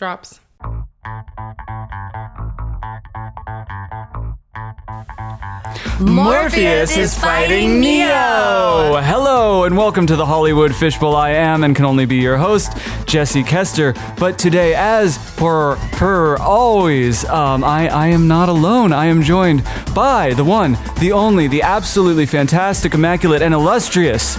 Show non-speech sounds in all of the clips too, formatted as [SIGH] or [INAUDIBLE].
Drops. Morpheus is fighting Neo. Hello and welcome to the Hollywood Fishbowl. I am and can only be your host, Jesse Kester. But today, as per per always, um, I I am not alone. I am joined by the one, the only, the absolutely fantastic, immaculate, and illustrious.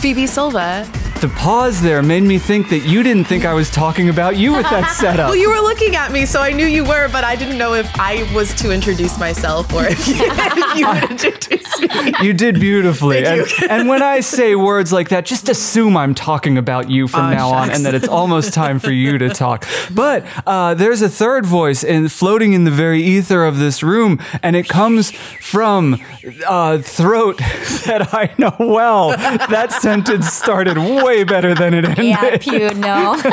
Phoebe Silva. The pause there made me think that you didn't think I was talking about you with that [LAUGHS] setup. Well, you were looking at me, so I knew you were, but I didn't know if I was to introduce myself or if you, [LAUGHS] if you would introduce me. You did beautifully. And, [LAUGHS] and when I say words like that, just assume I'm talking about you from Aw, now on and that it's almost time for you to talk. But uh, there's a third voice in, floating in the very ether of this room, and it comes from uh, throat that I know well. That sentence started way better than it ended. Yeah, Pew, no. [LAUGHS]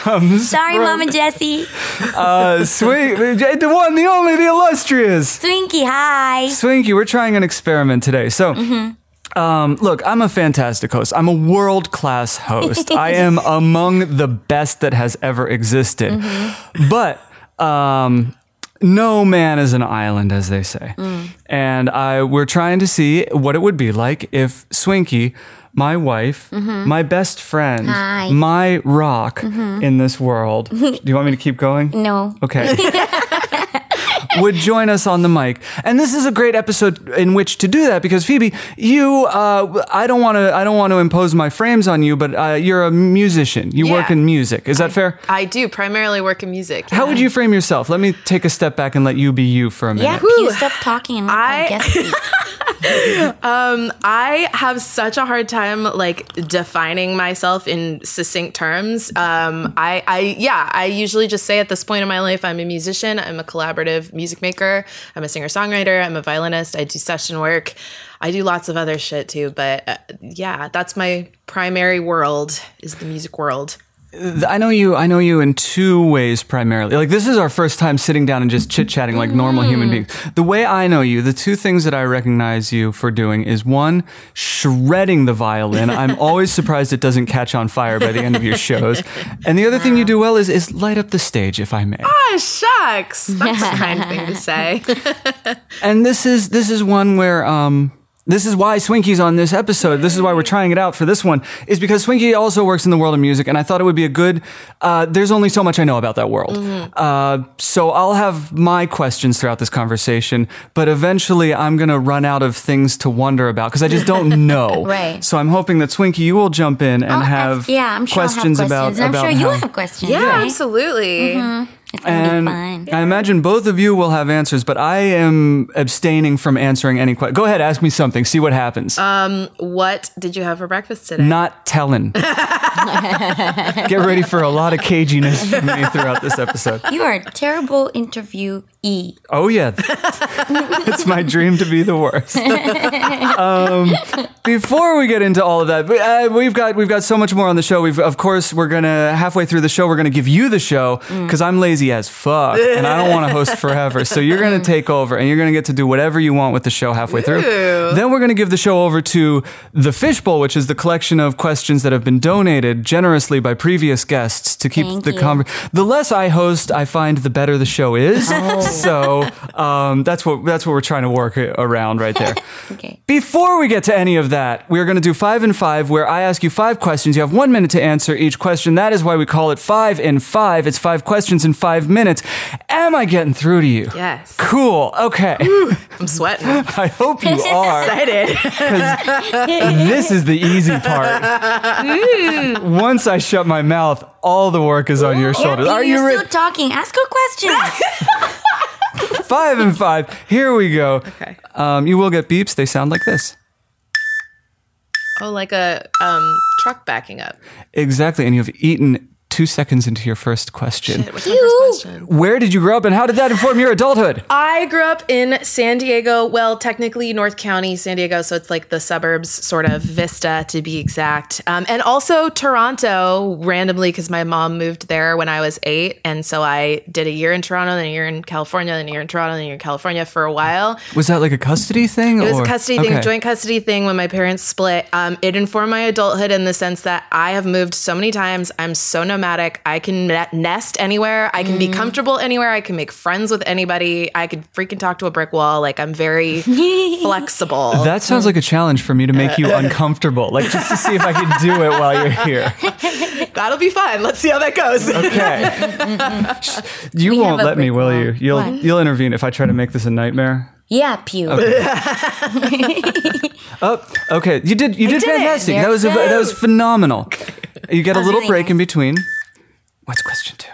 Comes Sorry, from, Mama Jessie. [LAUGHS] Uh, sweet, the one, the only, the illustrious. Swinky, hi. Swinky, we're trying an experiment today. So, um, look, I'm a fantastic host. I'm a world class host. [LAUGHS] I am among the best that has ever existed. But, um, no man is an island, as they say. And I, we're trying to see what it would be like if Swinky, my wife, mm-hmm. my best friend, Hi. my rock mm-hmm. in this world. [LAUGHS] Do you want me to keep going? No. Okay. [LAUGHS] would join us on the mic. And this is a great episode in which to do that because Phoebe, you uh, I don't want to I don't want to impose my frames on you, but uh, you're a musician. You work in music. Is that fair? I do primarily work in music. How would you frame yourself? Let me take a step back and let you be you for a minute. Yeah, Pew, stop talking and I- my guest. [LAUGHS] I have such a hard time like defining myself in succinct terms. Um, I, I, yeah, I usually just say at this point in my life, I'm a musician. I'm a collaborative music maker. I'm a singer songwriter. I'm a violinist. I do session work. I do lots of other shit too. But uh, yeah, that's my primary world is the music world. I know you. I know you in two ways primarily. Like this is our first time sitting down and just chit chatting like normal human Mm. beings. The way I know you, the two things that I recognize you for doing is one, shredding the violin. I'm [LAUGHS] always surprised it doesn't catch on fire by the end of your shows. And the other thing you do well is is light up the stage, if I may. Ah, shucks. That's a kind thing to [LAUGHS] say. [LAUGHS] And this is this is one where um this is why Swinky's on this episode. This is why we're trying it out for this one, is because Swinky also works in the world of music, and I thought it would be a good. Uh, there's only so much I know about that world, uh, so I'll have my questions throughout this conversation. But eventually, I'm gonna run out of things to wonder about because I just don't [LAUGHS] know. Right. So I'm hoping that Swinky, you will jump in and Oh, have yeah, I'm sure questions I'll have about questions. I'm about sure you how- have questions. yeah, right? absolutely. It's gonna and fun. I imagine both of you will have answers, but I am abstaining from answering any question. Go ahead, ask me something. See what happens. Um, What did you have for breakfast today? Not telling. [LAUGHS] Get ready for a lot of caginess from me throughout this episode. You are a terrible interviewee. Oh yeah, it's my dream to be the worst. um, before we get into all of that, uh, we've got we've got so much more on the show. We've of course we're gonna halfway through the show we're gonna give you the show because I'm lazy as fuck and I don't want to host [LAUGHS] forever. So you're gonna take over and you're gonna get to do whatever you want with the show halfway through. Then we're gonna give the show over to the Fishbowl, which is the collection of questions that have been donated generously by previous guests to keep Thank the conversation. The less I host, I find the better the show is. So um, that's what that's what we're trying to work around right there. [LAUGHS] Okay. Before we get to any of that, we're going to do five and five, where I ask you five questions. You have one minute to answer each question. That is why we call it five in five. It's five questions in five minutes. Am I getting through to you? Yes. Cool. Okay. I'm sweating. [LAUGHS] I hope you [LAUGHS] are. Excited. This is the easy part. Once I shut my mouth, all the work is on your shoulders. Pew, Are you you're still talking. Ask a question. [LAUGHS] Five and five. Here we go. Okay. Um, you will get beeps. They sound like this. Oh, like a um, truck backing up. Exactly. And you've eaten two seconds into your first question. What's my first question? Where did you grow up and how did that inform your adulthood? [LAUGHS] I grew up in San Diego. Well, technically North County, San Diego. So it's like the suburbs, sort of Vista to be exact. Um, and also Toronto, randomly, because my mom moved there when I was eight. And so I did a year in Toronto, then a year in California, then a year in Toronto, then a year in California for a while. Was that like a custody thing? It was a custody thing, Okay. a joint custody thing when my parents split. Um, it informed my adulthood in the sense that I have moved so many times. I'm so nomadic. Nomadic. I can nest anywhere. I can be mm. comfortable anywhere. I can make friends with anybody. I could freaking talk to a brick wall. Like I'm very [LAUGHS] flexible. That sounds like a challenge for me to make you [LAUGHS] uncomfortable, like just to see if I can do it while you're here. [LAUGHS] That'll be fun. Let's see how that goes. Okay. You We won't let me, will wall. you? You'll What? you'll intervene if I try to make this a nightmare. Yeah, Pew. [LAUGHS] Oh, okay. You did you did, did fantastic. There That was a, that was phenomenal. You get a little break in between. What's question two?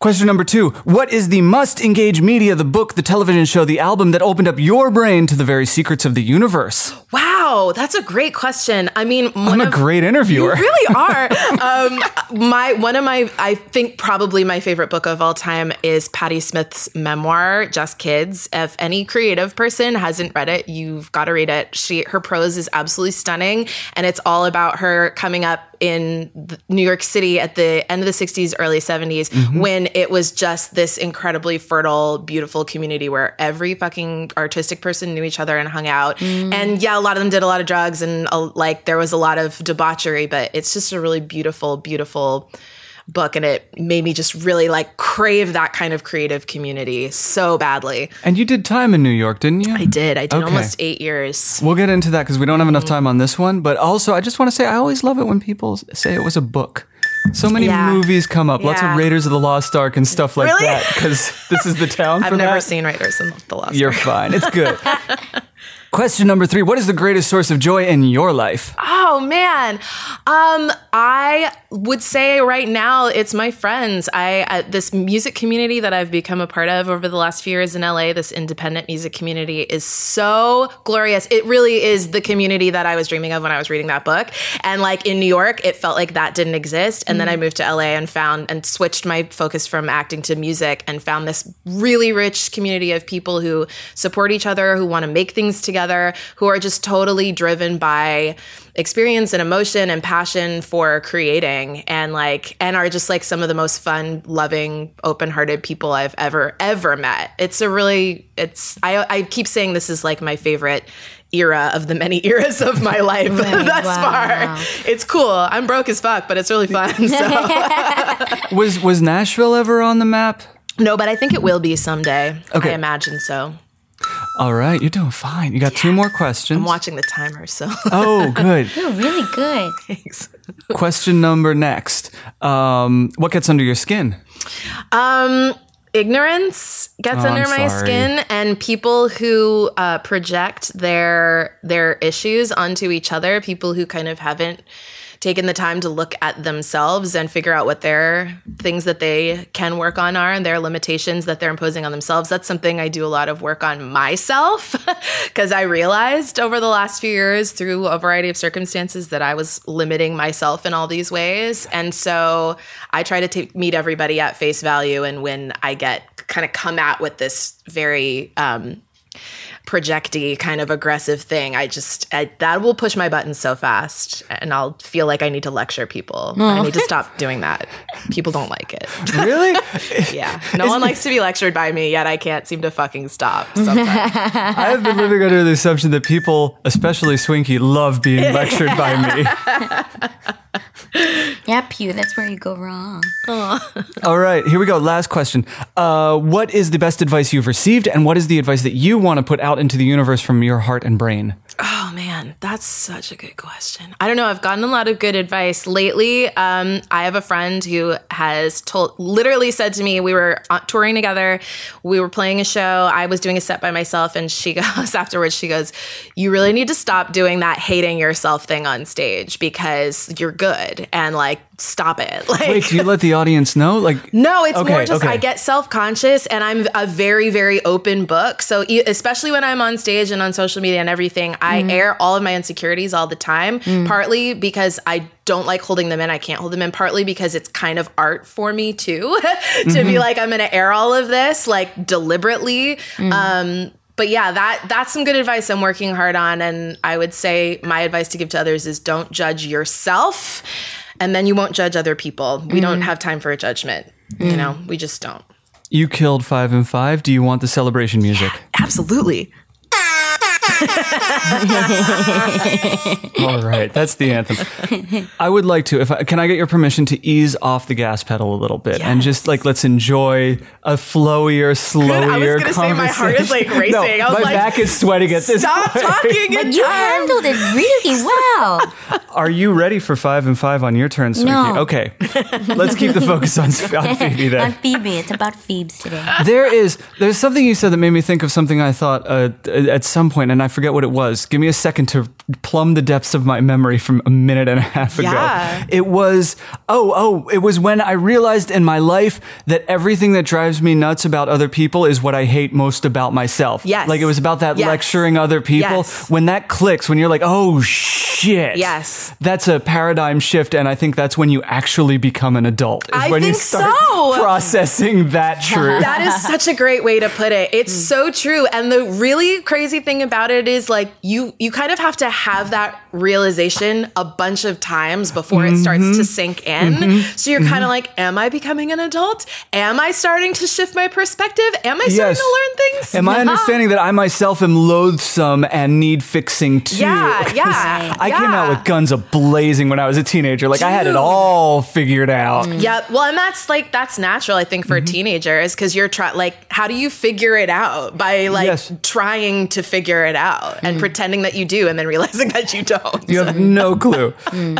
Question number two. What is the must engage media, the book, the television show, the album that opened up your brain to the very secrets of the universe? Wow, that's a great question. I mean, I'm a of- great interviewer. You really are. [LAUGHS] um, my one of my, I think probably my favorite book of all time is Patti Smith's memoir, Just Kids. If any creative person hasn't read it, you've got to read it. She, her prose is absolutely stunning, and it's all about her coming up in New York City at the end of the '60s, early '70s, when it was just this incredibly fertile, beautiful community where every fucking artistic person knew each other and hung out. And yeah, a lot of them did a lot of drugs and uh, like there was a lot of debauchery, but it's just a really beautiful, beautiful book and it made me just really like crave that kind of creative community so badly. And you did time in New York, didn't you? I did. I did Okay. almost 8 years. We'll get into that because we don't have enough Mm-hmm. time on this one. But also, I just want to say I always love it when people say it was a book. So many Yeah. movies come up, lots of Raiders of the Lost Ark and stuff like Really? that. Because this is the town [LAUGHS] for I've never that. seen Raiders in the Lost You're Ark. fine. It's good. [LAUGHS] Question number three What is the greatest source of joy in your life? Oh man, um, I would say right now it's my friends. I uh, this music community that I've become a part of over the last few years in LA. This independent music community is so glorious. It really is the community that I was dreaming of when I was reading that book. And like in New York, it felt like that didn't exist. And then I moved to LA and found and switched my focus from acting to music and found this really rich community of people who support each other, who want to make things together, who are just totally driven by experience and emotion and passion for creating and like and are just like some of the most fun loving open-hearted people i've ever ever met. It's a really it's i i keep saying this is like my favorite era of the many [LAUGHS] eras of my life [LAUGHS] thus wow. far. It's cool. I'm broke as fuck but it's really fun [LAUGHS] so. Was was Nashville ever on the map? no but i think it will be someday. Okay. i imagine so All right, you're doing fine. You got two more questions. i'm watching the timer so [LAUGHS] Oh, good. [LAUGHS] You're really good. thanks Question number next. Um, what gets under your skin? Um, ignorance gets Oh, under I'm my sorry. skin, and people who uh, project their their issues onto each other. People who kind of haven't taken the time to look at themselves and figure out what their things that they can work on are and their limitations that they're imposing on themselves. That's something I do a lot of work on myself [LAUGHS] because I realized over the last few years through a variety of circumstances that I was limiting myself in all these ways. And so I try to ta- meet everybody at face value. And when I get kind of come at with this very, um, projecty kind of aggressive thing i just I, that will push my buttons so fast and i'll feel like i need to lecture people i need to stop doing that people don't like it [LAUGHS] Really? yeah no one likes to be lectured by me yet i can't seem to fucking stop. I have [LAUGHS] been living under the assumption that people, especially Swinky, love being lectured by me. [LAUGHS] Yeah, Pew. That's where you go wrong. All right, here we go. Last question. Uh, what is the best advice you've received, and what is the advice that you want to put out into the universe from your heart and brain? Oh man, that's such a good question. I don't know. I've gotten a lot of good advice lately. Um, I have a friend who has told, literally said to me, we were uh, touring together, we were playing a show. I was doing a set by myself, and she [LAUGHS] goes afterwards. She goes, "You really need to stop doing that hating yourself thing on stage because you're good and like stop it." [LAUGHS] Like, Wait, do you let the audience know? Like, [LAUGHS] no, it's Okay, more just okay. I get self conscious and I'm a very, very open book. So, especially when I'm on stage and on social media and everything, I mm-hmm. air all of my insecurities all the time, mm. partly because I don't like holding them in. I can't hold them in, partly because it's kind of art for me too, [LAUGHS] to be mm-hmm. like, I'm going to air all of this like deliberately. Mm. Um, but yeah, that that's some good advice I'm working hard on. And I would say my advice to give to others is don't judge yourself and then you won't judge other people. We don't mm-hmm. have time for a judgment. You mm. know, we just don't. you killed five and five. Do you want the celebration music? Absolutely. All right, that's the anthem. I would like to. If I, can, I get your permission to ease off the gas pedal a little bit and just like let's enjoy a flowier, slowier gonna say my heart is, like, racing. No, I was my like, back is sweating at this Stop point. talking But you time. handled it really well. [LAUGHS] Are you ready for five and five on your turn, Suki? No. Okay, let's keep the focus on, on [LAUGHS] Phoebe On then. Phoebe, it's about Phoebes today. There is there's something you said that made me think of something I thought uh, at some point, and I forget what it was. Give me a second to plumb the depths of my memory from a minute and a half ago. Yeah. It was oh oh it was when I realized in my life that everything that drives me nuts about other people is what I hate most about myself. Yes. like it was about that Yes. lecturing other people. Yes. When that clicks, when you're like oh shit. Yes. that's a paradigm shift, and I think that's when you actually become an adult. Is I when you think start so. processing that [LAUGHS] truth. That is such a great way to put it. It's mm. so true. And the really crazy thing about it is like you you kind of have to have that realization a bunch of times before it starts Mm-hmm. to sink in. So you're kind of like, am I becoming an adult? Am I starting to shift my perspective? Am I starting Yes. to learn things? Am I understanding that I myself am loathsome and need fixing too? Yeah, [LAUGHS] yeah. I came out with guns a blazing when I was a teenager. Like I had it all figured out. Yeah, well, and that's like that's natural, I think, for Mm-hmm. a teenager, is because you're trying. Like, how do you figure it out by like Yes. trying to figure it out and mm. pretending that you do, and then realizing [LAUGHS] that you don't? You have no clue. [LAUGHS]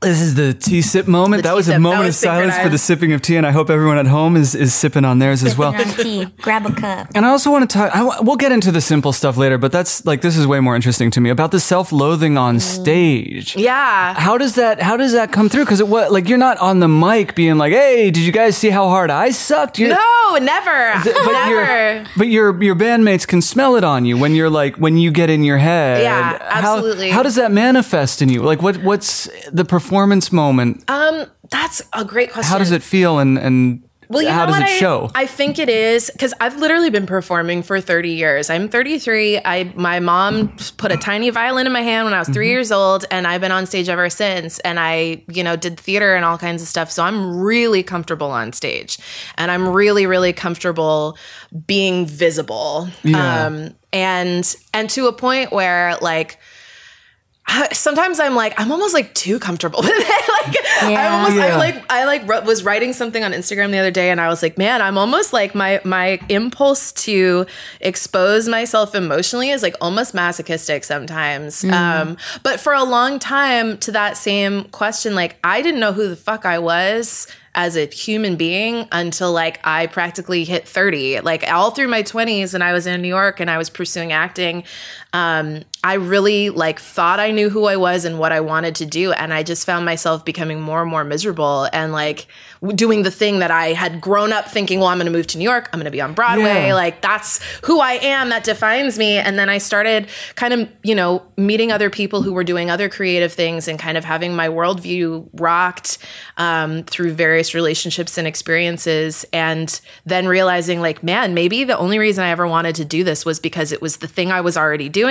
This is the tea sip moment. The that was a sip. That moment was of silence for the sipping of tea, and I hope everyone at home is, is sipping on theirs as well. On tea. Grab a cup. And I also want to talk. I, we'll get into the simple stuff later, but that's like this is way more interesting to me about the self-loathing on mm. stage. yeah. How does that How does that come through? Because it what like you're not on the mic being like, "Hey, did you guys see how hard I sucked?" You're, No, never, but your never. but your your bandmates can smell it on you when you're like when you get in your head. Yeah, How- absolutely. How, does that manifest in you? Like what what's the performance moment? Um, that's a great question. how does it feel and and Well, you how know does what it I, show? I think it is because I've literally been performing for 30 years. I'm 33. I my mom put a tiny violin in my hand when I was Mm-hmm. 3 years old, and I've been on stage ever since. And I, you know, did theater and all kinds of stuff. So I'm really comfortable on stage, and I'm really, really comfortable being visible. Yeah. Um, and and to a point where like [SIGHS] sometimes I'm like I'm almost like too comfortable [LAUGHS] with it. like I Yeah. almost Yeah. I like I like wrote- was writing something on Instagram the other day and I was like, man, I'm almost like my my impulse to expose myself emotionally is like almost masochistic sometimes. Um, but for a long time to that same question, like I didn't know who the fuck I was as a human being until like I practically hit 30. Like all through my 20s and I was in New York and I was pursuing acting, um, I really like thought I knew who I was and what I wanted to do and I just found myself becoming more and more miserable and like doing the thing that I had grown up thinking, well, I'm going to move to New York, I'm going to be on Broadway, Yeah. like that's who I am, that defines me. And then I started kind of, you know, meeting other people who were doing other creative things and kind of having my worldview rocked um, through various relationships and experiences. And then realizing, like, man, maybe the only reason I ever wanted to do this was because it was the thing I was already doing.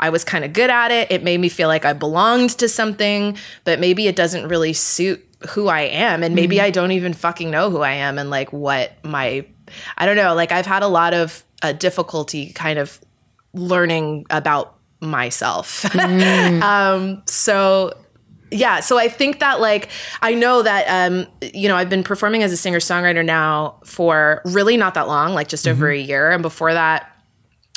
I was kind of good at it. It made me feel like I belonged to something, but maybe it doesn't really suit who I am. And maybe I don't even fucking know who I am and like what my, I don't know, like I've had a lot of uh, difficulty kind of learning about myself. [LAUGHS] um, so yeah, so I think that like I know that um, you know I've been performing as a singer songwriter now for really not that long, like just over a year, and before that.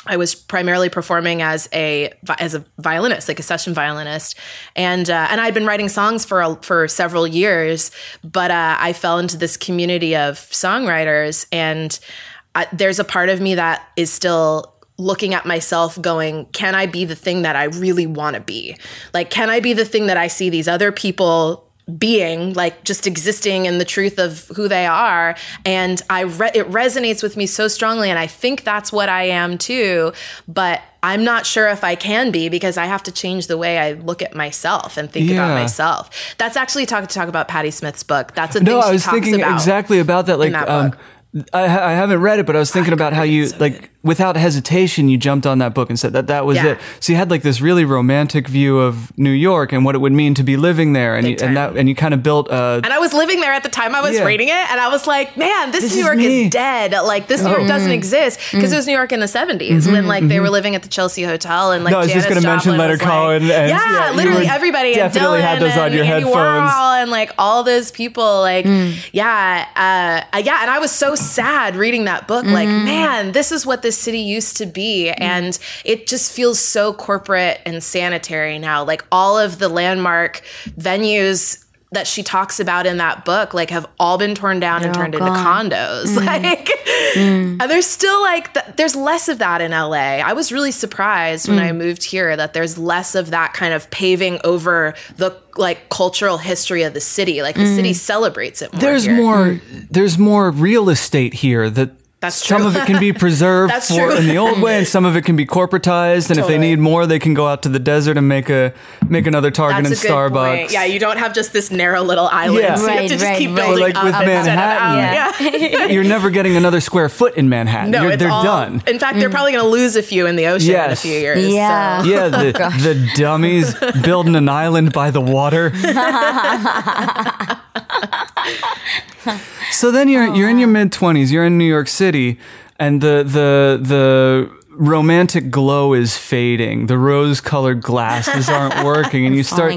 I was primarily performing as a as a violinist, like a session violinist, and uh, and I'd been writing songs for a, for several years, but uh, I fell into this community of songwriters, and I, there's a part of me that is still looking at myself going can i be the thing that i really want to be? Like can i be the thing that i see these other people being like just existing in the truth of who they are and i re- it resonates with me so strongly and i think that's what i am too but i'm not sure if i can be because i have to change the way i look at myself and think about myself that's actually talk to talk about Patti Smith's book that's a no, I was thinking about exactly about that. Like, that um. I, I haven't read it, but I was thinking about how you like without hesitation, you jumped on that book and said that that was Yeah. it. So you had like this really romantic view of New York and what it would mean to be living there, and you, and that and you kind of built a. And I was living there at the time I was Yeah. reading it, and I was like, "Man, this, This New York me. is dead. Like this New York oh. doesn't mm-hmm. exist because it was New York in the '70s when mm-hmm. like they were mm-hmm. living at the Chelsea Hotel and like Mm-hmm, No, I was just gonna mention Joplin Leonard like- Cohen and- yeah, yeah, literally everybody definitely had those on your Andy headphones. Warhol and like all those people. Like mm. yeah, uh, uh, yeah, and I was so sad reading that book. Like mm. man, this is what this city used to be, mm-hmm. and it just feels so corporate and sanitary now. Like all of the landmark venues that she talks about in that book like have all been torn down and They're turned into condos mm-hmm. [LAUGHS] like mm-hmm. and there's still like th- there's less of that in LA. I was really surprised when I mm. moved here that there's less of that kind of paving over the like cultural history of the city. Like the city mm. celebrates it more. there's here. more. Mm. There's more real estate here that. That's some true. of it can be [LAUGHS] preserved for in the old way, and some of it can be corporatized. And if they need more, they can go out to the desert and make a make another Target That's and a good Starbucks. point. Yeah, you don't have just this narrow little island. Yeah. So you have to just right, keep right. building Like up with instead of Manhattan. out. Yeah. [LAUGHS] You're never getting another square foot in Manhattan. No, it's they're all, done. In fact, they're mm. probably going to lose a few in the ocean Yes. in a few years. Yeah. so- Yeah, the, [LAUGHS] oh, the dummies building an island by the water. so then you're you're in your mid twenties. You're in New York City, and the the the romantic glow is fading. The rose colored glasses aren't [LAUGHS] working, and you start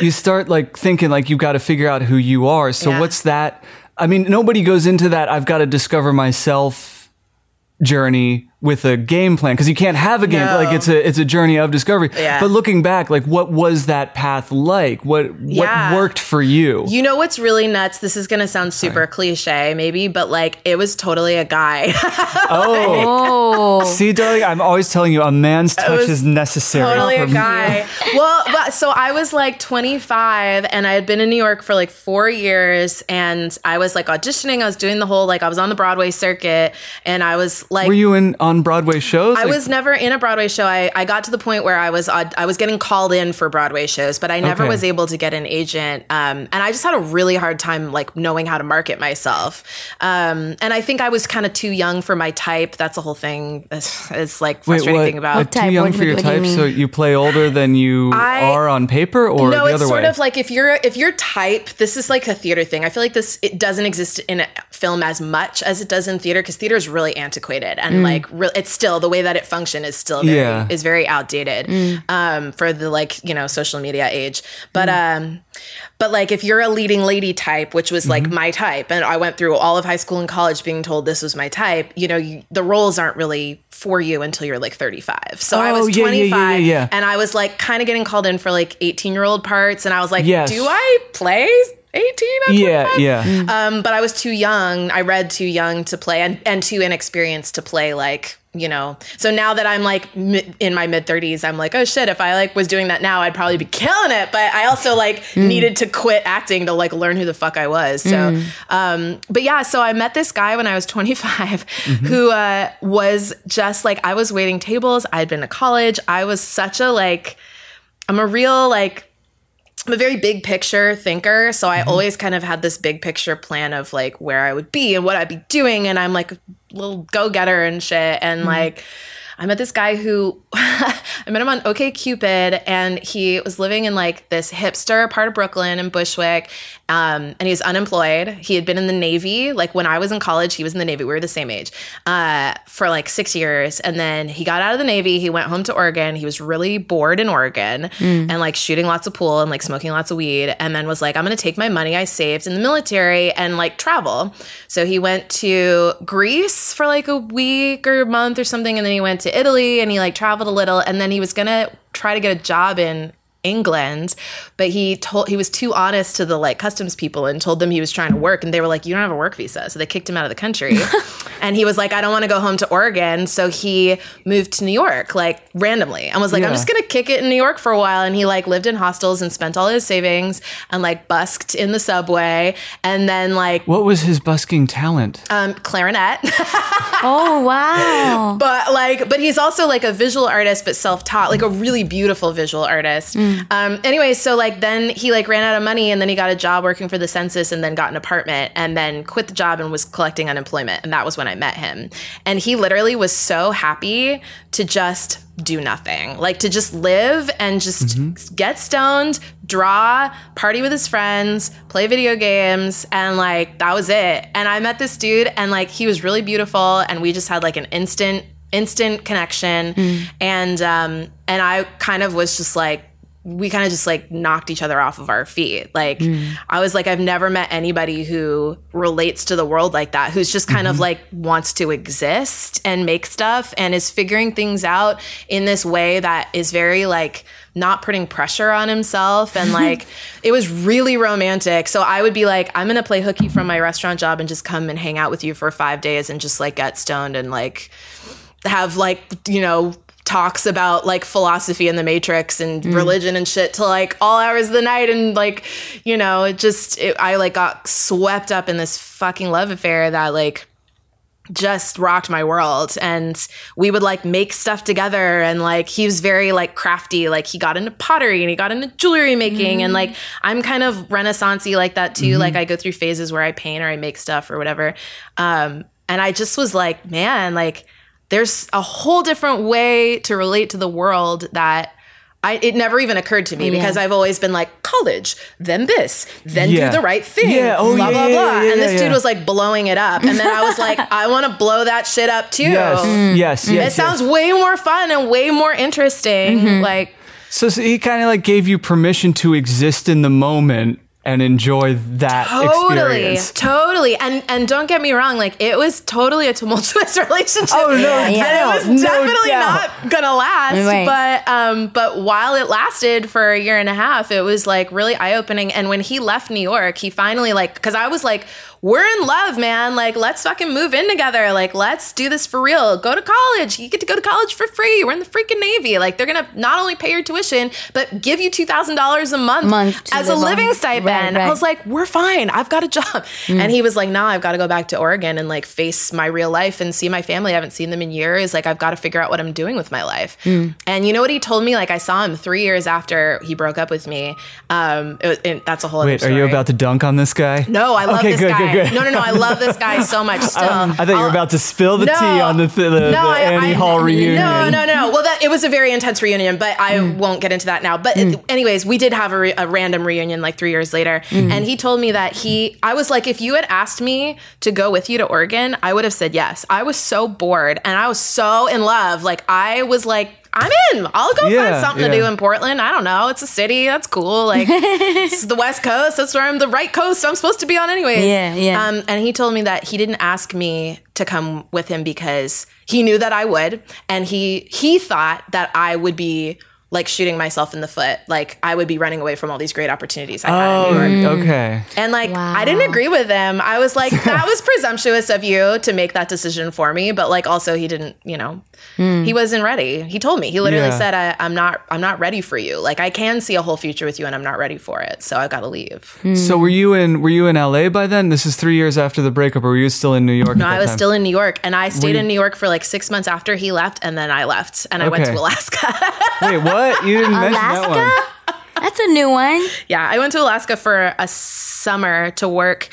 you start like thinking like you've got to figure out who you are. So Yeah. what's that? I mean, nobody goes into that. I've got to discover myself journey with a game plan because you can't have a game No. like it's a it's a journey of discovery Yeah. but looking back like what was that path like what Yeah. what worked for you You know what's really nuts? This is gonna sound super cliche, maybe, but like it was totally a guy. [LAUGHS] oh Oh. see darling i'm always telling you a man's touch is necessary totally a guy. well, but, so I was like 25 and I had been in New York for like four years and I was like auditioning. I was doing the whole, like, I was on the Broadway circuit and I was like, were you in on broadway shows I Like- was never in a Broadway show. I, I got to the point where I was I was getting called in for Broadway shows, but I never Okay. was able to get an agent. Um, and I just had a really hard time like knowing how to market myself. Um, and I think I was kind of too young for my type. That's the whole thing. Is, is like Wait, frustrating what, thing about. what, too Type, young what- for your what do you type so you play older than you I- are on paper or no, the it's sort way of like if you're if you're type, this is like a theater thing. I feel like this it doesn't exist in film as much as it does in theater because theater is really antiquated and like re- it's still the way that it function is still very, Yeah. is very outdated um, for the like you know social media age. But um, but like if you're a leading lady type, which was like my type, and I went through all of high school and college being told this was my type, you know, you, the roles aren't really for you until you're like 35. So I Oh, was yeah, yeah, yeah, 25 yeah, yeah. and I was like kind of getting called in for like 18 year old parts, and I was like, Yes. do I play 18 at yeah 25? yeah Um, but I was too young. I read too young to play and, and too inexperienced to play like, you know. So now that I'm like mi- in my mid 30s, I'm like, oh shit, if I like was doing that now, I'd probably be killing it. But I also like needed to quit acting to like learn who the fuck I was. So, um, but yeah, so I met this guy when I was 25 [LAUGHS] who uh, was just like, I was waiting tables. I'd been to college. I was such a like, I'm a real like I'm a very big picture thinker, so I mm-hmm. always kind of had this big picture plan of like where I would be and what I'd be doing, and I'm like a little go getter and shit. And mm-hmm. like, I met this guy who [LAUGHS] I met him on OK Cupid, and he was living in like this hipster part of Brooklyn in Bushwick, um, and he was unemployed. He had been in the Navy, like when I was in college, he was in the Navy. We were the same age uh, for like six years, and then he got out of the Navy. He went home to Oregon. He was really bored in Oregon and like shooting lots of pool and like smoking lots of weed, and then was like, I'm gonna take my money I saved in the military and like travel. So he went to Greece for like a week or a month or something, and then he went to Italy and he like traveled a little, and then he was gonna try to get a job in England, but he told he was too honest to the like customs people and told them he was trying to work, and they were like, "You don't have a work visa," so they kicked him out of the country. [LAUGHS] and he was like, "I don't want to go home to Oregon," so he moved to New York like randomly and was like, "I'm just gonna kick it in New York for a while." And he like lived in hostels and spent all his savings and like busked in the subway, and then like what was his busking talent um, clarinet. [LAUGHS] Oh wow. but like but he's also like a visual artist but self-taught like a really beautiful visual artist Um, anyway, so like then he like ran out of money and then he got a job working for the census and then got an apartment and then quit the job and was collecting unemployment. And that was when I met him. And he literally was so happy to just do nothing, like to just live and just get stoned, draw, party with his friends, play video games, and like that was it. And I met this dude and like he was really beautiful and we just had like an instant instant connection and um and I kind of was just like we kind of just like knocked each other off of our feet. Like I was like I've never met anybody who relates to the world like that who's just kind of mm-hmm. like wants to exist and make stuff and is figuring things out in this way that is very like not putting pressure on himself and [LAUGHS] like it was really romantic. So I would be like I'm going to play hooky from my restaurant job and just come and hang out with you for 5 days and just like get stoned and like have like you know talks about like philosophy and the matrix and mm. religion and shit to like all hours of the night and like you know it just it, i like got swept up in this fucking love affair that like just rocked my world. And we would like make stuff together and like he was very like crafty. Like he got into pottery and he got into jewelry making and like mm. i'm kind of renaissancey like that too. Like mm-hmm. i go through phases where i paint or i make stuff or whatever. Um and i just was like man like there's a whole different way to relate to the world that I, it never even occurred to me because I've always been like college, then this, then Yeah. do the right thing, Yeah. Oh, blah yeah, blah yeah, blah. yeah, and this yeah. dude was like blowing it up, and then I was like, [LAUGHS] I want to blow that shit up too. Yes, yes, yes. It yes. sounds way more fun and way more interesting. Mm-hmm. Like, So, so he kind of like gave you permission to exist in the moment and enjoy that totally, experience. totally. And and don't get me wrong, like it was totally a tumultuous [LAUGHS] relationship. Oh, no and doubt, it was no definitely doubt. not gonna last. Right. But um, but while it lasted for a year and a half, it was like really eye opening. And when he left New York, he finally like because I was like. We're in love, man. Like, let's fucking move in together. Like, let's do this for real. Go to college. You get to go to college for free. We're in the freaking Navy. Like, they're gonna not only pay your tuition, but give you two thousand dollars a month, Month to as a live on. living stipend. Right, I was like, we're fine. I've got a job. And he was like, nah, I've got to go back to Oregon and like face my real life and see my family. I haven't seen them in years. Like, I've got to figure out what I'm doing with my life. And you know what he told me? Like, I saw him three years after he broke up with me. Um, it was, and that's a whole Wait, other are you about to dunk on this guy? No, I love Okay, this good, guy. good, good. No, no, no. I love this guy so much [LAUGHS] still. I thought you were about to spill the tea on the, th- the, the I- Annie I- Hall reunion. No, no, no. It was a very intense reunion, but I Mm. won't get into that now. But anyways, we did have a, re- a random reunion like three years later, Mm. and he told me that he. I was like, if you had asked me to go with you to Oregon, I would have said yes. I was so bored and I was so in love. Like I was like. I'm in. I'll go Yeah, find something to do in Portland. I don't know. It's a city. That's cool. Like [LAUGHS] it's the West Coast. That's where I'm the right coast. I'm supposed to be on anyway. Yeah, yeah. Um, and he told me that he didn't ask me to come with him because he knew that I would, and he he thought that I would be like shooting myself in the foot, like I would be running away from all these great opportunities I had in New oh, York. Oh, okay. And like Wow. I didn't agree with him. I was like, [LAUGHS] that was presumptuous of you to make that decision for me. But like also he didn't, you know, Hmm. he wasn't ready. He told me. He literally Yeah. said, I, I'm not I'm not ready for you. Like I can see a whole future with you and I'm not ready for it. So I gotta leave. Hmm. So were you in were you in LA by then? This is three years after the breakup, or were you still in New York? No, at that I was time? still in New York and I stayed you- in New York for like six months after he left and then I left and I went to Alaska. [LAUGHS] Wait, what? You didn't mention that one. That's a new one. yeah, I went to Alaska for a summer to work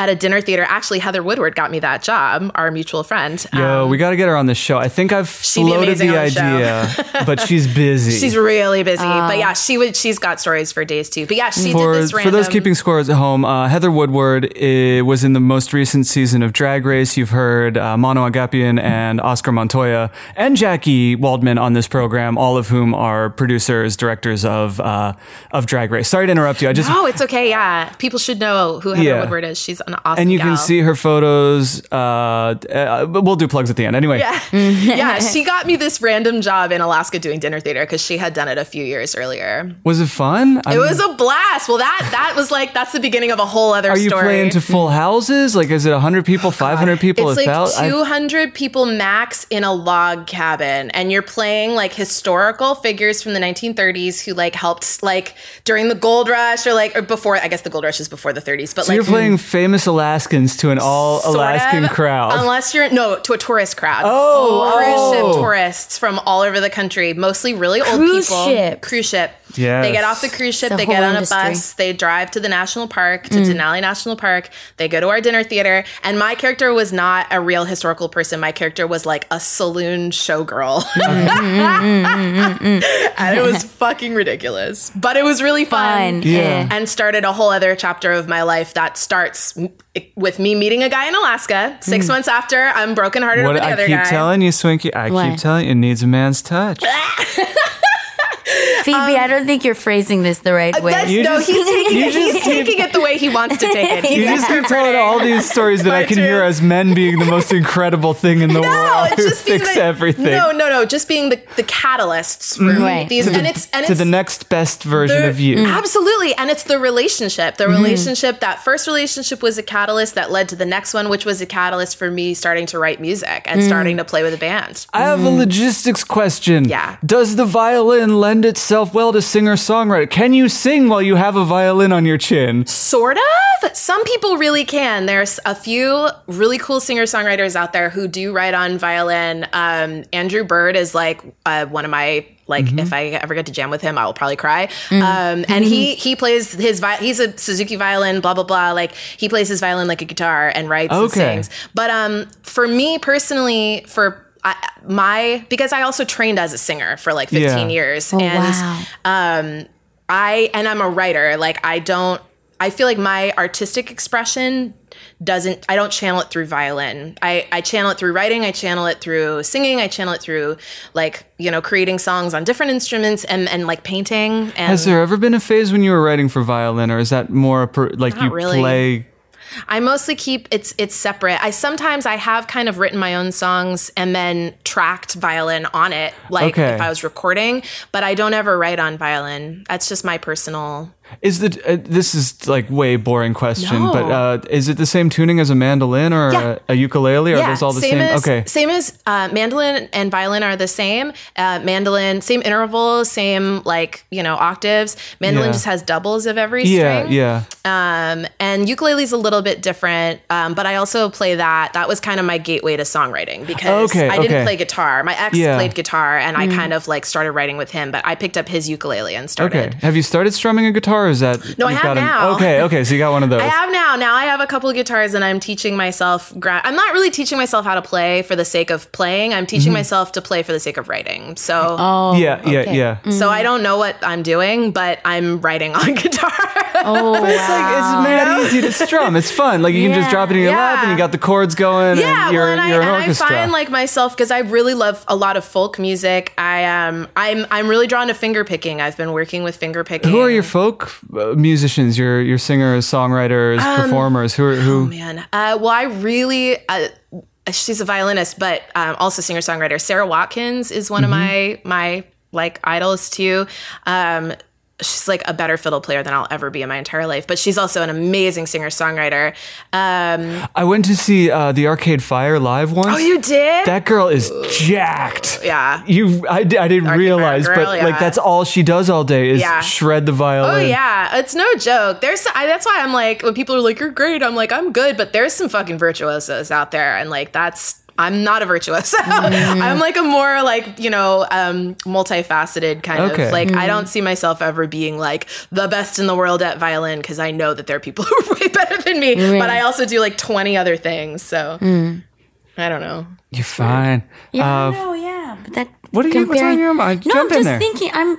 at a dinner theater. Actually, Heather Woodward got me that job, our mutual friend. Yo, we got to get her on the show. I think I've floated the the idea, [LAUGHS] but she's busy. She's really busy, but yeah, she would. She's got stories for days too. But yeah, she for, did this for those keeping scores at home, uh, Heather Woodward was in the most recent season of Drag Race. You've heard uh, Mono Agapian and Oscar Montoya and Jackie Waldman on this program, all of whom are producers, directors of uh, of Drag Race. Sorry to interrupt you. I just Oh, it's okay. Yeah, people should know who Heather Yeah. Woodward is. She's an awesome. and you gal. can see her photos. Uh, uh, we'll do plugs at the end. Anyway, Yeah, [LAUGHS] yeah. She got me this random job in Alaska doing dinner theater because she had done it a few years earlier. was it fun? It was a blast. Well, that that was like that's the beginning of a whole other Are you story. playing to full houses? Like, is it 100 people, 500 people? It's like 200 people max in a log cabin, and you're playing like historical figures from the 1930s who like helped like during the gold rush or like or before. I guess the gold rush is before the 30s, but So like you're playing famous Alaskans to an all sort Alaskan of, crowd. Unless you're no to a tourist crowd. Oh, cruise oh. ship tourists from all over the country, mostly really old Cruise people. ships. Cruise ship. Yes. They get off the cruise ship, The they get on industry. a bus, they drive to the national park, to Mm. Denali National Park. They go to our dinner theater, and my character was not a real historical person. My character was like a saloon showgirl. Mm, mm, mm, and it was [LAUGHS] fucking ridiculous, but it was really fun. Fun. Yeah. And started a whole other chapter of my life that starts with me meeting a guy in Alaska. Six months after, I'm brokenhearted Mm. What over the I other keep guy. telling you, Swinky, I What? keep telling you, it needs a man's touch. [LAUGHS] Phoebe, um, I don't think you're phrasing this the right uh, way. You no, just- he's [LAUGHS] taking you it. He's just- taking it the way he wants to take it. [LAUGHS] You just keep telling all these stories that I My can hear as men being the most incredible thing in the No, world it's who just being fix the, everything No, no, no. Just being the, the catalysts for mm-hmm. Right. these, to, the, and it's and to it's the next best version the- of you. Mm-hmm. Absolutely. And it's the relationship. The mm-hmm. relationship, that first relationship was a catalyst that led to the next one, which was a catalyst for me starting to write music and starting mm. to play with a band. I have a mm. logistics question. Yeah. Does the violin lend itself well to singer songwriter? Can you sing while you have a violin on your chin? Sort of. Some people really can. There's a few really cool singer songwriters out there who do write on violin. Um, Andrew Bird is like uh, one of my like Mm-hmm. if I ever get to jam with him, I will probably cry. Um, and he he plays his vi- he's a Suzuki violin, blah blah blah. Like he plays his violin like a guitar and writes and sings. But um, for me personally, for I, my because I also trained as a singer for like 15 Yeah. years, Oh, and wow. um, I and I'm a writer. Like I don't. I feel like my artistic expression doesn't. I don't channel it through violin. I I channel it through writing. I channel it through singing. I channel it through like you know creating songs on different instruments and and like painting. And Has there ever been a phase when you were writing for violin, or is that more a per, like Not you really. play? I mostly keep it's it's separate. I sometimes I have kind of written my own songs and then tracked violin on it, like Okay. if I was recording. But I don't ever write on violin. That's just my personal. Is the uh, this is like way boring question, No. but uh, is it the same tuning as a mandolin or Yeah. a, a ukulele? Or are those all the same? As, okay. Same as uh, mandolin and violin are the same. Uh, mandolin, same intervals, same like you know octaves. Mandolin Yeah. just has doubles of every string. yeah. Um, and ukulele's a little bit different, um, but I also play that. That was kind of my gateway to songwriting because Okay, I didn't okay. play guitar. My ex Yeah. played guitar, and I kind of like started writing with him. But I picked up his ukulele and started. Okay. Have you started strumming a guitar? Or is that No, I you've have an- now. okay, okay. So you got one of [LAUGHS] those. I have now. Now I have a couple of guitars, and I'm teaching myself. Gra- I'm not really teaching myself how to play for the sake of playing. I'm teaching myself to play for the sake of writing. So, oh, yeah, yeah, okay. yeah. so I don't know what I'm doing, but I'm writing on [LAUGHS] guitar. Oh, wow. It's like it's mad easy to strum. It's fun. Like you can just drop it in your lap, and you got the chords going. yeah, and you're, well, and, I, you're an and I find like myself because I really love a lot of folk music. I um, I'm I'm really drawn to finger picking. I've been working with finger picking. who are your folk musicians? Your your singers, songwriters, performers. Who are who? Um, Oh, man. Uh, well, I really. Uh, she's a violinist, but um, also singer songwriter. Sara Watkins is one of my my like idols too. Um, she's like a better fiddle player than I'll ever be in my entire life, but she's also an amazing singer songwriter. Um, I went to see uh, the Arcade Fire live once. oh, you did? That girl is jacked. yeah. You, I, I didn't Fire realize, girl, but yeah. like that's all she does all day is Yeah. shred the violin. Oh yeah, it's no joke. There's I, that's why I'm like when people are like you're great, I'm like I'm good, but there's some fucking virtuosos out there, and like that's I'm not a virtuoso. [LAUGHS] I'm like a more like you know um, multifaceted kind Okay. of like I don't see myself ever being like the best in the world at violin because I know that there are people [LAUGHS] who are way better than me, but I also do like 20 other things. So I don't know. You're fine. Yeah, Uh, no, yeah. But that what are you- what's on comparing- your mind? No, Jump I'm in just there. thinking. I'm,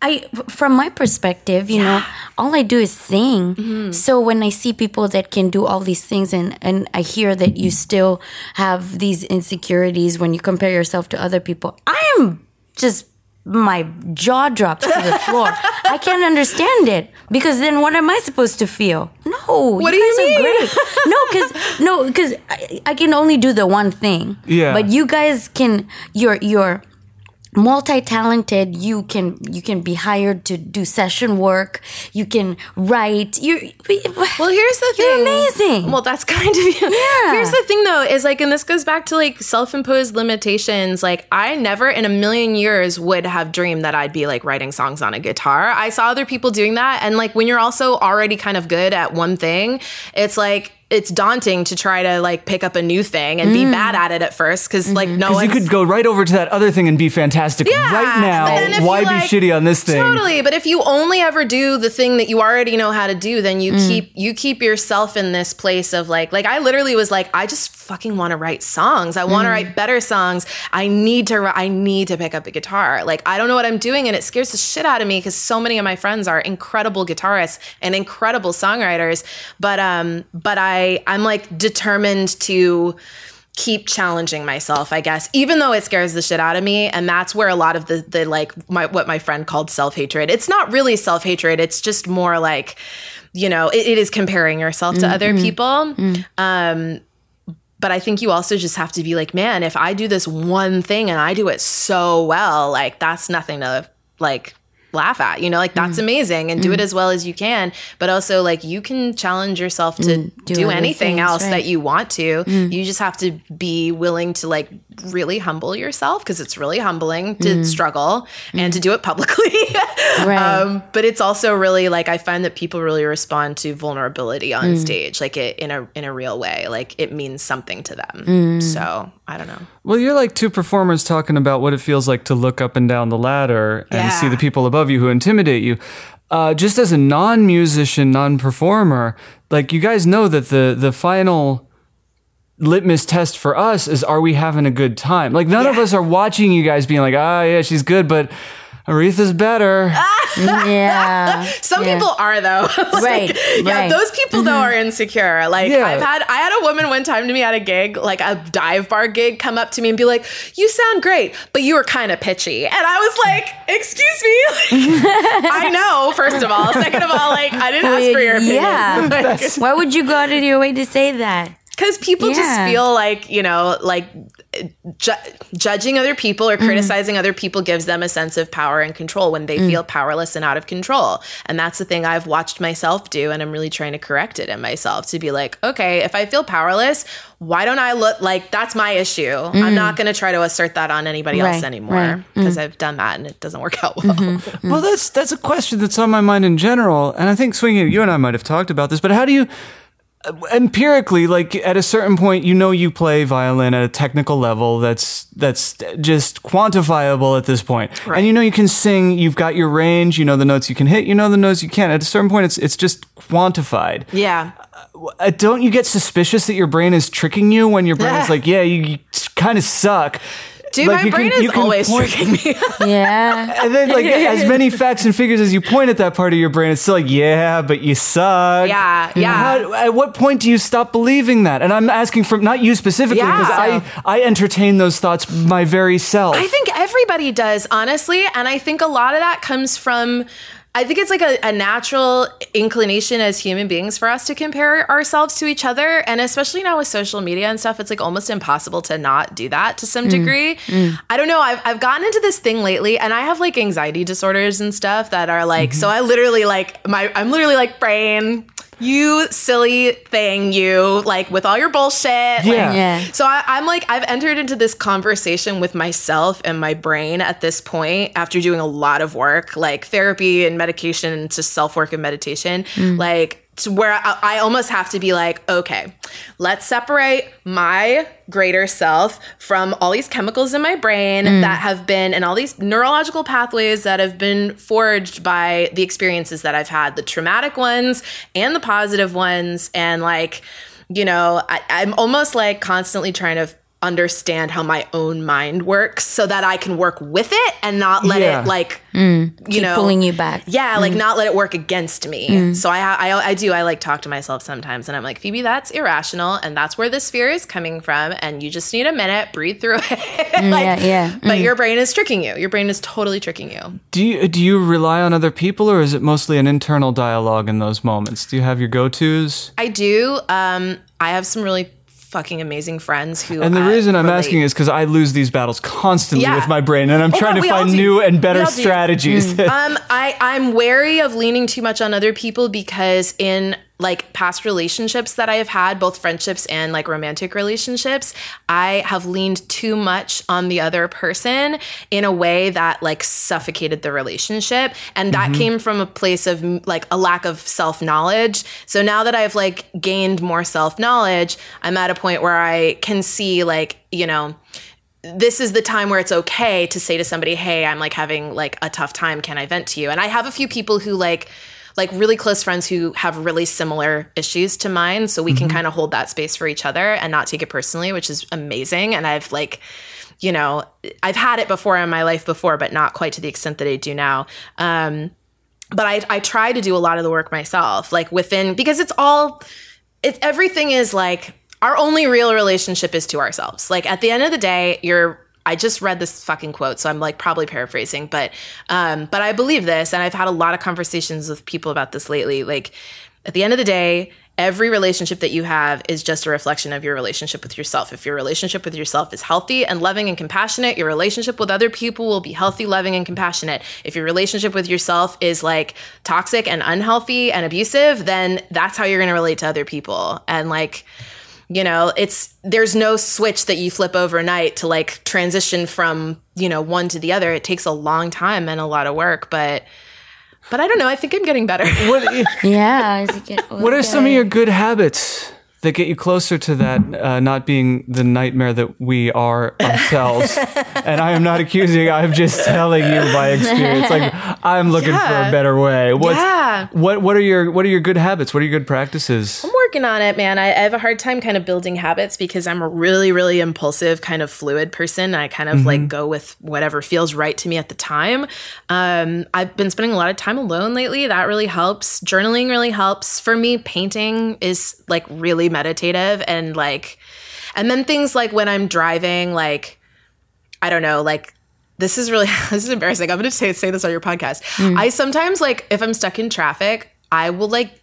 I from my perspective, you know, all I do is sing. Mm-hmm. So when I see people that can do all these things, and and I hear that you still have these insecurities when you compare yourself to other people, I am just my jaw drops to the floor. I can't understand it because then what am I supposed to feel? No, What you do you guys mean? are great. [LAUGHS] No, because no, because I, I can only do the one thing. Yeah. but you guys can. You're you're multi-talented you can you can be hired to do session work you can write you're Well, here's the thing. You're amazing. Well, that's [LAUGHS] kind of you. Yeah. Here's the thing, though, is like, and this goes back to like self-imposed limitations. Like, I never in a million years would have dreamed that I'd be like writing songs on a guitar. I saw other people doing that, and like when you're also already kind of good at one thing, it's like it's daunting to try to like pick up a new thing and be mm. bad at it at first because like mm-hmm. no Because you could go right over to that other thing and be fantastic Yeah, right now. Why you, be shitty on this thing? Totally, but if you only ever do the thing that you already know how to do, then you mm. keep you keep yourself in this place of like like I literally was like I just fucking want to write songs. I want to mm. write better songs. I need to I need to pick up a guitar. Like I don't know what I'm doing and it scares the shit out of me cuz so many of my friends are incredible guitarists and incredible songwriters, but um but I I'm like determined to keep challenging myself, I guess, even though it scares the shit out of me. And that's where a lot of the the like my what my friend called self hatred. It's not really self hatred. It's just more like, you know, it, it is comparing yourself to mm, other mm-hmm. people. Mm. Um, but I think you also just have to be like, man, if I do this one thing and I do it so well, like that's nothing to like laugh at you know like that's mm. amazing and do it mm. as well as you can. But also like you can challenge yourself to mm. do do, anything things, else right. that you want to. You just have to be willing to like really humble yourself because it's really humbling to struggle and to do it publicly. [LAUGHS] Right. um, but it's also really like i find that people really respond to vulnerability on stage like it in a in a real way like it means something to them. So i don't know. Well, you're like two performers talking about what it feels like to look up and down the ladder and Yeah. see the people above you who intimidate you. Uh, just as a non-musician, non-performer, like you guys know that the the final litmus test for us is are we having a good time? Like none of us are watching you guys being like, ah, yeah, she's good, but Aretha's better. [LAUGHS] yeah. Some Yeah. people are though. [LAUGHS] Like, Right, Yeah, right. those people though are insecure. Like Yeah. I've had I had a woman one time to me at a gig, like a dive bar gig, come up to me and be like, "You sound great, but you were kind of pitchy." And I was like, "Excuse me." Like, [LAUGHS] I know, first of all. Second of all, like I didn't ask for your opinion. Yeah. Why would you go out of your way to say that? Because people just feel like, you know, like ju- judging other people or Mm-hmm. criticizing other people gives them a sense of power and control when they Mm. feel powerless and out of control. And that's the thing I've watched myself do. And I'm really trying to correct it in myself to be like, okay, if I feel powerless, why don't I look like that's my issue? I'm not going to try to assert that on anybody else Mm. Right, anymore right. Mm. because I've done that and it doesn't work out well. Mm-hmm. [LAUGHS] Well, that's that's a question that's on my mind in general, and I think swinging. You and I might have talked about this, but how do you empirically, like at a certain point, you know you play violin at a technical level that's that's just quantifiable at this point, and you know you can sing. You've got your range. You know the notes you can hit. You know the notes you can't. At a certain point, it's it's just quantified. yeah. Uh, don't you get suspicious that your brain is tricking you when your brain is [LAUGHS] like, yeah, you, you kind of suck. Dude, Like, my you can- brain you is always point- tricking me. [LAUGHS] Yeah. and then, like, [LAUGHS] as many facts and figures as you point at that part of your brain, it's still like, yeah, but you suck. Yeah, yeah. How, at what point do you stop believing that? And I'm asking from not you specifically, Yeah. because I, I entertain those thoughts my very self. I think everybody does, honestly. And I think a lot of that comes from. I think it's like a, a natural inclination as human beings for us to compare ourselves to each other. And especially now with social media and stuff, it's like almost impossible to not do that to some mm, degree. Mm. I don't know. I've, I've gotten into this thing lately and I have like anxiety disorders and stuff that are like, mm-hmm. so I literally like, my, I'm literally like, brain, you silly thing, you like with all your bullshit. like, Yeah. Yeah. so I, I'm like, I've entered into this conversation with myself and my brain at this point after doing a lot of work, like therapy and medication and just self work and meditation. Mm. Like, to where I, I almost have to be like, okay, let's separate my greater self from all these chemicals in my brain mm. that have been, and all these neurological pathways that have been forged by the experiences that I've had, the traumatic ones and the positive ones. And like, you know, I, I'm almost like constantly trying to understand how my own mind works so that I can work with it and not let Yeah. it like, mm. you know, Pulling you back. yeah, like mm. not let it work against me. Mm. So I, I, I do, I like talk to myself sometimes and I'm like, Phoebe, that's irrational. And that's where this fear is coming from. And you just need a minute, breathe through [LAUGHS] it. like, yeah, yeah. But your brain is tricking you. Your brain is totally tricking you. do you do you rely on other people, or is it mostly an internal dialogue in those moments? Do you have your go tos? I do. Um, I have some really fucking amazing friends who. And the reason I'm relate. asking is because I lose these battles constantly Yeah. with my brain, and I'm Oh, trying no, to find new and better strategies. um, I I'm wary of leaning too much on other people because in like past relationships that I have had, both friendships and like romantic relationships, I have leaned too much on the other person in a way that like suffocated the relationship. And that mm-hmm. came from a place of like a lack of self knowledge. So now that I've like gained more self knowledge, I'm at a point where I can see like, you know, this is the time where it's okay to say to somebody, "Hey, I'm like having like a tough time. Can I vent to you?" And I have a few people who like like really close friends who have really similar issues to mine, so we can kind of hold that space for each other and not take it personally, which is amazing. And I've like you know, I've had it before in my life before, but not quite to the extent that I do now. Um, but I, I try to do a lot of the work myself, like within, because it's all, it's everything is like our only real relationship is to ourselves. Like at the end of the day, you're, I just read this fucking quote, so I'm like probably paraphrasing, but, um, but I believe this, and I've had a lot of conversations with people about this lately. Like at the end of the day, every relationship that you have is just a reflection of your relationship with yourself. If your relationship with yourself is healthy and loving and compassionate, your relationship with other people will be healthy, loving, and compassionate. If your relationship with yourself is like toxic and unhealthy and abusive, then that's how you're going to relate to other people. And like, you know, it's there's no switch that you flip overnight to like transition from, you know, one to the other. It takes a long time and a lot of work, but but I don't know. I think I'm getting better. What, [LAUGHS] Yeah. as you get what are some of your good habits that get you closer to that uh, not being the nightmare that we are ourselves? [LAUGHS] and I am not accusing. I'm just telling you by experience. Like I'm looking for a better way. What's, Yeah. What What are your What are your good habits? What are your good practices? I'm working on it, man. I, I have a hard time kind of building habits because I'm a really, really impulsive, kind of fluid person. I kind of like go with whatever feels right to me at the time. Um, I've been spending a lot of time alone lately. That really helps. Journaling really helps. For me, painting is like really meditative and like, and then things like when I'm driving, like, I don't know, like this is really [LAUGHS] this is embarrassing. I'm gonna say say this on your podcast. Mm. I sometimes like if I'm stuck in traffic, I will like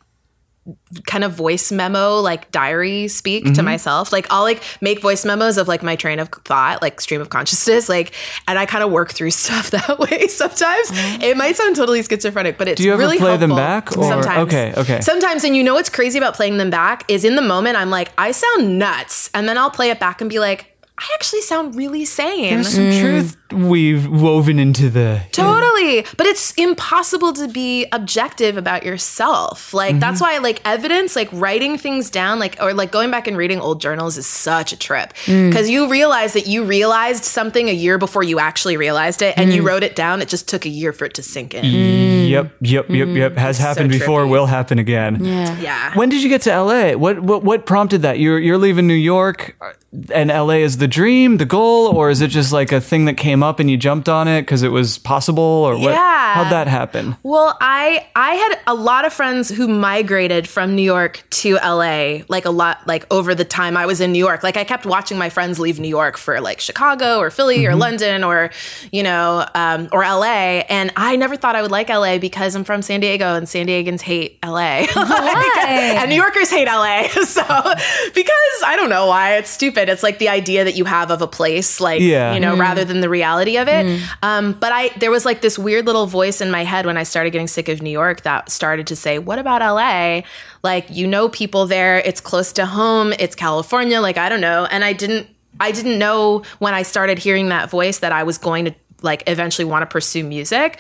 kind of voice memo like diary speak to mm-hmm. myself. Like i'll like make voice memos of like my train of thought like stream of consciousness like and i kind of work through [LAUGHS] stuff that way sometimes. Oh. It might sound totally schizophrenic but it's you ever really play them back, or- sometimes. okay, okay. sometimes and you know what's crazy about playing them back is in the moment i'm like i sound nuts and then i'll play it back and be like i actually sound really sane There's some truth we've woven into the. Totally. But it's impossible to be objective about yourself. Like mm-hmm. that's why like evidence, like writing things down, like or like going back and reading old journals is such a trip. Mm. Cuz you realize that you realized something a year before you actually realized it and you mm. wrote it down. It just took a year for it to sink in. Yep, yep, yep, yep. Mm. Has happened before. trippy. Will happen again. Yeah. Yeah. When did you get to LA? What what what prompted that? You're you're leaving New York, uh, and LA is the dream, the goal, or is it just like a thing that came up and you jumped on it because it was possible, or what? Yeah. How'd that happen? Well, I I had a lot of friends who migrated from New York to LA, like a lot like over the time I was in New York. Like I kept watching my friends leave New York for like Chicago or Philly or London or you know um, or LA, and I never thought I would like LA because I'm from San Diego and San Diegans hate LA. [LAUGHS] and New Yorkers hate LA. [LAUGHS] So because I don't know why it's stupid. It's like the idea that you have of a place, like Yeah. you know, rather than the reality of it. Um, but I there was like this weird little voice in my head when I started getting sick of New York that started to say, "What about LA? Like you know people there. It's close to home. It's California. Like I don't know." And I didn't I didn't know when I started hearing that voice that I was going to like eventually want to pursue music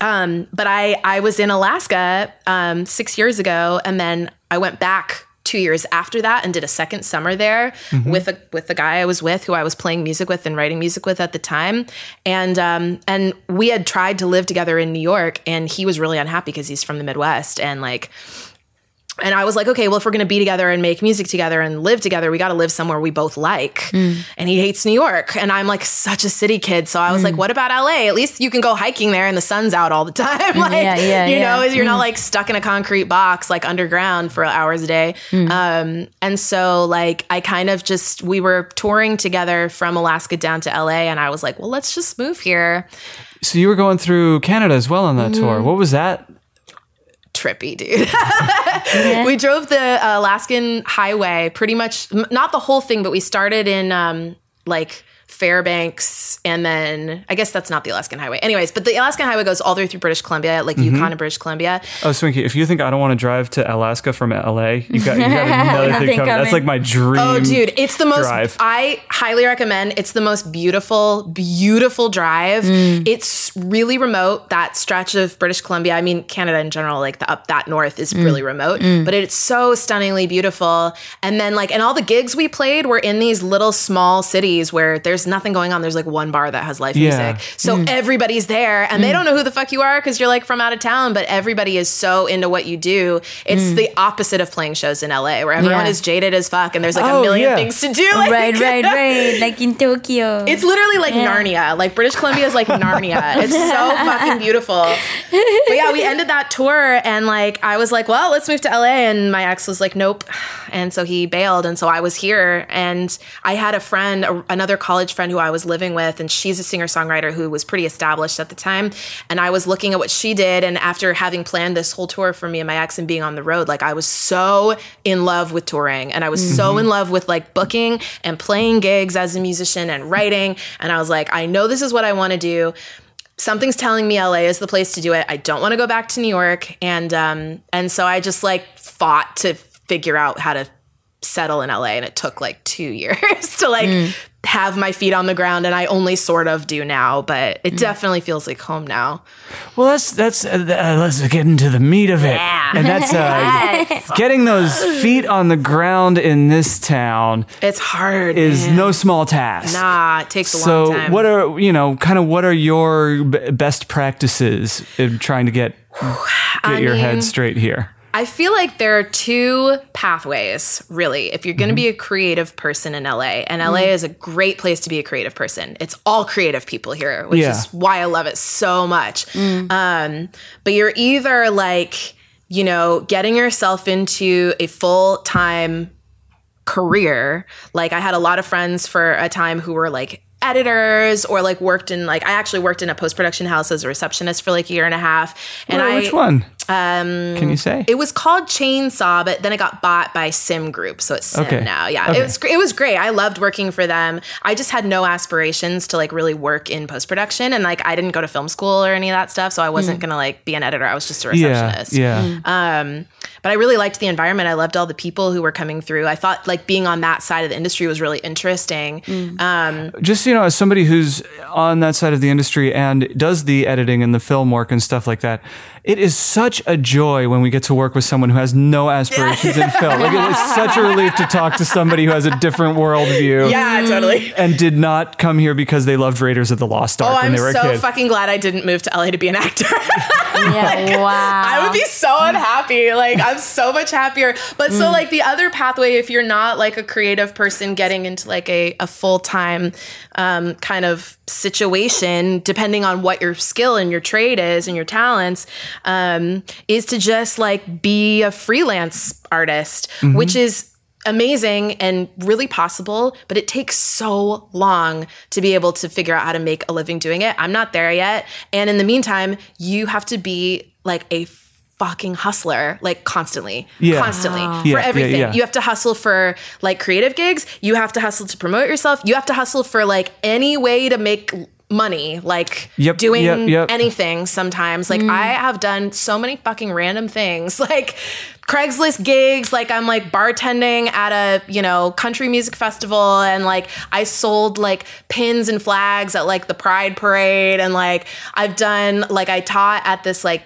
um, but I I was in Alaska um, six years ago, and then I went back two years after that and did a second summer there with a with the guy I was with, who I was playing music with and writing music with at the time, and um, and we had tried to live together in New York, and he was really unhappy because he's from the Midwest, and like and I was like, okay, well, if we're going to be together and make music together and live together, we got to live somewhere we both like. And he hates New York. And I'm like such a city kid. So I was like, what about LA? At least you can go hiking there and the sun's out all the [LAUGHS] time. like, Yeah, yeah, you yeah. know, you're not like stuck in a concrete box, like underground for hours a day. Um, and so, like, I kind of just, we were touring together from Alaska down to LA. And I was like, well, let's just move here. So you were going through Canada as well on that tour. Mm-hmm. What was that? Trippy, dude. [LAUGHS] we drove the uh, Alaskan highway pretty much, not the whole thing, but we started in um, like Fairbanks, and then I guess that's not the Alaskan Highway. Anyways, but the Alaskan Highway goes all the way through British Columbia, like Yukon and British Columbia. Oh, Swinky, if you think I don't want to drive to Alaska from LA, you got, you got [LAUGHS] another thing coming. That's like my dream. Oh, dude, it's the most. drive. I highly recommend. It's the most beautiful, beautiful drive. Mm. It's really remote. That stretch of British Columbia. I mean, Canada in general, like the up that north is Mm. really remote, but it's so stunningly beautiful. And then like, and all the gigs we played were in these little small cities where there's nothing going on. There's like one bar that has live Yeah. Mm. music, so everybody's there, and they don't know who the fuck you are because you're like from out of town. But everybody is so into what you do. It's the opposite of playing shows in LA, where everyone Yeah. is jaded as fuck, and there's like Oh, a million yeah. things to do. [LAUGHS] Like, right, right, [LAUGHS] right. Like in Tokyo. It's literally like Narnia. Like British Columbia is like [LAUGHS] Narnia. It's so fucking beautiful. But yeah, we ended that tour and like I was like, well, let's move to LA. And my ex was like, nope. And so he bailed. And so I was here. And I had a friend, a, another college friend who I was living with, and she's a singer songwriter who was pretty established at the time. And I was looking at what she did. And after having planned this whole tour for me and my ex and being on the road, like I was so in love with touring and I was so in love with like booking and playing gigs as a musician and writing. And I was like, I know this is what I want to do. Something's telling me LA is the place to do it. I don't want to go back to New York. And um, and so I just like fought to figure out how to settle in LA. And it took like two [LAUGHS] years to like have my feet on the ground. And I only sort of do now, but it definitely feels like home now. Well, that's that's uh, uh, let's get into the meat of it, Yeah. and that's uh, getting those [LAUGHS] feet on the ground in this town It's hard. is man. no small task. Nah, it takes a So, long time. So what are you know, kind of what are your b- best practices in trying to get [SIGHS] get your mean- head straight here? I feel like there are two pathways, really. If you're going to Mm-hmm. be a creative person in LA, and LA is a great place to be a creative person. It's all creative people here, which Yeah. is why I love it so much. Um, but you're either like, you know, getting yourself into a full time career. Like I had a lot of friends for a time who were like editors or like worked in like I actually worked in a post production house as a receptionist for like a year and a half. And I which one? Um, Can you say? it was called Chainsaw, but then it got bought by Sim Group, so it's Sim Okay. now. Yeah, Okay. it was it was great. I loved working for them. I just had no aspirations to like really work in post production, and like I didn't go to film school or any of that stuff, so I wasn't gonna like be an editor. I was just a yeah, receptionist. yeah. Um, but I really liked the environment. I loved all the people who were coming through. I thought like being on that side of the industry was really interesting. Um, just you know as somebody who's on that side of the industry and does the editing and the film work and stuff like that it is such a joy when we get to work with someone who has no aspirations in film like it is [LAUGHS] such a relief to talk to somebody who has a different worldview yeah, totally. and did not come here because they loved Raiders of the Lost Ark Oh, when I'm they were a so kid. fucking glad I didn't move to LA to be an actor. [LAUGHS] yeah, wow. I would be so unhappy. Like I'm so much happier. But so like the other pathway, if you're not like a creative person getting into like a, a full time um, kind of situation, depending on what your skill and your trade is and your talents, um, is to just like be a freelance artist, which is amazing and really possible, but it takes so long to be able to figure out how to make a living doing it. I'm not there yet. And in the meantime, you have to be like a fucking hustler like constantly Yeah. constantly Yeah, for yeah, everything yeah. you have to hustle for like creative gigs you have to hustle to promote yourself you have to hustle for like any way to make money like Yep, doing yep, yep. anything sometimes. Like mm. i have done so many fucking random things [LAUGHS] like craigslist gigs. Like i'm like bartending at a you know country music festival and like i sold like pins and flags at like the pride parade. And like i've done like i taught at this like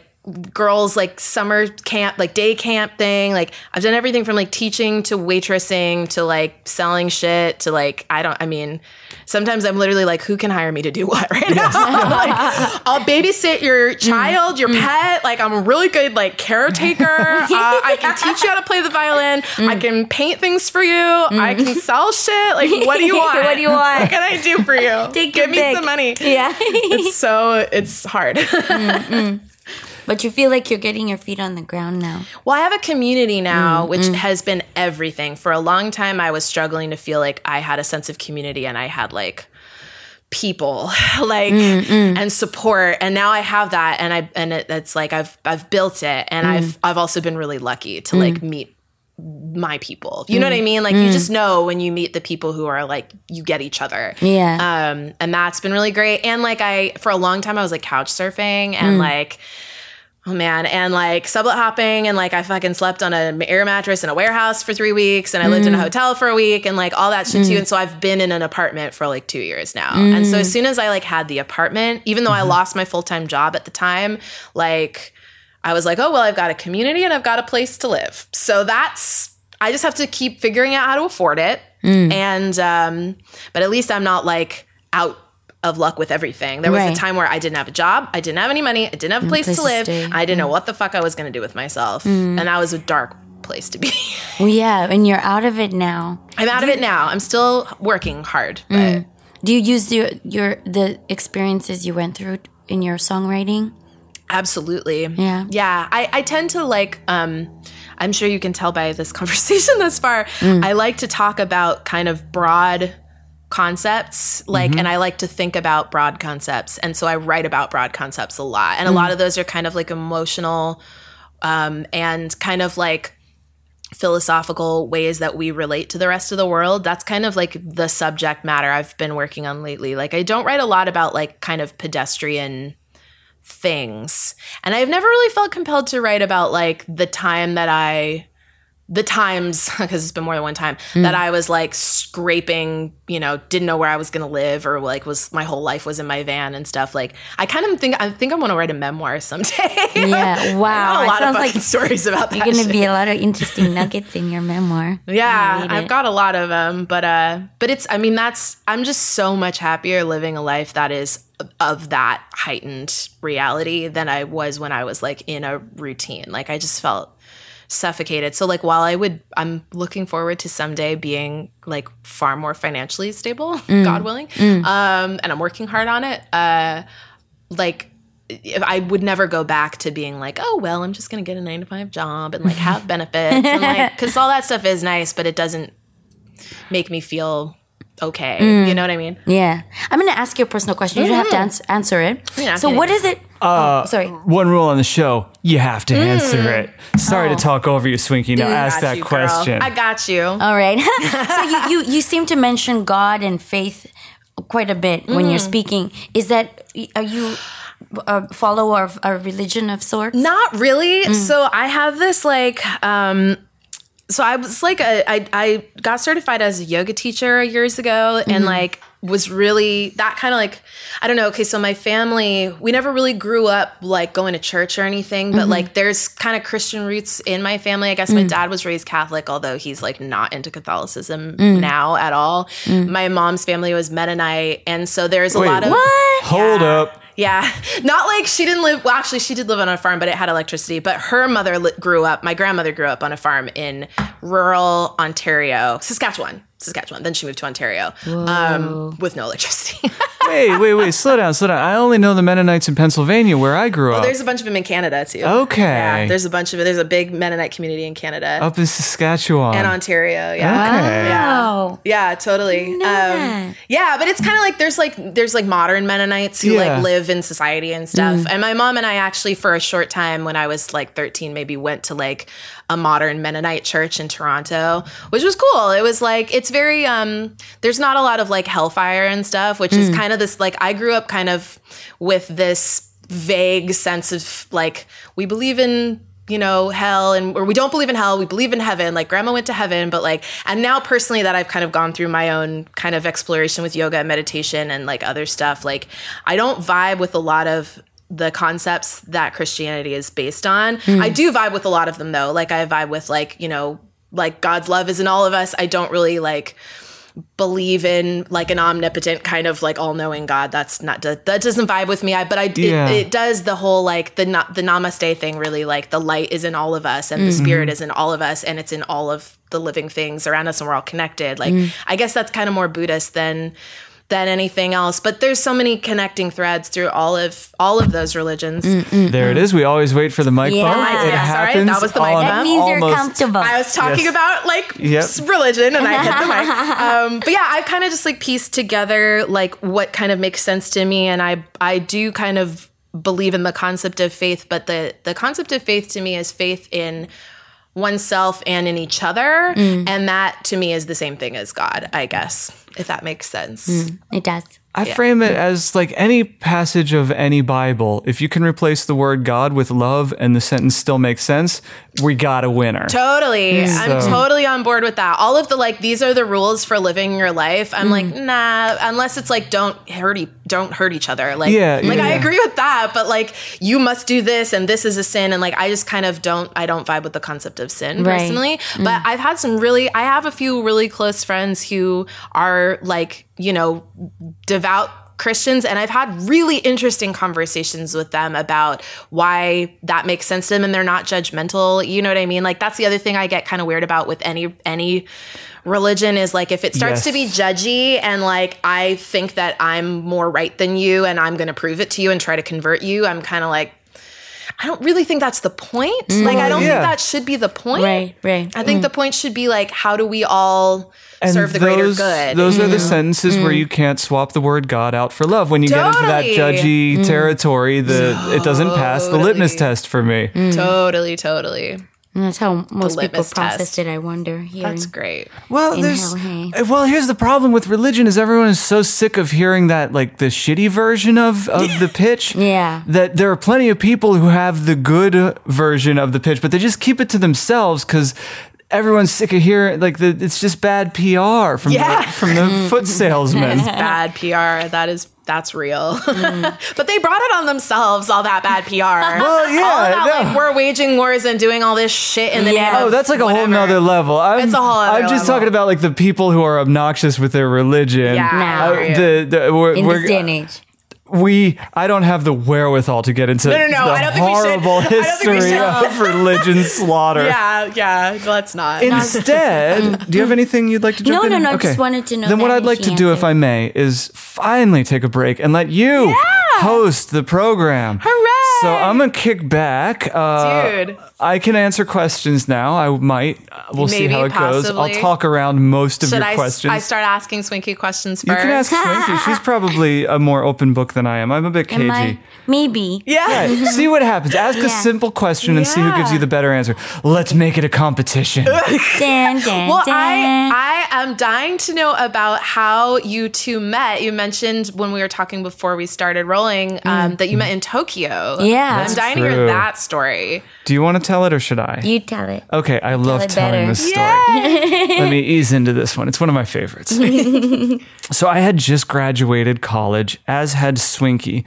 girls like summer camp like day camp thing. Like i've done everything from like teaching to waitressing to like selling shit to like i don't i mean sometimes i'm literally like who can hire me to do what [LAUGHS] right now? [LAUGHS] Like i'll babysit your child your mm-hmm. pet. Like i'm a really good like caretaker. [LAUGHS] Uh, i can teach you how to play the violin. I mm. can paint things for you. I mm. can sell shit. Like what do you want? What do you want? what can i do for you? Take give me pick. some money. Yeah. it's so it's hard mm, but you feel like you're getting your feet on the ground now. Well, I have a community now, mm, which mm. has been everything. For a long time, I was struggling to feel like I had a sense of community and I had like people [LAUGHS] like mm, and support. And now i have that and i and it, it's like i've i've built it and i've i've also been really lucky to like meet my people. You know what I mean? Like you mm. just know when you meet the people who are like you get each other. Yeah. Um, and that's been really great. And like I, for a long time, I was like couch surfing and mm. like, oh man, and like sublet hopping, and like I fucking slept on an air mattress in a warehouse for three weeks, and I lived in a mm. hotel for a week, and like all that shit too. And so I've been in an apartment for like two years now. And so as soon as I like had the apartment, even though I mm-hmm. lost my full time job at the time, like I was like, oh well, I've got a community and I've got a place to live. So that's I just have to keep figuring out how to afford it. Mm. And um, but at least I'm not like out of luck with everything. There was Right. a time where I didn't have a job, I didn't have any money, I didn't have a place, place to to live. stay. I didn't know mm. what the fuck I was gonna do with myself. And that was a dark place to be. [LAUGHS] Well, yeah, and you're out of it now. I'm out of it now. I'm still working hard, but Do you use your your the experiences you went through in your songwriting? Absolutely. Yeah. Yeah. I, I tend to like, um, I'm sure you can tell by this [LAUGHS] conversation thus far. I like to talk about kind of broad concepts, like, and I like to think about broad concepts. And so I write about broad concepts a lot. And a lot of those are kind of like emotional um, and kind of like philosophical ways that we relate to the rest of the world. That's kind of like the subject matter I've been working on lately. Like, I don't write a lot about like kind of pedestrian things. And I've never really felt compelled to write about like the time that I the times [LAUGHS] because it's been more than one time that I was like scraping, you know, didn't know where I was going to live or like was my whole life was in my van and stuff. Like I kind of think I think I'm going to write a memoir someday. [LAUGHS] Yeah, wow. a lot of like stories about that. You're gonna be a lot of interesting nuggets in your memoir. Yeah, I've got a lot of them, but uh, but it's I mean that's I'm just so much happier living a life that is of that heightened reality than I was when I was like in a routine. Like I just felt suffocated. So like while I would I'm looking forward to someday being like far more financially stable, [LAUGHS] God willing. Um and I'm working hard on it. Uh like I would never go back to being like, oh well, I'm just gonna get a nine to five job and like have [LAUGHS] benefits and like because all that stuff is nice, but it doesn't make me feel okay. You mm. know what I mean? Yeah, I'm gonna ask you a personal question. You don't have to mm-hmm. ans- answer it. Yeah, so, okay. what is it? Uh, oh, sorry. One rule on the show: you have to answer mm. it. Sorry to oh. talk over you, Swinky. Now ask that you, girl. question. I got you. All right. [LAUGHS] so you, you you seem to mention God and faith quite a bit when you're mm. speaking. Is that are you a follower of a religion of sorts? Not really. So I have this like um so I was like a I I got certified as a yoga teacher years ago and mm-hmm. like was really that kind of like I don't know, okay, so my family, we never really grew up like going to church or anything, but mm-hmm. like there's kind of Christian roots in my family. I guess my mm. dad was raised Catholic, although he's like not into Catholicism mm. now at all. Mm. My mom's family was Mennonite, and so there's a Wait, lot of What? Hold up. Yeah, [LAUGHS] not like she didn't live. Well, actually, she did live on a farm, but it had electricity. But her mother li- grew up. My grandmother grew up on a farm in rural Ontario, Saskatchewan. Saskatchewan. Then she moved to Ontario um, with no electricity. [LAUGHS] Wait, wait, wait. Slow down, slow down. I only know the Mennonites in Pennsylvania, where I grew up. there's a bunch of them in Canada too. Okay. Yeah, there's a bunch of it. There's a big Mennonite community in Canada Up in Saskatchewan. and Ontario. Yeah. Okay. Wow. Yeah, totally. Um, yeah, but it's kind of like there's like there's like modern Mennonites who Yeah. like live in society and stuff. And my mom and I actually for a short time when I was like 13 maybe went to like a modern Mennonite church in Toronto, which was cool. It was like it's very um there's not a lot of like hellfire and stuff, which is kind of this like I grew up kind of with this vague sense of like we believe in you know hell and or we don't believe in hell we believe in heaven like grandma went to heaven but like and now personally that i've kind of gone through my own kind of exploration with yoga and meditation and like other stuff like i don't vibe with a lot of the concepts that christianity is based on hmm. i do vibe with a lot of them though like i vibe with like you know like god's love is in all of us i don't really like believe in like an omnipotent kind of like all-knowing God. That's not that doesn't vibe with me. I but I Yeah. it, it does the whole like the the namaste thing really like the light is in all of us and the mm-hmm. spirit is in all of us and it's in all of the living things around us and we're all connected. Like mm. I guess that's kind of more Buddhist than than anything else. But there's so many connecting threads through all of all of those religions. Mm, mm, there it mm. is. We always wait for the mic Yeah. bump. It yeah, sorry, happens. that was the mic bump. That means you're almost- comfortable. I was talking Yes. about like Yep. religion and I hit the mic. [LAUGHS] Um, but yeah, I've kind of just like pieced together like what kind of makes sense to me, and I I do kind of believe in the concept of faith, but the the concept of faith to me is faith in oneself and in each other. Mm. And that to me is the same thing as God, I guess, if that makes sense. Mm. It does. I frame it as like any passage of any Bible. If you can replace the word God with love and the sentence still makes sense, we got a winner. Totally. I'm totally on board with that. All of the like these are the rules for living your life. I'm like, Mm. nah, unless it's like don't hurt e- don't hurt each other. Like Yeah, like yeah, I agree with that, but like you must do this and this is a sin and like I just kind of don't I don't vibe with the concept of sin Right. personally. But I've had some really I have a few really close friends who are like, you know, devout Christians and I've had really interesting conversations with them about why that makes sense to them and they're not judgmental. You know what I mean? Like that's the other thing I get kind of weird about with any any religion is like if it starts to be judgy and like I think that I'm more right than you and I'm going to prove it to you and try to convert you, I'm kind of like I don't really think that's the point. Mm. Like I don't Yeah. think that should be the point. Right, right. I think mm. the point should be like how do we all serve the greater good? Those are the mm. sentences where you can't swap the word God out for love. When you get into that Totally. judgy territory, the it doesn't pass the litmus test for me. totally, totally. And that's how most people processed test. it, I wonder. Hearing. That's great. Well, In there's hell, hey. uh, well, here's the problem with religion is everyone is so sick of hearing that like the shitty version of of the [LAUGHS] pitch. Yeah. That there are plenty of people who have the good version of the pitch, but they just keep it to themselves because everyone's sick of hearing like the it's just bad PR from Yeah. the, from the [LAUGHS] foot salesman. Bad PR. That is that's real. [LAUGHS] Mm. but they brought it on themselves, all that bad PR. [LAUGHS] Well, yeah, all that, no. like we're waging wars and doing all this shit in the Yeah. name Oh, that's like a whole nother level. I'm, It's a whole other I'm just level. talking about like the people who are obnoxious with their religion. Yeah, hear you. the, the, we're, in we're- this day and age. We I don't have the wherewithal to get into No, no, no, the I don't think we should. horrible I don't think we history should. of [LAUGHS] religion slaughter. yeah, yeah. Let's not. Instead, do you have anything you'd like to jump No, in? no, no, I just wanted to know Then what I'd like to she do, if. I may, is finally take a break and let you host the program. Hooray! So I'm gonna kick back. Uh, Dude. I can answer questions now. I might. We'll see how it goes. I'll talk around most of Should your I, questions. I start asking Swinky questions first. you can ask Swinky. She's [LAUGHS] probably a more open book than I am. I'm a bit cagey. Am I? Maybe. yeah. Yeah, [LAUGHS] see what happens. Ask a simple question and see who gives you the better answer. Let's make it a competition. [LAUGHS] Dan, Dan, Well, Dan. I I am dying to know about how you two met. You mentioned when we were talking before we started rolling um, that you met in Tokyo. Yeah. I'm That's dying to hear that story. Do you want to tell it or should I? you tell it. Okay, I love telling better. this story. Let me ease into this one. It's one of my favorites. [LAUGHS] so I had just graduated college, as had Swinky,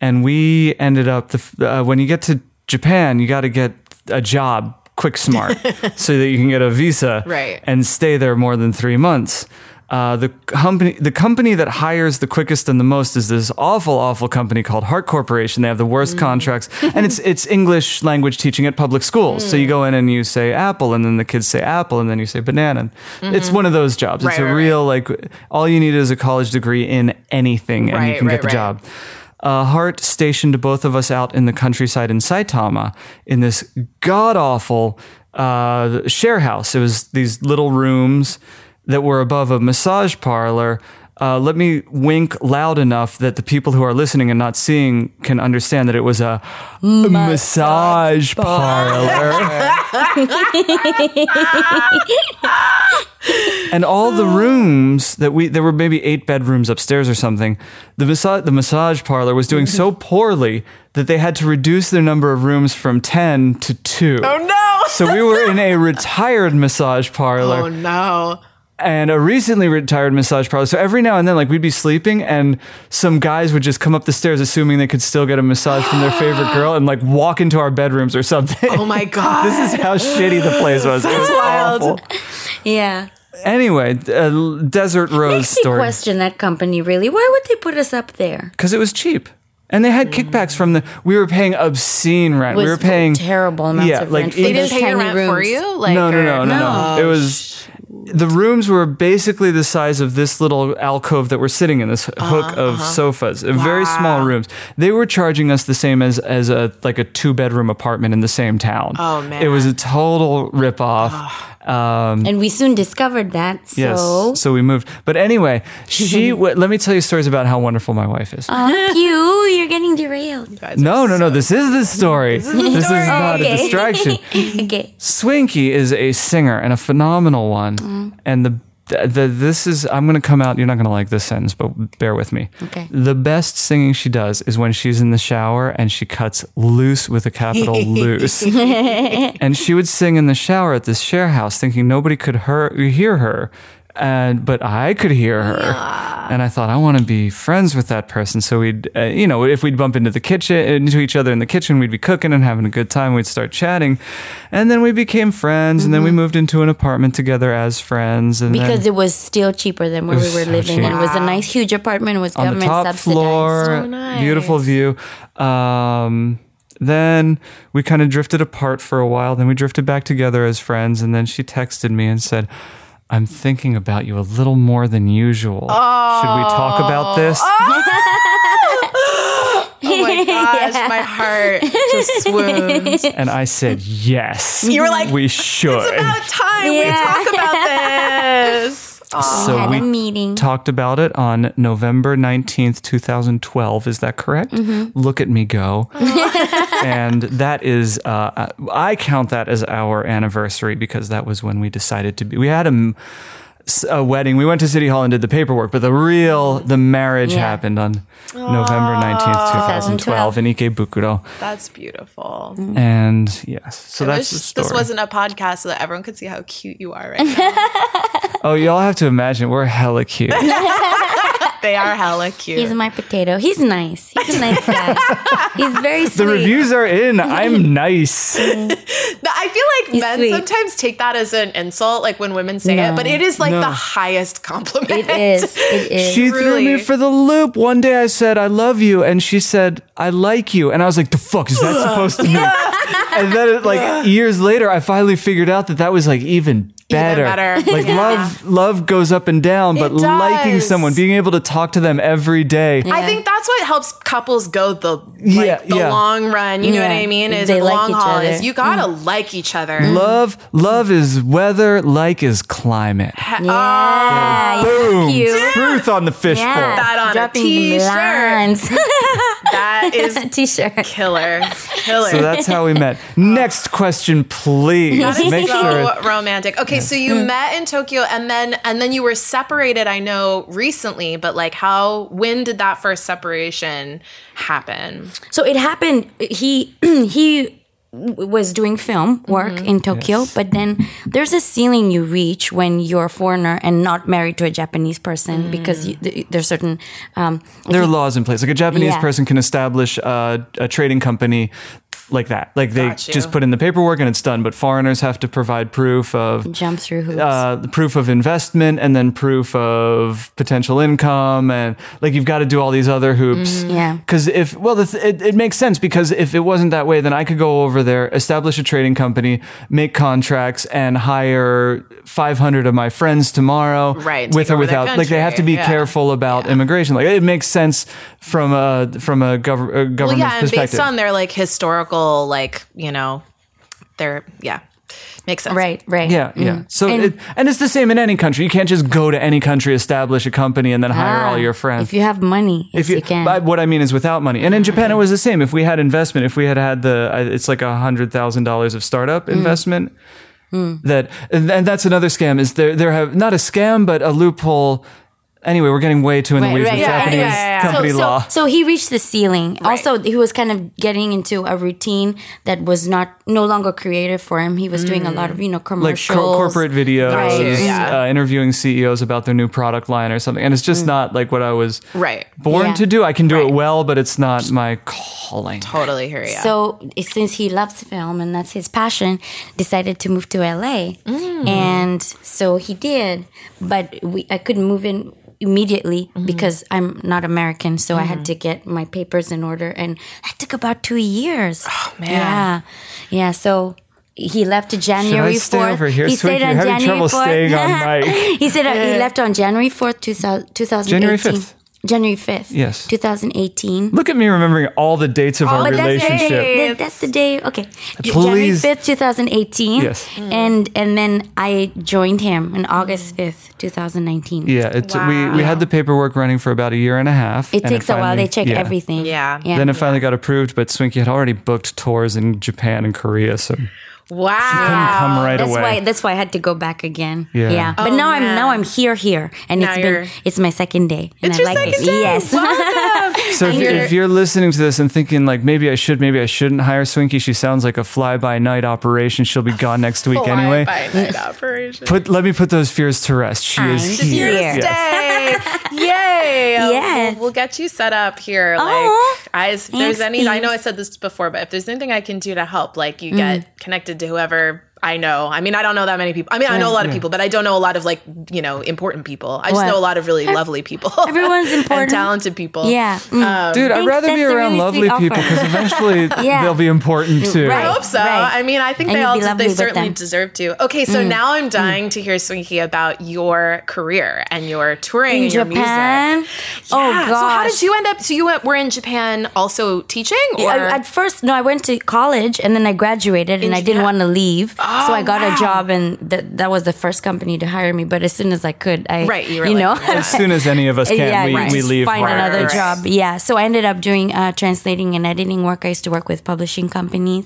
and we ended up the uh, when you get to Japan, you got to get a job quick smart [LAUGHS] so that you can get a visa Right. and stay there more than three months. Uh, the company, the company that hires the quickest and the most is this awful, awful company called Heart Corporation. They have the worst contracts, [LAUGHS] and it's it's English language teaching at public schools. So you go in and you say apple, and then the kids say apple, and then you say banana. It's one of those jobs. it's a right, real like all you need is a college degree in anything, and you can right, get the right. job. Uh, Heart stationed both of us out in the countryside in Saitama in this god awful uh, share house. It was these little rooms that were above a massage parlor. Uh, let me wink loud enough that the people who are listening and not seeing can understand that it was a massage parlor. [LAUGHS] and all the rooms that we there were maybe eight bedrooms upstairs or something. The massage the massage parlor was doing so poorly that they had to reduce their number of rooms from ten to two. Oh no! So we were in a retired massage parlor Oh no! And a recently retired massage parlor. So every now and then, like we'd be sleeping, and some guys would just come up the stairs, assuming they could still get a massage from their favorite [GASPS] girl, and like walk into our bedrooms or something. Oh my god! [LAUGHS] this is how shitty the place was. It was wild. awful. Yeah. Anyway, uh, Desert Rose Makes me story question that company really. Why would they put us up there? because it was cheap. And they had kickbacks from the. We were paying obscene rent. we were paying terrible amounts yeah, of like rent for they didn't pay your tiny rent for you. Like no, no, or- no, no, no. It was the rooms were basically the size of this little alcove that we're sitting in. This hook Uh-huh, of sofas, uh, very small rooms. They were charging us the same as as a like a two bedroom apartment in the same town. Oh, man. it was a total rip off. And we soon discovered that. So Yes. So we moved. But anyway, [LAUGHS] she. w- let me tell you stories about how wonderful my wife is. Oh, [LAUGHS] you, you're getting derailed. no, no, no. This is the story. This is, story. not a distraction. [LAUGHS] Okay. Swinky is a singer and a phenomenal one. Mm. And the, the this is I'm going to come out. You're not going to like this sentence, but bear with me. Okay. The best singing she does is when she's in the shower and she cuts loose with a capital [LAUGHS] loose. [LAUGHS] and she would sing in the shower at this share house, thinking nobody could her- hear her. And but I could hear her, and I thought I want to be friends with that person. So we'd, uh, you know, if we'd bump into the kitchen, into each other in the kitchen, we'd be cooking and having a good time. We'd start chatting, and then we became friends. And then we moved into an apartment together as friends. And Mm-hmm. Because then it was still cheaper than where we were so living. cheap. And it was a nice, huge apartment. It was on the government top subsidized. floor, So nice. beautiful view. Um, then we kind of drifted apart for a while. Then we drifted back together as friends. And then she texted me and said, I'm thinking about you a little more than usual. Should we talk about this? Oh, [LAUGHS] oh my gosh, my heart just [LAUGHS] swoons. And I said, yes. You were like, we should. It's About time we talk about [LAUGHS] this. So had we a meeting. talked about it on November 19th, 2012. Is that correct? Mm-hmm. Look at me go. [LAUGHS] [LAUGHS] and that is, uh, I count that as our anniversary because that was when we decided to be. We had a, a wedding. We went to City Hall and did the paperwork, but the real, the marriage Yeah. happened on November ah. 19th, 2012 in Ikebukuro. That's beautiful. Mm-hmm. And yes, so I that's wish the story. this wasn't a podcast so that everyone could see how cute you are right now. [LAUGHS] oh, y'all have to imagine we're hella cute. [LAUGHS] they are [LAUGHS] hella cute. He's my potato. He's nice. He's a nice guy. [LAUGHS] He's very sweet. the reviews are in. I'm [LAUGHS] nice. I feel like men sweet. sometimes take that as an insult, like when women say it, but it is like No. the highest compliment. It is. It is. She threw me Truly. for the loop. One day I said, I love you. And she said, I like you. And I was like, the fuck is that supposed to mean? and then, it, like, years later, I finally figured out that that was like even better. better. Like, [LAUGHS] Yeah. love love goes up and down, but liking someone, being able to talk to them every day. I think that's what helps couples go the like, Yeah, the yeah. long run. You know what I mean? Is They the like long each haul. other. Is you gotta mm. like each other. Mm. Love, love is weather, like is climate. yeah. Oh. Boom. You're cute. Truth on the fishbowl. Yeah. That on a Dropping t-shirt. lines. [LAUGHS] That [LAUGHS] is T-shirt. killer, killer. So that's how we met. Next question, please. That is Make so sure. romantic. Okay, so you met in Tokyo and then and then you were separated, I know, recently, but like how when did that first separation happen? So it happened. He [CLEARS THROAT] he was doing film work Mm-hmm. in Tokyo, but then there's a ceiling you reach when you're a foreigner and not married to a Japanese person Mm. because you, th- there's certain um, There are laws in place. Like a Japanese Yeah. person can establish a, a trading company like that. Like they just put in the paperwork and it's done. But foreigners have to provide proof of jump through hoops. uh, the proof of investment and then proof of potential income and like you've got to do all these other hoops. Yeah. Because if well, the th- it, it makes sense because if it wasn't that way, then I could go over there, establish a trading company, make contracts, and hire 500 of my friends tomorrow, Right, with or without. Like they have to be yeah. careful about immigration. Like it makes sense from a from a, gov- a Well, government yeah, and based on their like historical, like you know, their yeah, makes sense. right, right. yeah, yeah. So And- and, it, and it's the same in any country. You can't just go to any country, establish a company, and then hire Ah, all your friends. If you have money, yes, if you, you, can. but what I mean is without money. And in Japan, it was the same. If we had investment, if we had had the, uh, it's like a hundred thousand dollars of startup Mm. investment. That and and that's another scam. Is there there have not a scam, but a loophole. Anyway, we're getting way too in the weeds right, with yeah, Japanese yeah, yeah, yeah. company so, law. So, so he reached the ceiling. Also, he was kind of getting into a routine that was not no longer creative for him. He was doing a lot of you know like commercials, co- corporate videos, Right. Yeah. uh, interviewing CEOs about their new product line or something, and it's just not like what I was Right. born Mm. Yeah. to do. I can do Right. it well, but it's not my calling. Totally hear you. So since he loves film and that's his passion, decided to move to LA, Mm. and so he did. But we, I couldn't move in immediately Mm-hmm. because I'm not American, so I had to get my papers in order, and that took about two years. Oh man. Yeah, yeah. So. He left to January 4th. he stayed on January trouble 4th. staying on mic. [LAUGHS] he said he left on January 4th, 2000, 2018. January 5th. January 5th. Yes. 2018. Look at me remembering all the dates of oh, our But that's the relationship. day. that- That's the day. Okay. January Please. 5th, 2018. Yes. And and then I joined him on August 5th, 2019. Yeah, it, we we had the paperwork running for about a year and a half. It and takes a while. finally- They check yeah. everything. Yeah. Yeah. Then it finally got approved, but Swinky had already booked tours in Japan and Korea, so Wow. couldn't come right that's away. why that's why I had to go back again. Yeah. Yeah. Oh, but Oh, now I'm now I'm here here and Now it's you're- been it's my second day. And It's I your like second it. day. Yes. Welcome. [LAUGHS] So if, you're, you're- if you're listening to this and thinking like maybe I should, maybe I shouldn't hire Swinky, she sounds like a fly by night operation. She'll be gone next week anyway. Fly-by-night operation. Put let me put those fears to rest. She is I'm here. here. Yes. Yay. Uh, yes. We'll, we'll get you set up here. Like, I, if there's Thanks, any, I know I said this before, but if there's anything I can do to help, like you get mm. connected to whoever I know. I mean, I don't know that many people. I mean, I know a lot of people, but I don't know a lot of like, you know, important people. I just What? know a lot of really lovely people. [LAUGHS] Everyone's and important. talented people. Yeah. Mm. Dude, I'd rather be around really lovely people because eventually [LAUGHS] Yeah. they'll be important too. Right. I hope so. Right. I mean, I think And they all be they certainly them. Mm. deserve to. Okay, so now I'm dying to hear Swinky about your career and your touring In and your Japan. music. Oh gosh. So how did you end up? So you went, were in Japan also teaching, or I, at first, no, I went to college and then I graduated and I didn't want to leave. So I got wow. a job and that that was the first company to hire me. But as soon as I could, I, Right, you you like, know, As soon as any of us can, yeah, we, right. we leave. Find hard. another It's- job. Yeah. So I ended up doing uh, translating and editing work. I used to work with publishing companies,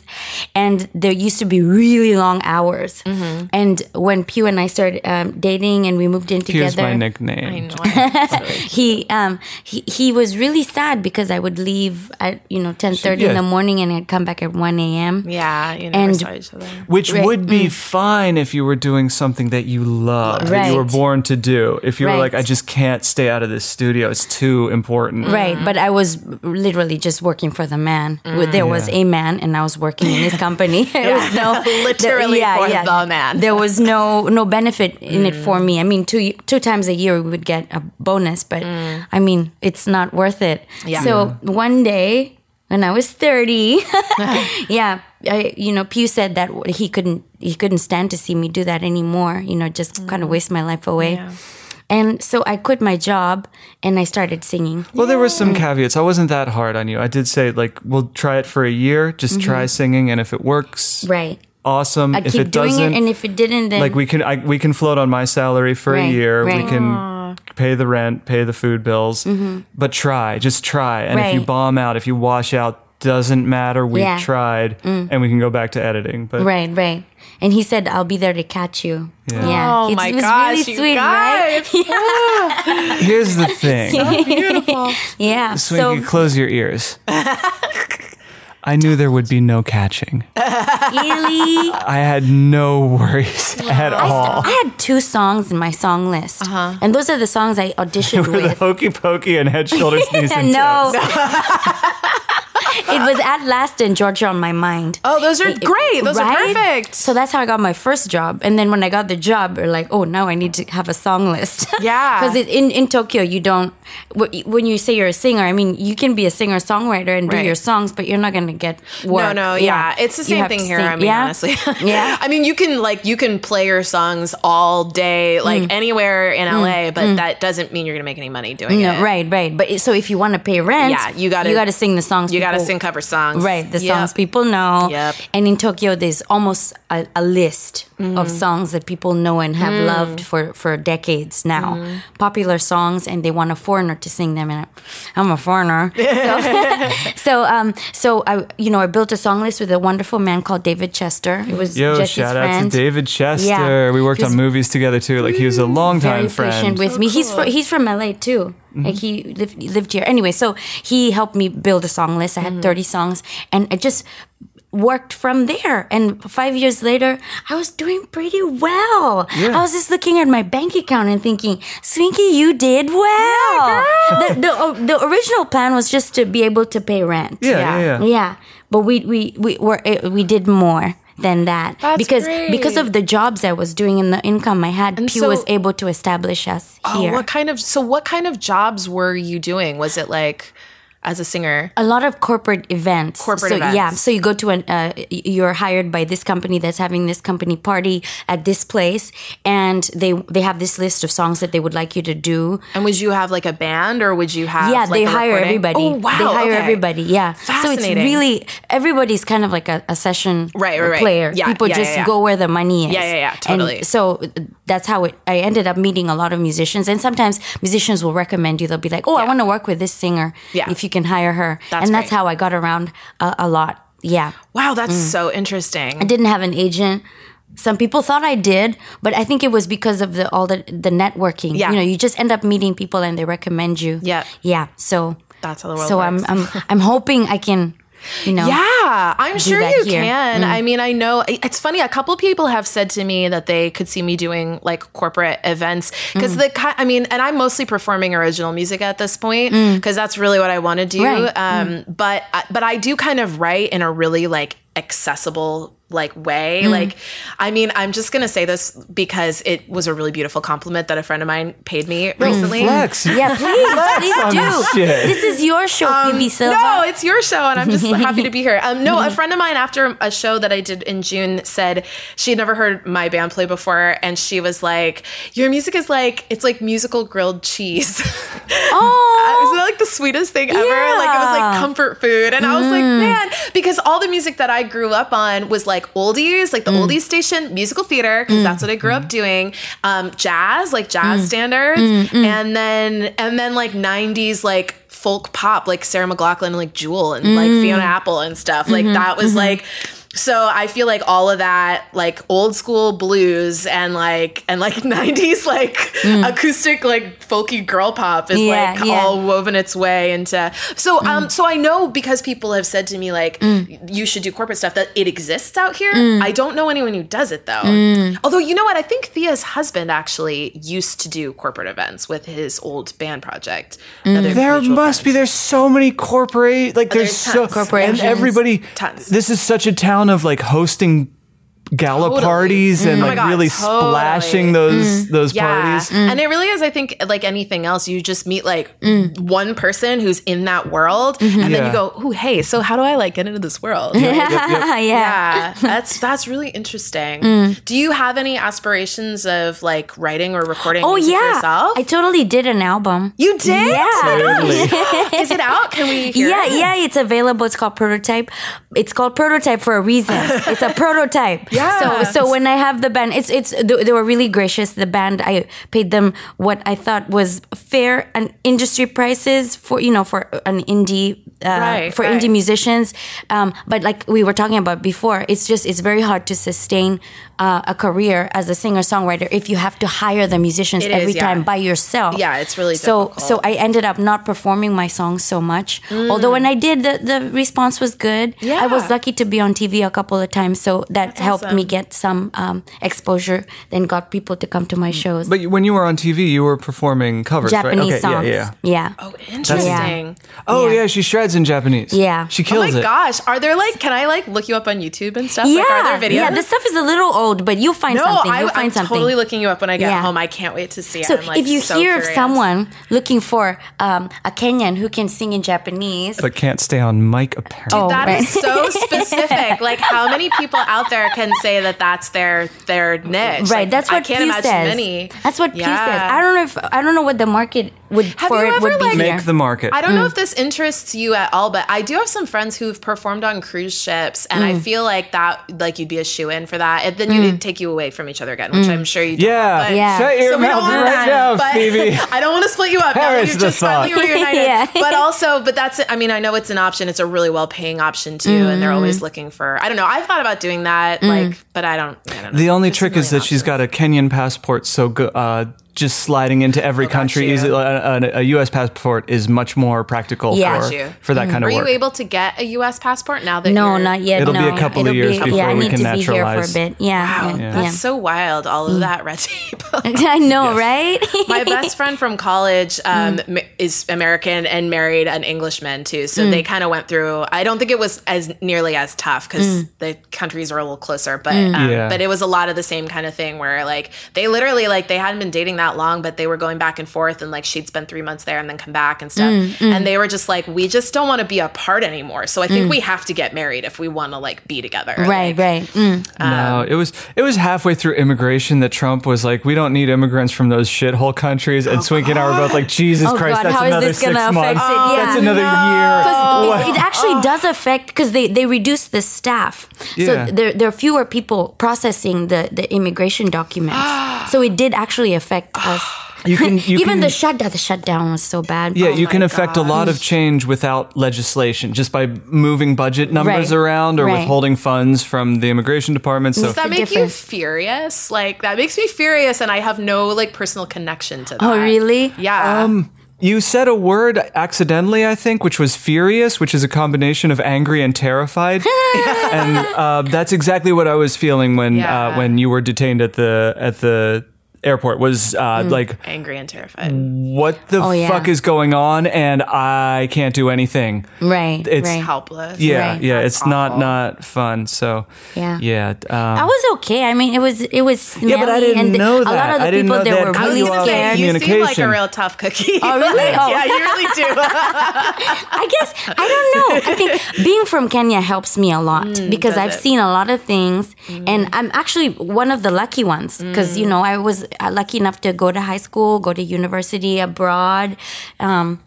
and there used to be really long hours. Mm-hmm. And when Pew and I started um, dating and we moved in Here's together, my nickname. know. It's [LAUGHS] really- he um he, he was really sad because I would leave at you know ten thirty in Yeah. the morning and I'd come back at one a.m. yeah, you never And- saw each other. Which Right. would be mm. fine if you were doing something that you love, that you were born to do. If you were like, I just can't stay out of this studio, it's too important. Right, but I was literally just working for the man. Mm. There was Yeah. a man, and I was working in his [LAUGHS] company. [LAUGHS] there was no [LAUGHS] Literally for the man. There was no no benefit in it for me. I mean, two two times a year we would get a bonus, but mm. I mean, it's not worth it. Yeah. So one day when I was thirty, yeah, I, you know, Pew said that he couldn't he couldn't stand to see me do that anymore. You know, just kind of waste my life away. Yeah. And so I quit my job and I started singing. Well, there were some caveats. I wasn't that hard on you. I did say, like, we'll try it for a year, just try singing, and if it works, Mm-hmm. Right. awesome. I'd if keep it doing doesn't, it, and if it didn't, then like we can I, we can float on my salary for a Right, year we right. can pay the rent pay the food bills but try just try and if you Mm-hmm. Bomb out if you wash out doesn't matter we Yeah. Mm. tried and we can go back to editing but right, right. And he said, "I'll be there to catch you." Yeah. Yeah, Oh It's- my it was gosh, really you sweet, guys. right? [LAUGHS] [LAUGHS] here's the thing So Beautiful. Yeah. Swinky So you close your ears [LAUGHS] I knew there would be no catching. really, I had no worries at all. I had two songs in my song list, Uh-huh. and those are the songs I auditioned Were the with. hokey pokey and head, shoulders, knees, and no. toes. It was at last and Georgia on my mind. Oh, those are great. Those are perfect. So that's how I got my first job. And then when I got the job, we're like, oh, now I need to have a song list. [LAUGHS] Yeah. Because in, in Tokyo, you don't, when you say you're a singer, I mean, you can be a singer songwriter and do Right. your songs, but you're not going to get work. No, no, yeah. It's the same thing here. sing. I mean, yeah? honestly. [LAUGHS] Yeah. I mean, you can like you can play your songs all day, like Mm. anywhere in LA, but that doesn't mean you're gonna make any money doing No, it. right, right. But so if you want to pay rent, Yeah, you gotta- you got to sing the songs. You got to sing cover songs, Right, the Yep. songs people know. Yep. And in Tokyo, there's almost a, a list Mm-hmm. of songs that people know and have Mm. loved for, for decades now. Mm-hmm. Popular songs, and they want a foreigner to sing them. And I'm a foreigner, [LAUGHS] so [LAUGHS] so, um, so I you know I built a song list with a wonderful man called David Chester. It was Yo, Jesse's shout out friend. to David Chester. Yeah. We worked was on movies together too. Like he was a long time friend. with me. He's fr- he's from LA too. Like he lived lived here anyway. So he helped me build a song list. I had thirty songs, and I just worked from there. And five years later, I was doing pretty well. I was just looking at my bank account and thinking, "Swinky, you did well." the, the uh, the original plan was just to be able to pay rent. yeah, yeah, yeah. Yeah, but we we we were eh, we did more than that That's because great. because of the jobs I was doing and the income I had. Pew so- was able to establish us Oh, here. what kind of so what kind of jobs were you doing? Was it like as a singer? a lot of corporate events. Corporate so, Yeah. So you go to an, uh, you're hired by this company that's having this company party at this place, and they they have this list of songs that they would like you to do. And would you have like a band or would you have yeah, like, they a hire recording? everybody. Oh wow. They hire okay. everybody. Yeah. So it's Fascinating. really everybody's kind of like a, a session Right, right, right. player. Yeah, People yeah, just yeah, yeah. go where the money is. Yeah, yeah, yeah, totally. And so that's how it. I ended up meeting a lot of musicians, and sometimes musicians will recommend you. They'll be like, "Oh, I want to work with this singer. Yeah. If you can hire her." That's and that's great. how I got around a, a lot. Yeah. Wow, that's Mm. so interesting. I didn't have an agent. Some people thought I did, but I think it was because of the all the the networking. Yeah. You know, you just end up meeting people and they recommend you. Yeah. Yeah. So That's how the world so works. I'm I'm I'm hoping I can, you know. Yeah, I'm sure you here. Mm. can. I mean, I know it's funny. A couple people have said to me that they could see me doing like corporate events because Mm. the I mean, and I'm mostly performing original music at this point because that's really what I want to do. Mm. Right. Mm. Um, But but I do kind of write in a really like accessible like way. Mm. Like, I mean, I'm just gonna say this because it was a really beautiful compliment that a friend of mine paid me recently. Flex. Yeah, please, [LAUGHS] please do. this. This is your show, Phoebe Silva. Um, No, it's your show, and I'm just happy to be here. Um, no, a [LAUGHS] friend of mine after a show that I did in June said she had never heard my band play before, and she was like, "Your music is like it's like musical grilled cheese." [LAUGHS] Oh, Isn't that like the sweetest thing ever? Like it was like Mm. comfort food. And I was like, man, because all the music that I grew up on was like oldies, like the Mm. oldies station, musical theater, because that's what I grew up doing. Um, jazz, like jazz Mm. standards, and then and then like '90s like folk pop, like Sarah McLachlan and like Jewel and like Mm. Fiona Apple and stuff. Like Mm-hmm, that was like. So I feel like all of that, like old school blues and like and like [LAUGHS] '90s like mm. acoustic like folky girl pop is Mm. Yeah, like yeah. all woven its way into so mm. um so I know because people have said to me like mm. you should do corporate stuff that it exists out here. I don't know anyone who does it though. Although you know what, I think Thea's husband actually used to do corporate events with his old band project. Another There mutual must be. There's so many corporate. Like oh, there's, there's so tons. Corporations. and everybody. Tons. This is such a town of like hosting gala Totally. parties and mm. Oh like God, really totally. splashing those mm. those Yeah. parties. Mm. And it really is, I think, like anything else, you just meet like one person who's in that world and then you go, Oh, hey, so how do I like get into this world? [LAUGHS] yeah. yeah that's that's really interesting Mm. do you have any aspirations of like writing or recording Oh music yeah, yourself I totally did an album. you did Totally. [LAUGHS] is it out can we hear yeah, it? yeah, it's available. It's called Prototype. It's called Prototype for a reason. [LAUGHS] It's a prototype. Yeah. So, so when I have the band, it's it's they were really gracious. The band, I paid them what I thought was fair and industry prices for you know for an indie. Uh, Right, for right. indie musicians, um, but like we were talking about before, it's just it's very hard to sustain uh, a career as a singer songwriter if you have to hire the musicians It is, every yeah. time by yourself. Yeah, it's really so difficult. so I ended up not performing my songs so much. Mm. Although when I did, the, the response was good. Yeah. I was lucky to be on TV a couple of times, so that helped awesome. me get some um, exposure. Then got people to come to my shows. But when you were on TV, you were performing covers, Japanese right? Okay, songs. yeah, yeah. yeah. oh interesting Oh Yeah. yeah. she shreds in Japanese. Yeah. she kills it. oh my it. gosh are there like can i like look you up on youtube and stuff Yeah, like are there videos yeah. This stuff is a little old, but you'll find no, something. I, You'll find I'm something. totally looking you up when I get Yeah. home. I can't wait to see it. so I'm, like, if you so hear of curious. someone looking for um, a Kenyan who can sing in Japanese, But can't stay on mic apparently. Oh, That is right. so specific. [LAUGHS] like, how many people out there can say that that's their their niche? right? Like, that's what I can't imagine says. many. That's what Pew says. I don't know if I don't know what the market would Have for you it would be like- Make the market. I don't Mm. know if this interests you at all, but I do have some friends who've performed on cruise ships, and Mm. I feel like that, like you'd be a shoe in for that. And then you Mm. would take you away from each other again, which I'm sure you. Don't yeah. want, but- Yeah. Shut your So we don't mouth want right that, now, but Phoebe. [LAUGHS] I don't want to split you up. now that you've the just finally thought. reunited. [LAUGHS] Yeah. But also, but that's, I mean, I know it's an option. It's a really well paying option too, and they're always looking for. I don't know. I've thought about doing that, like, but I don't. I don't know. The only There's trick a is that million she's got a Kenyan passport, so go, uh, just sliding into every got country. you. Easy, a, a, a U.S. passport is much more practical Yeah. for, Got you. for that kind of Are work. you able to get a U.S. passport now that? No, you're- not yet. It'll be a couple of It'll years be, before yeah, I we need can to be here for a naturalize. bit. Yeah, Wow, yeah. that's yeah. so wild. All of that red tape. [LAUGHS] I know, right? [LAUGHS] My best friend from college um, Mm. is American and married an Englishman too. So Mm. they kind of went through. I don't think it was as nearly as tough because Mm. the countries are a little closer. But um, Yeah. but it was a lot of the same kind of thing where like they literally like they hadn't been dating that that long, but they were going back and forth, and like she'd spend three months there and then come back and stuff. Mm, mm. And they were just like, we just don't want to be apart anymore. So I think mm. we have to get married if we want to like be together. Right, Like, right. Mm. No, um, it was it was halfway through immigration that Trump was like, "We don't need immigrants from those shithole countries." And oh, Swinky and I were both like, "Jesus Oh, Christ, God, that's how is another this six months. affect [LAUGHS] it? Yeah. That's another year." 'Cause What? it, it actually oh. does affect because they, they reduce the staff. Yeah. So there, there are fewer people processing the, the immigration documents. [GASPS] so it did actually affect us. You can [LAUGHS] you Even can, the shutdown, the shutdown was so bad. yeah, you can affect a lot of change without legislation just by moving budget numbers Right. around or Right. withholding funds from the immigration department. So Does that the make you furious? Like that makes me furious, and I have no like personal connection to that. Oh, really? Yeah. Um, You said a word accidentally, I think, which was furious, which is a combination of angry and terrified, [LAUGHS] and uh, that's exactly what I was feeling when Yeah. uh, when you were detained at the at the airport. Was uh, like, Angry and terrified. what the Oh, yeah. fuck is going on? And I can't do anything. Right, It's right. Helpless. Yeah, Right. yeah, That's it's not awful. not fun. So Yeah. yeah. Um, I was okay. I mean, it was it was smelly, Yeah, but I didn't and the- know a lot of the I didn't people know that that were cut I was really you gonna off say scared. you seem like a real tough cookie. Oh, really? [LAUGHS] Like, Oh. Yeah, you really do. [LAUGHS] I guess I don't know. I think being from Kenya helps me a lot because I've it? seen a lot of things, and I'm actually one of the lucky ones because you know I was lucky enough to go to high school, go to university abroad. Um,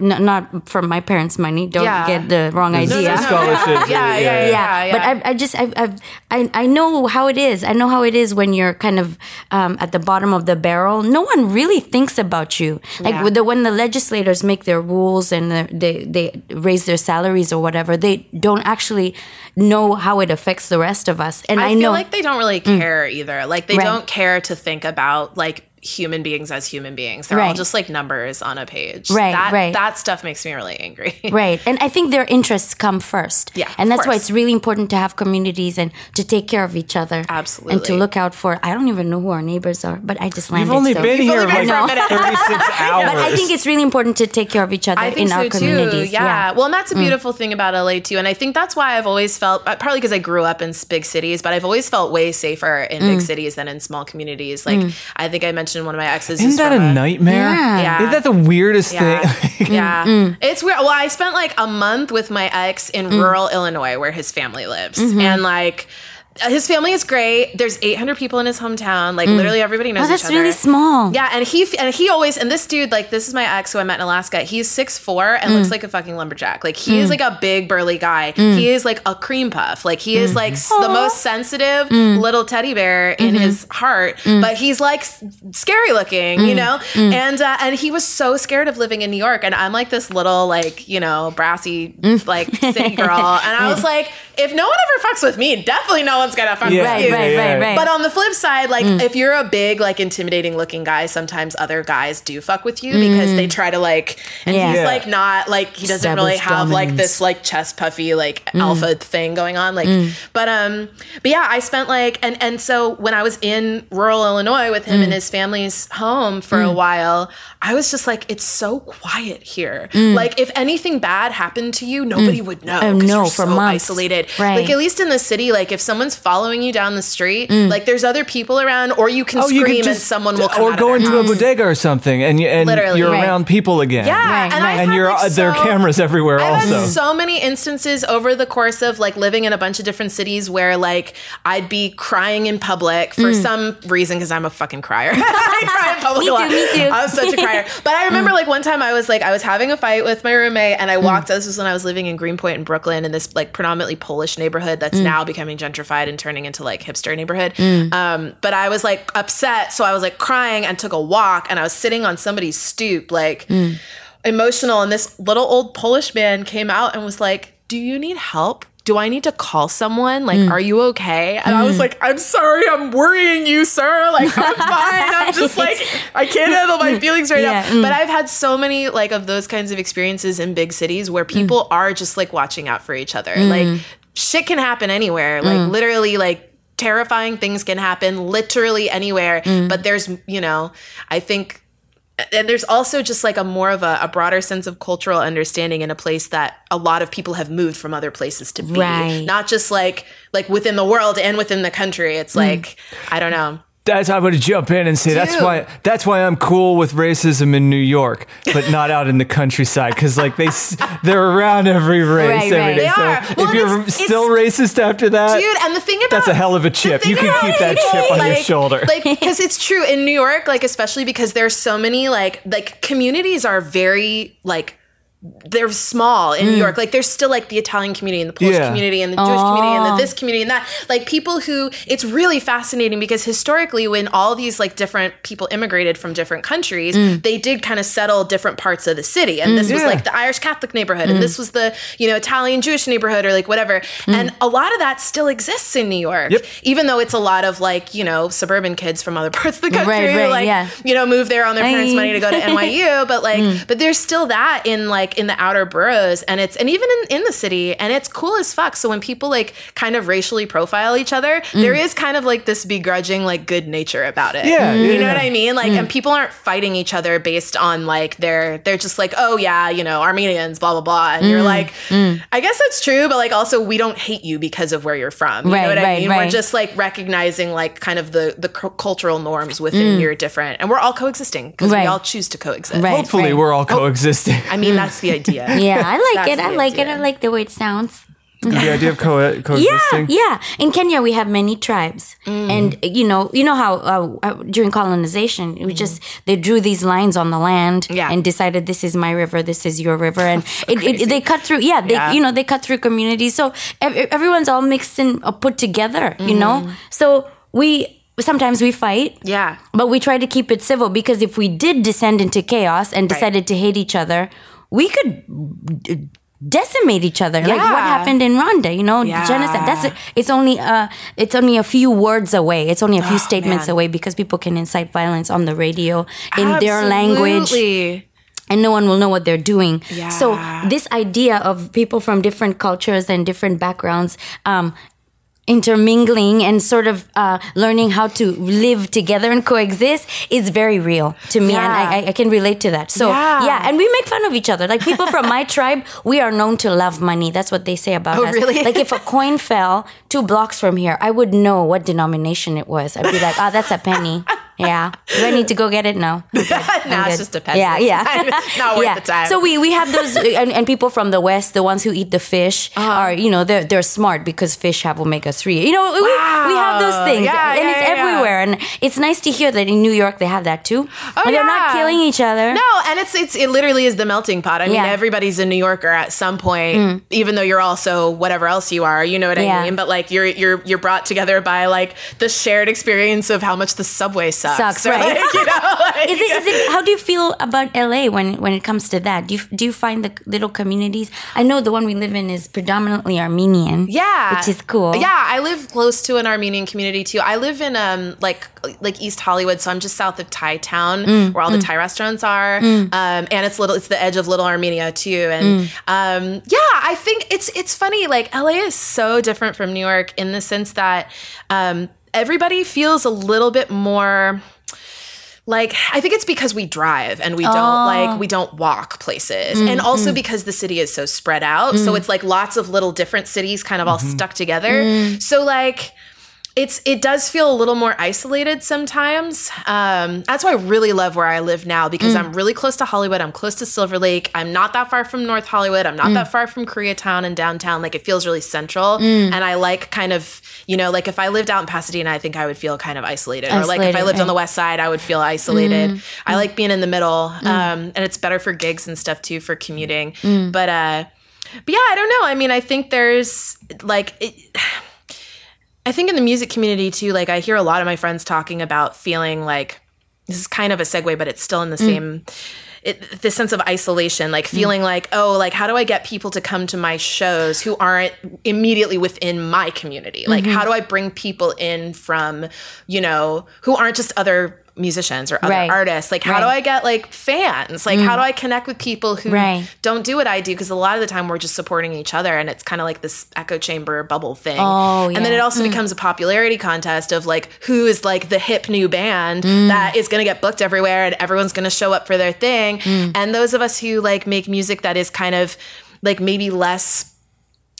n- not from my parents' money. Don't Yeah. get the wrong No, no, idea. no, Scholarships, [LAUGHS] Yeah, yeah, yeah, yeah. yeah, yeah, but I, I just I, I've, I I know how it is. I know how it is when you're kind of um, at the bottom of the barrel. No one really thinks about you. Like Yeah. the, when the legislators make their rules and the, they they raise their salaries or whatever, they don't actually know how it affects the rest of us. And I, I, feel know like they don't really care either. Like they Right. don't care to think about like human beings as human beings. They're all just like numbers on a page. Right, That, right. That stuff makes me really angry. [LAUGHS] Right. And I think their interests come first. Yeah, And of that's why it's really important to have communities and to take care of each other. Absolutely. And to look out for, I don't even know who our neighbors are, but I just landed. You've only so- been You've here only been like for a minute. 36 hours. [LAUGHS] But I think it's really important to take care of each other I think in our so communities. too. Yeah. Well, and that's a mm. beautiful thing about LA too. And I think that's why I've always felt, uh, partly because I grew up in big cities, but I've always felt way safer in big mm. cities than in small communities. Like mm. I think I mentioned one of my exes. Isn't that from a nightmare? Yeah. Yeah. Isn't that the weirdest Yeah. thing? yeah. [LAUGHS] It's weird. Well, I spent like a month with my ex in mm. rural Illinois where his family lives. Mm-hmm. And like Uh, his family is great. There's 800 people in his hometown. Like mm. literally everybody knows Oh, that's each other. really small. Yeah, and he and he always and this dude like this is my ex who I met in Alaska. He's six four and looks mm. like a fucking lumberjack. Like he is mm. like a big burly guy. He is like a cream puff. Like he is like s- the most sensitive little teddy bear in mm-hmm. his heart. But he's like scary looking, you know. And uh, and he was so scared of living in New York. And I'm like this little like you know brassy like [LAUGHS] city girl. And I was like, if no one ever fucks with me, definitely no one's gonna fuck Yeah, with Right, you. right, yeah. right, right. But on the flip side, like mm. if you're a big, like intimidating looking guy, sometimes other guys do fuck with you because they mm. try to like, and Yeah. he's Yeah. like not like he doesn't really Establish have like this like chest puffy like mm. alpha thing going on. Like, but um, but yeah, I spent like and and so when I was in rural Illinois with him in his family's home for a while, I was just like, it's so quiet here. Like if anything bad happened to you, nobody would know. Oh, 'cause no, you're for so months. isolated. Right. Like at least in the city, like if someone's following you down the street, mm. like there's other people around, or you can Oh, you scream could and someone will come or out go of their into a mm. bodega or something, and you, and Literally. you're Right. around people again. Yeah, Right, and, right. I've and you're like, uh, there are cameras everywhere. I've also, had so many instances over the course of like living in a bunch of different cities where like I'd be crying in public for mm. some reason because I'm a fucking crier. [LAUGHS] I [LAUGHS] cry in public Me a lot. too, me too. I'm such a crier. But I remember like one time I was like I was having a fight with my roommate and I walked. This was when I was living in Greenpoint in Brooklyn in this like predominantly Polish neighborhood that's now becoming gentrified and turning into like hipster neighborhood. Mm. Um, but I was like upset, so I was like crying and took a walk and I was sitting on somebody's stoop like mm. emotional and this little old polish man came out and was like do you need help? Do i need to call someone? Like mm. are you okay? And i was like i'm sorry i'm worrying you sir. Like i'm [LAUGHS] fine. I'm just like i can't handle my feelings right Yeah, now but i've had so many like of those kinds of experiences in big cities where people are just like watching out for each other. Like shit can happen anywhere. Like mm. literally like terrifying things can happen literally anywhere. Mm. But there's you know i think and there's also just like a more of a, a broader sense of cultural understanding in a place that a lot of people have moved from other places to be. Right. not just like like within the world and within the country. It's mm. like i don't know That's I'm going to jump in and say that's why that's why I'm cool with racism in New York, but not out in the countryside because like they they're around every race Right, every right. day. They So are. Well, if you're it's- still racist after that, dude and the thing about that's a hell of a chip. You can keep that chip on your shoulder. like [LAUGHS] because it's true in new york like especially because there's so many like like communities are very like they're small in New mm. York. Like there's still like the Italian community and the Polish Yeah. community and the Jewish community and the oh. this community and that. Like people who it's really fascinating because historically when all these like different people immigrated from different countries, mm. they did kind of settle different parts of the city. And this was Yeah. like the Irish Catholic neighborhood and this was the, you know, Italian Jewish neighborhood or like whatever. And a lot of that still exists in New York. Yep. Even though it's a lot of like, you know, suburban kids from other [LAUGHS] parts of the country Right, who right, like, yeah. you know, move there on their parents' Aye. money to go to [LAUGHS] NYU, but like, Mm. but there's still that in like in the outer boroughs, and it's and even in, in the city, and it's cool as fuck. So when people like kind of racially profile each other, Mm. there is kind of like this begrudging like good nature about it. Yeah, you know what. I mean? Like, Mm. and people aren't fighting each other based on like they're they're just like, oh yeah, you know, Armenians, blah blah blah, and Mm. you're like, I guess that's true, but like also we don't hate you because of where you're from. You Right, know what I right, mean? We're just like recognizing like kind of the the cu- cultural norms Mm. within your different, and we're all coexisting because Right. we all choose to coexist. Right. Hopefully, we're all coexisting. I mean, that's the [LAUGHS] idea. [LAUGHS] Yeah, I like it. I the like it. I like the way it sounds. the idea of co- [LAUGHS] Yeah, coexisting. yeah. In Kenya, we have many tribes, and you know, you know how uh, uh, during colonization, we was just they drew these lines on the land Yeah. and decided this is my river, this is your river, [LAUGHS] and it, it, they cut through. Yeah, they Yeah. you know they cut through communities, so everyone's all mixed and uh, put together. You know, so we sometimes we fight. Yeah. But we try to keep it civil because if we did descend into chaos and decided to hate each other, we could decimate each other. Like what happened in Rwanda, you know, Yeah. genocide. That's it's only uh it's only a few words away. It's only a few statements man. away because people can incite violence on the radio in their language and no one will know what they're doing. Yeah. So this idea of people from different cultures and different backgrounds um, intermingling and sort of uh, learning how to live together and coexist is very real to me, and Yeah. I, I, I can relate to that. So Yeah. yeah. and we make fun of each other. Like people from my [LAUGHS] tribe, we are known to love money. That's what they say about Oh, us. really? Like if a coin fell two blocks from here, I would know what denomination it was. I'd be like, oh, that's a penny. [LAUGHS] Yeah. Do I need to go get it? No. [LAUGHS] I'm Nah, it's just a penny. Yeah, yeah. [LAUGHS] Not [LAUGHS] worth the time. So we we have those and, and people from the west, the ones who eat the fish, Uh-huh. are you know they're they're smart because fish have omega three. You know we, we have those things, Yeah, and yeah, it's yeah, yeah. everywhere. And it's nice to hear that in New York they have that too. Oh, and they're not killing each other. No, and it's it's it literally is the melting pot. I mean, Yeah. Mm. everybody's a New Yorker at some point, even though you're also whatever else you are. You know what Yeah. I mean? But like you're you're you're brought together by like the shared experience of how much the subway sucks. Sucks, or, right. like, [LAUGHS] you know, like- Is it, is it, how do you feel about LA when, when it comes to that? Do you, do you find the little communities? I know the one we live in is predominantly Armenian. Yeah, Which is cool. Yeah, I live close to an Armenian community too. I live in um like like East Hollywood, so I'm just south of Thai Town, Mm, where all the Thai restaurants are. Um, and it's little, it's the edge of Little Armenia too. And Mm. um, yeah, I think it's it's funny. Like LA is so different from New York in the sense that um, everybody feels a little bit more like I think it's because we drive and we don't Oh. like we don't walk places. Mm, and also because the city is so spread out. So it's like lots of little different cities kind of all stuck together. Mm. So like it's it does feel a little more isolated sometimes. Um, that's why I really love where I live now because Mm. I'm really close to Hollywood. I'm close to Silver Lake. I'm not that far from North Hollywood. I'm Mm. not that far from Koreatown and downtown. Like it feels really central, Mm. and I like kind of you know like if I lived out in Pasadena, I think I would feel kind of isolated. or like if I Isolated, lived on the west side, I would feel isolated. Mm. I like being in the middle, um, and it's better for gigs and stuff too for commuting. Mm. But uh, but yeah, I don't know. I mean, I think there's like. It, I think in the music community too, like I hear a lot of my friends talking about feeling like this is kind of a segue, but it's still in the same it, this sense of isolation, like mm. feeling like, oh, like how do I get people to come to my shows who aren't immediately within my community? Like how mm-hmm. do I bring people in from, you know, who aren't just other musicians or other Right. artists? Like how do I get like fans? Like how do I connect with people who Right. don't do what I do? Because a lot of the time we're just supporting each other and it's kind of like this echo chamber bubble thing. Oh, And then it also becomes a popularity contest of like who is like the hip new band Mm. that is going to get booked everywhere and everyone's going to show up for their thing. Mm. And those of us who like make music that is kind of like maybe less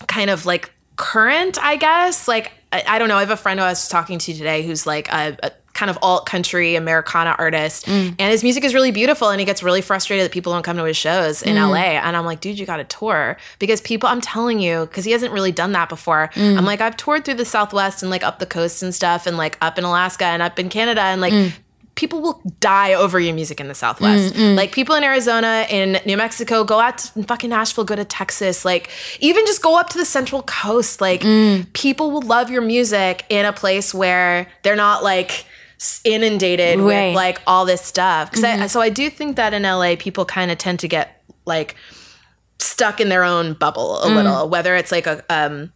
kind of like current, I guess. Like I, I don't know. I have a friend who I was talking to today who's like a, a kind of alt country Americana artist, mm. and his music is really beautiful. And he gets really frustrated that people don't come to his shows in mm. LA. And I'm like, dude, you got to tour because people. I'm telling you, because he hasn't really done that before. Mm. I'm like, I've toured through the Southwest and like up the coast and stuff, and like up in Alaska and up in Canada, and like. People will die over your music in the Southwest. Like people in Arizona, in New Mexico, go out to fucking Nashville, go to Texas. Like even just go up to the Central Coast. Like people will love your music in a place where they're not like inundated Right. with like all this stuff. 'Cause I, so I do think that in LA, people kind of tend to get like stuck in their own bubble a little, whether it's like a um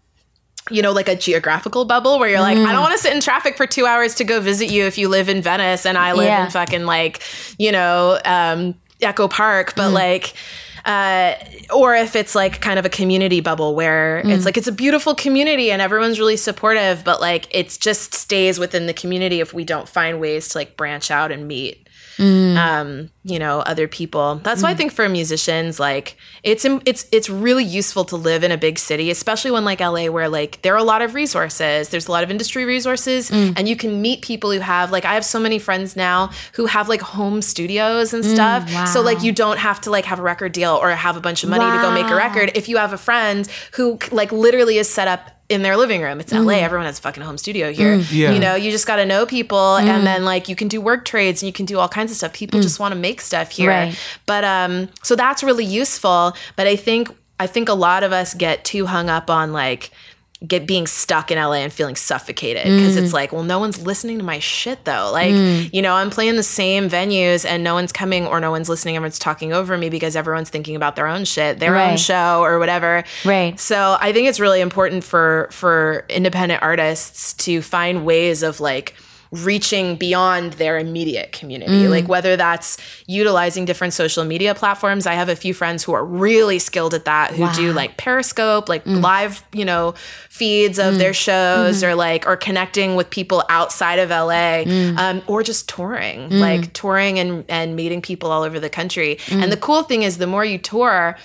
you know, like a geographical bubble where you're like, I don't want to sit in traffic for two hours to go visit you if you live in Venice and I live Yeah. in fucking like, you know, um, Echo Park, but like, uh, or if it's like kind of a community bubble where it's like it's a beautiful community and everyone's really supportive, but like it just stays within the community if we don't find ways to like branch out and meet Mm. um, you know, other people. That's why I mm. think for musicians, like it's it's it's really useful to live in a big city, especially when like LA, where like there are a lot of resources. There's a lot of industry resources, mm. and you can meet people who have like I have so many friends now who have like home studios and stuff. So like you don't have to like have a record deal or have a bunch of money to go make a record. If you have a friend who like literally is set up in their living room. It's LA. Mm. Everyone has a fucking home studio here. Mm. Yeah. You know, you just got to know people mm. and then like you can do work trades and you can do all kinds of stuff. People just want to make stuff here. Right. But um so that's really useful, but I think I think a lot of us get too hung up on like get being stuck in LA and feeling suffocated because it's mm. like, well, no one's listening to my shit though. Like, mm. you know, I'm playing the same venues and no one's coming or no one's listening. Everyone's talking over me because everyone's thinking about their own shit, their own show or whatever. Right. So I think it's really important for for independent artists to find ways of like reaching beyond their immediate community. Mm. Like whether that's utilizing different social media platforms. I have a few friends who are really skilled at that who do like Periscope, like mm. live, you know, feeds of mm. their shows mm-hmm. or like or connecting with people outside of LA um, or just touring, like touring and and meeting people all over the country. And the cool thing is the more you tour,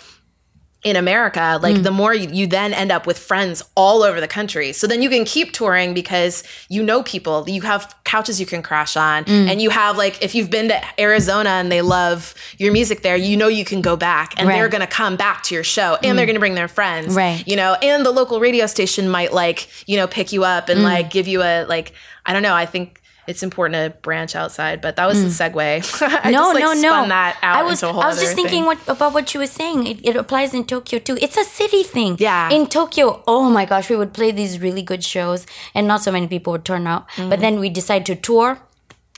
in America, like mm. the more you, you then end up with friends all over the country. So then you can keep touring because you know people, you have couches you can crash on, mm. and you have like if you've been to Arizona and they love your music there, you know you can go back and they're gonna come back to your show and they're mm. gonna bring their friends, Right. You know, and the local radio station might like you know pick you up and like give you a like I don't know. I think. It's important to branch outside, but that was the segue. [LAUGHS] I no, just, like, no, no. that out I was, into a whole I was just thinking thing. what, about what you were saying. It, it applies in Tokyo too. It's a city thing. Yeah. In Tokyo, oh my gosh, we would play these really good shows, and not so many people would turn out. Mm-hmm. But then we decide to tour.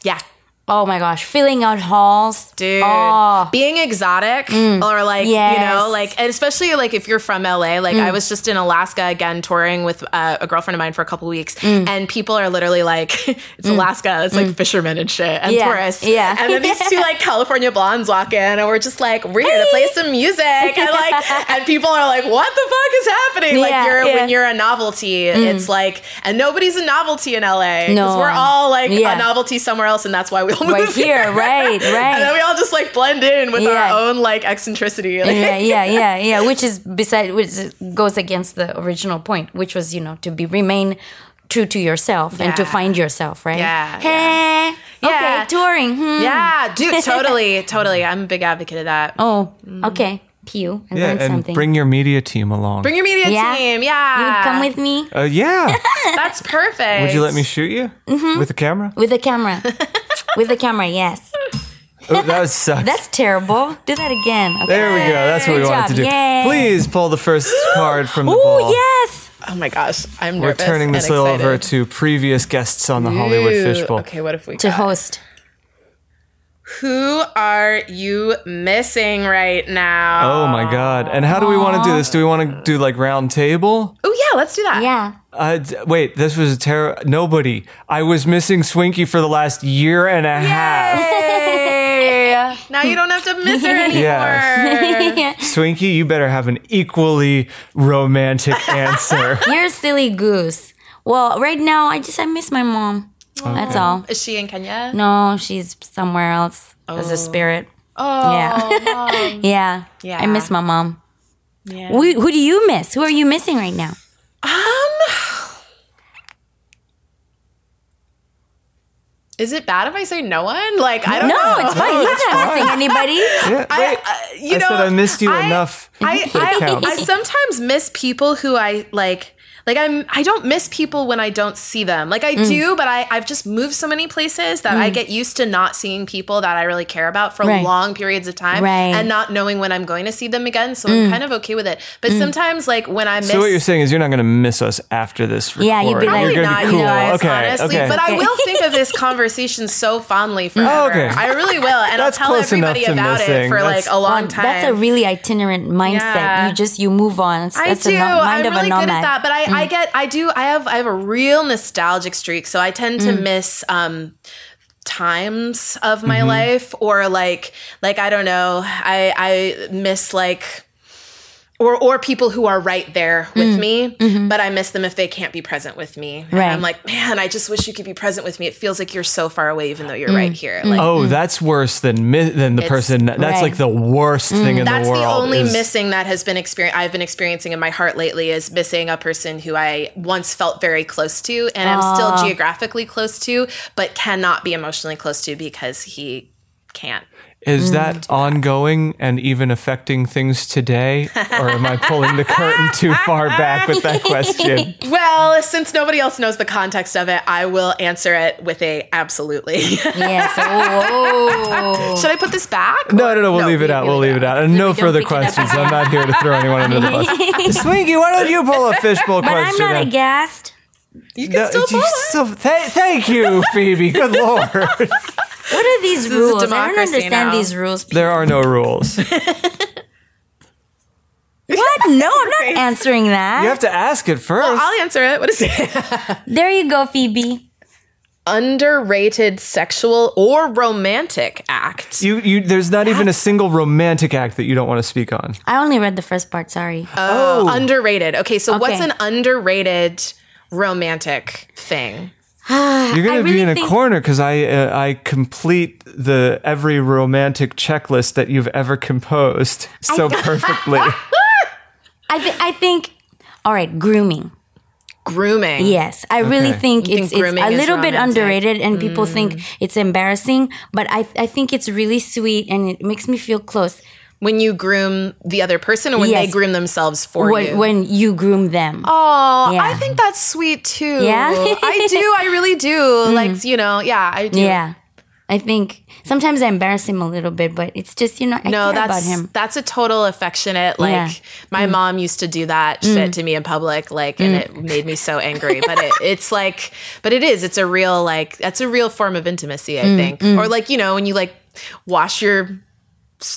yeah, Oh my gosh, filling out halls, dude Oh. being exotic mm. or like you know like and especially like if you're from la like i mm. was just in alaska again touring with uh, a girlfriend of mine for a couple weeks mm. and people are literally like [LAUGHS] it's alaska it's like fishermen and shit and Yeah. tourists. Yeah. and then these two [LAUGHS] like california blondes walk in and we're just like we're here to play some music and like [LAUGHS] and people are like what the fuck is happening? Like Yeah, you're yeah. when you're a novelty it's like and nobody's a novelty in la because No. we're all like a novelty somewhere else and that's why we all right move here, right, right. [LAUGHS] and then we all just like blend in with Yeah. our own like eccentricity. Like, yeah, [LAUGHS] yeah, yeah, yeah. Which is beside, which goes against the original point, which was you know to be remain true to yourself and to find yourself, right? Yeah, Hey, Yeah. okay, touring. hmm. Yeah, dude, [LAUGHS] totally, totally. I'm a big advocate of that. Oh, okay. Pew, I Yeah, learned and something. bring your media team along. Bring your media Yeah. team. Yeah, you would come with me uh, yeah. [LAUGHS] That's perfect. Would you let me shoot you Mm-hmm. with the camera? with the camera. [LAUGHS] with the camera, yes. Oh, that was sucks. [LAUGHS] That's terrible. Do that again. Okay. there we go. That's what Good we wanted job. to do. Yay. Please pull the first card from the Oh ball. yes. Oh my gosh, I'm We're nervous. turning this little over to previous guests on the Hollywood Fishbowl. Okay, what if we To got- host. Who are you missing right now? Oh my god! And how do we want to do this? Do we want to do like round table? Oh yeah, let's do that. Yeah. Uh, d- wait, this was a terror. Nobody. I was missing Swinky for the last year and a half. Yay! now you don't have to miss her anymore. Yes. [LAUGHS] Swinky, you better have an equally romantic [LAUGHS] answer. You're a silly goose. Well, right now I just I miss my mom. That's all. Is she in Kenya? No, she's somewhere else as a spirit. Oh, Yeah. yeah. [LAUGHS] Yeah. I miss my mom. yeah. Who, who do you miss? Who are you missing right now? Um, Is it bad if I say no one? Like I don't No, know. No, it's fine. [LAUGHS] He's not missing anybody. Yeah, I, uh, you I know, said I missed you I- enough. I, that I. I sometimes miss people who I like. Like I'm, I don't miss people when I don't see them. Like I Mm. do, but I, I've just moved so many places that I get used to not seeing people that I really care about for Right. long periods of time, Right. Mm. and not knowing when I'm going to see them again. So I'm kind of okay with it. But sometimes, like when I miss, so what you're saying is you're not going to miss us after this recording. Yeah, you'd be like- you're going not, to be cool. you guys, okay, honestly. okay. But I will [LAUGHS] think of this conversation so fondly forever. Oh, okay. I really will, and That's I'll tell close everybody about missing. it for That's- like a long Well, time. That's a really itinerant mindset. Yeah. You just you move on. I That's do. a no- mind I'm of really a good at that, but I, Mm. I get, I do, I have, I have a real nostalgic streak, so I tend Mm. to miss um, times of my Mm-hmm. life, or like, like I don't know, I, I miss like. Or, or people who are right there with mm-hmm. me, mm-hmm. but I miss them if they can't be present with me. And Mm. Right. I'm like, man, I just wish you could be present with me. It feels like you're so far away, even though you're Mm. right here. Mm. Like, Oh, mm. that's worse than mi- than the person. That's right. like the worst thing mm. in that's the world. That's the only is- missing that has been experience I've been experiencing in my heart lately is missing a person who I once felt very close to and I'm still ah. geographically close to, but cannot be emotionally close to because he can't. Is Mm. that ongoing and even affecting things today? or am I pulling the curtain too far back with that question? [LAUGHS] Well, since nobody else knows the context of it, I will answer it with a absolutely. Yes. [LAUGHS] Oh. Should I put this back? No, no, no, we'll No, leave it out. we We'll leave leave it it out. And no further pick it up questions. I'm not here to throw anyone under the bus. [LAUGHS] Swinky, why don't you pull a fishbowl But I'm question? not in? aghast. You can No, still pull it. so- th- thank you, Phoebe. Good lord. What are these is a rules? I don't understand now. these rules. there are no rules. [LAUGHS] What? No, I'm not answering that. You have to ask it first. I'll answer it. What is it? [LAUGHS] there you go, Phoebe. Underrated sexual or romantic act. you, you, there's not even a single romantic act that you don't want to speak on. I only read the first part. Sorry. Oh, Underrated. Okay, so what's an underrated romantic thing? [SIGHS] You're gonna I be in a think- corner because I uh, I complete the every romantic checklist that you've ever composed so [LAUGHS] perfectly. [LAUGHS] I th- I think. All right, grooming. Grooming. Yes, I really think You it's, think it's a little bit underrated, and people think it's embarrassing. But I I think it's really sweet, and it makes me feel close When you groom the other person or when they groom themselves for when you? when you groom them. Oh, Yeah. I think that's sweet too. Yeah? I do. I really do. [LAUGHS] Like, you know, yeah, I do. Yeah, I think sometimes I embarrass him a little bit, but it's just you know I No, care about that's him. that's a total affectionate. Like Yeah. my mm. mom used to do that mm. shit to me in public, like, and mm. it made me so angry. But it, [LAUGHS] it's like, but it is. It's a real like that's a real form of intimacy, I think. Or like you know when you like wash your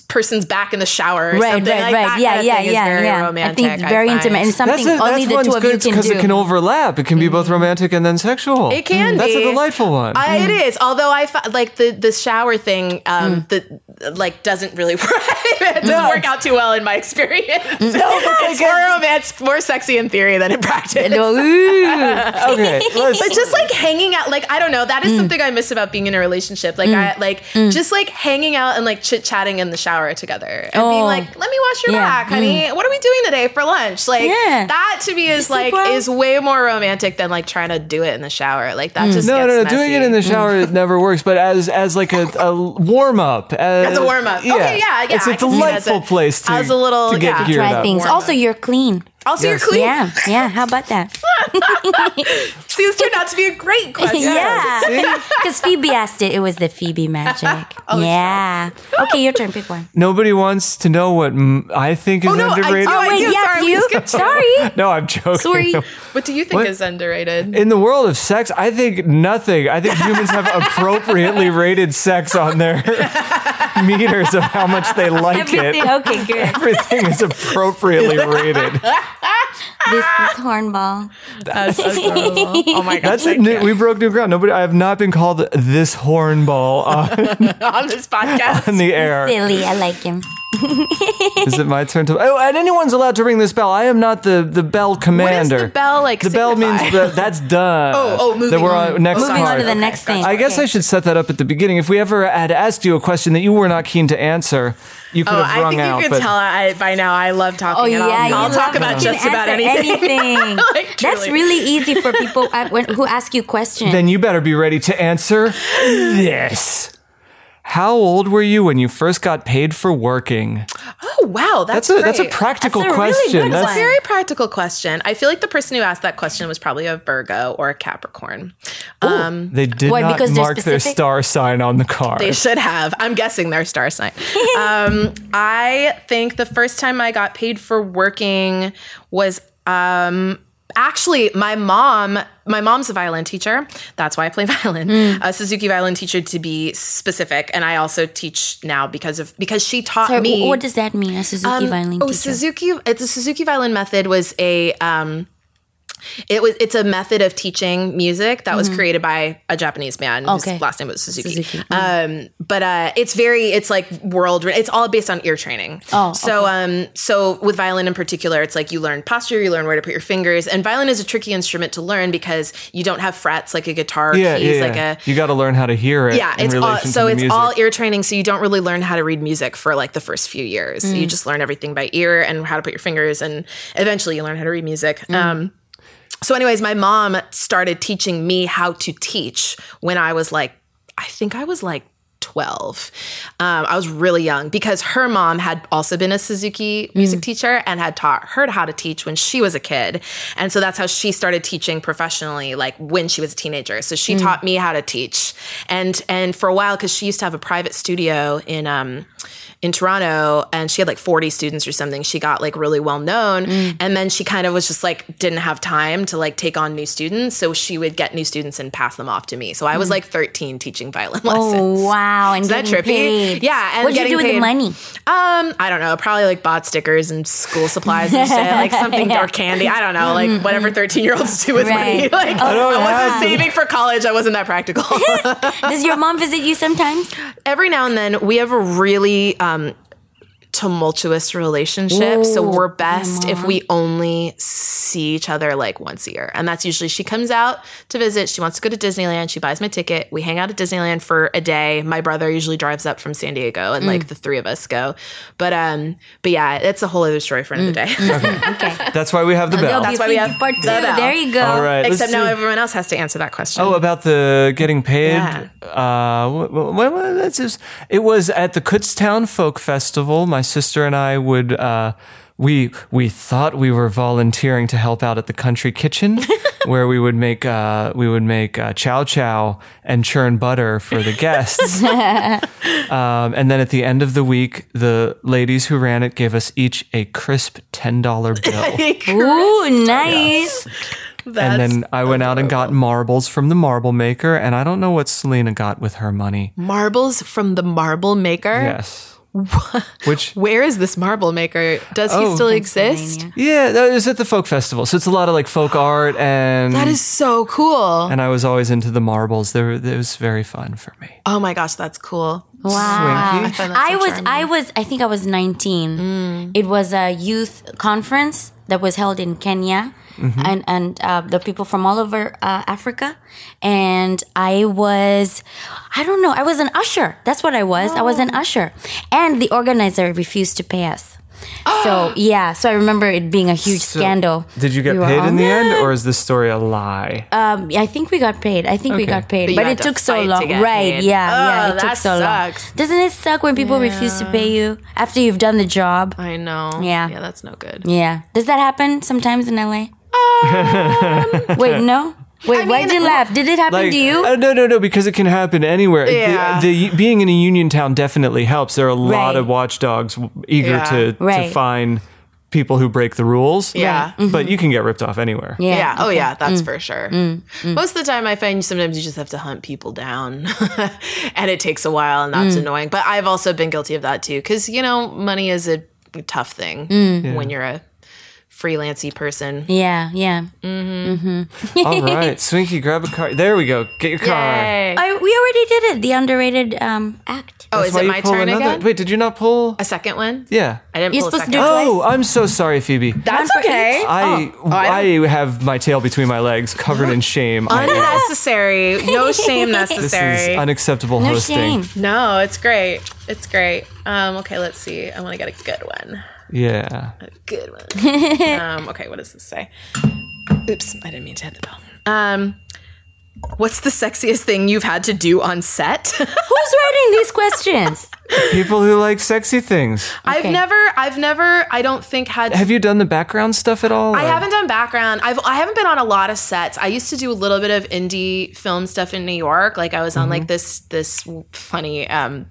person's back in the shower, or Right, something right, like right. that yeah, kind of yeah, thing is yeah, very yeah. romantic. I think it's very find. intimate and something only the two of you can because do. it can overlap. It can be both mm. romantic and then sexual. It can be That's a delightful one. I, it mm. is. Although I fi- like the the shower thing, um, the like doesn't really work. it doesn't work out too well in my experience. [LAUGHS] it's more romance, more sexy in theory than in practice. [LAUGHS] Ooh. okay. But just like hanging out, like I don't know, that is something I miss about being in a relationship. Like I like just like hanging out and like chit chatting in the shower together and being Oh. like, "Let me wash your Yeah. back, honey. What are we doing today for lunch?" Like Yeah. that to me is like, like well- is way more romantic than like trying to do it in the shower. Like that just no, gets no, no. messy. Doing it in the shower it never works. But as as like a, a warm up, as, As a warm up. Okay, yeah, yeah. It's a I can see that as delightful a- place to, as a little- to get yeah. geared Try up. things. Warm Also, up. you're clean. Also, Yes. you're clean. Yeah, yeah. How about that? [LAUGHS] [LAUGHS] See, this turned out to be a great question. yeah, because [LAUGHS] Phoebe asked it. It was the Phoebe magic. yeah. Okay, your turn. Pick one. Nobody wants to know what mm, I think is Oh, no, I underrated. do. Oh wait, do. yeah, Sorry, you. skipped Sorry. no, I'm joking. Sorry. What do you think What? is underrated? In the world of sex, I think nothing. I think humans have appropriately rated sex on their [LAUGHS] meters of how much they like Everything. it. Okay, good. Everything is appropriately [LAUGHS] rated. This is hornball. That's [LAUGHS] adorable. Oh my god. That's it. New, we broke new ground. Nobody. I have not been called this hornball on, on this podcast. on the air. Silly. I like him. Is it my turn to? Oh, and anyone's allowed to ring this bell. I am not the the bell commander. The bell, like, The bell means signify? that that's done. Oh, oh, moving That we're on. on next Moving on to the next thing. I guess Okay. I should set that up at the beginning. If we ever had asked you a question that you were not keen to answer, you could Oh, have I rung think out. you could but tell I, by now I love talking. Oh yeah, I'll, you I'll talk about just about anything. anything. [LAUGHS] Like, That's really easy for people uh, who ask you questions. then you better be ready to answer [LAUGHS] this. How old were you when you first got paid for working? Oh wow, that's That's a that's a practical That's a question. good that's It's a very practical question. I feel like the person who asked that question was probably a Virgo or a Capricorn. Um, they did Why, not because they're mark their star sign on the card. they should have. I'm guessing their star sign. [LAUGHS] um, I think the first time I got paid for working was um, actually my mom. My mom's a violin teacher. That's why I play [LAUGHS] violin. A Suzuki violin teacher to be specific, and I also teach now because of because she taught Sorry, me. what does that mean? A Suzuki violin oh, teacher. Suzuki. It's a Suzuki violin method was a. Um, it was. It's a method of teaching music that was created by a Japanese man. Mm-hmm. Okay. Whose last name was Suzuki. Suzuki, Um, but uh, it's very. It's like world. It's all based on ear training. Oh, so um, so with violin in particular, it's like you learn posture, you learn where to put your fingers, and violin is a tricky instrument to learn because you don't have frets like a guitar, yeah, keys yeah, like a you got to learn how to hear it. yeah, in it's all, so it's music. all ear training. So you don't really learn how to read music for like the first few years. Mm. You just learn everything by ear and how to put your fingers, and eventually you learn how to read music. Mm. Um, so, anyways, my mom started teaching me how to teach when I was like, I think I was like 12. Um, I was really young because her mom had also been a Suzuki music teacher and had taught her how to teach when she was a kid. And so that's how she started teaching professionally, like when she was a teenager. So she taught me how to teach. And and for a while, because she used to have a private studio in um in Toronto and she had like 40 students or something. She got like really well known. And then she kind of was just like didn't have time to like take on new students. So she would get new students and pass them off to me. So I was like 13 teaching violin [LAUGHS] lessons. Oh wow! And Is that trippy? paid. Yeah, and What'd you getting do with paid. the money? Um, I don't know. Probably like bought stickers and school supplies and shit, like [LAUGHS] something or candy. I don't know, like whatever thirteen year olds do with money. [LAUGHS] Like Oh, I, don't wasn't have- saving for college. I wasn't that practical. [LAUGHS] Does your mom visit you sometimes? Every now and then, we have a really um, tumultuous relationship. so we're best if we only see each other like once a year. And that's usually she comes out to visit. She wants to go to Disneyland. She buys my ticket. We hang out at Disneyland for a day. My brother usually drives up from San Diego and Mm. like the three of us go. But um but yeah, it's a whole other story for another day. Okay. That's why we have the bell. There'll That's why we have part two. the bell. There you go. All right. Except now see. everyone else has to answer that question. Oh, about the getting paid. Yeah. Uh, wh- wh- wh- wh- that's just, it was at the Kutztown Folk Festival. My sister and I would. Uh, we we thought we were volunteering to help out at the country kitchen, [LAUGHS] where we would make uh, we would make uh, chow chow and churn butter for the guests. [LAUGHS] um, and then at the end of the week, the ladies who ran it gave us each a crisp ten dollar bill. [LAUGHS] Ooh, nice. and then I went out and got marbles from the marble maker, and I don't know what Selena got with her money. marbles from the marble maker. Yes. [LAUGHS] Which Where is this marble maker? Does he Oh. still exist? yeah, that was at the folk festival. So it's a lot of like folk art and That is so cool. and I was always into the marbles. They were, it was very fun for me. Oh my gosh, that's cool. Wow. Swinky. find I so was charming. I was I think I was 19. It was a youth conference that was held in Kenya. And and uh, the people from all over uh, Africa, and I was, I don't know, I was an usher. That's what I was. I was an usher, and the organizer refused to pay us. So [GASPS] yeah, so I remember it being a huge So, scandal. Did you get We paid in the end, or is this story a lie? Um, I think we got paid. I think we got paid, But but, it to took so fight to long. Right? paid. Yeah, yeah. Oh, It took so sucks. long. Doesn't it suck when people refuse to pay you after you've done the job? I know. Yeah. Yeah, that's no good. Yeah. Does that happen sometimes in LA? [LAUGHS] Wait, no. Wait, why did you laugh? Did it happen Like, to you? uh, no, no, no, because it can happen anywhere. Yeah. The, being in a union town definitely helps. There are a lot of watchdogs eager Yeah. to, Right. to find people who break the rules. Yeah. Mm-hmm. But you can get ripped off anywhere. yeah. Yeah. Oh, yeah. That's mm. for sure. Mm. Mm. Most of the time, I find sometimes you just have to hunt people down, [LAUGHS] and it takes a while, and that's annoying. But I've also been guilty of that too, because you know, money is a tough thing when you're a freelancy person. Yeah, yeah. All right, Swinky, grab a card. There we go. Get your card. Yay. I, we already did it. The underrated um, act. Oh, That's is why it you my pull turn another- again? Wait, did you not pull? A second one? Yeah. I didn't You're pull a supposed to second do one. it Oh, I'm so sorry, Phoebe. That's One for okay. I Oh, I I have my tail between my legs, covered in shame. I- Unnecessary. No [LAUGHS] shame this necessary. is unacceptable No hosting. shame. no, it's great. It's great. Um, okay, let's see. I want to get a good one. Yeah. A good one. [LAUGHS] um, okay, what does this say? Oops, I didn't mean to hit the bell. Um, what's the sexiest thing you've had to do on set? [LAUGHS] Who's writing these questions? People who like sexy things. I've never, I've never, I don't think had. Have you done the background stuff at all? I or- haven't done background. I've I haven't been on a lot of sets. I used to do a little bit of indie film stuff in New York. Like I was on like this this funny um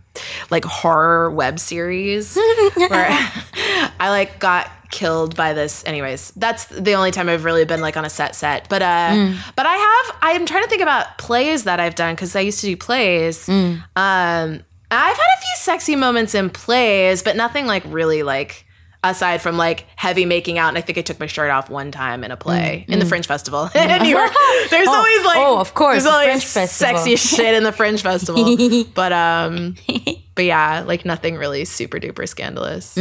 like horror web series [LAUGHS] where [LAUGHS] I like got killed by this. Anyways that's the only time i've really been like on a set set. But uh but i have i'm trying to think about plays that i've done because i used to do plays. Um i've had a few sexy moments in plays but nothing like really like aside from like heavy making out and i think i took my shirt off one time in a play in the fringe festival. [LAUGHS] In new york. [LAUGHS] There's always like oh, of course, there's the always Fringe Festival. sexy shit in the fringe festival. [LAUGHS] But um but yeah like nothing really super duper scandalous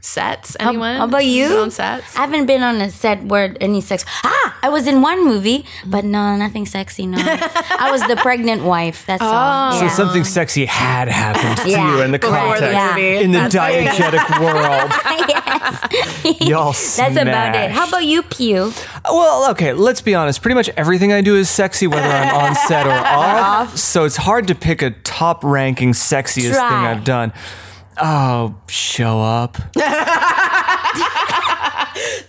sets anyone Mm. How about you? Been on sets I haven't been on a set where any sex. Ah, I was in one movie, but no, nothing sexy. No, I was the pregnant wife. That's all. So something sexy had happened to Yeah. you in the before context. the Yeah. movie In the That's right. diegetic [LAUGHS] world. yes. Y'all That's about it. How about you, Pew? Well, okay, let's be honest. Pretty much everything I do is sexy, whether I'm on set or [LAUGHS] off. So it's hard to pick a top ranking sexiest Try. thing I've done. Oh, show up. [LAUGHS]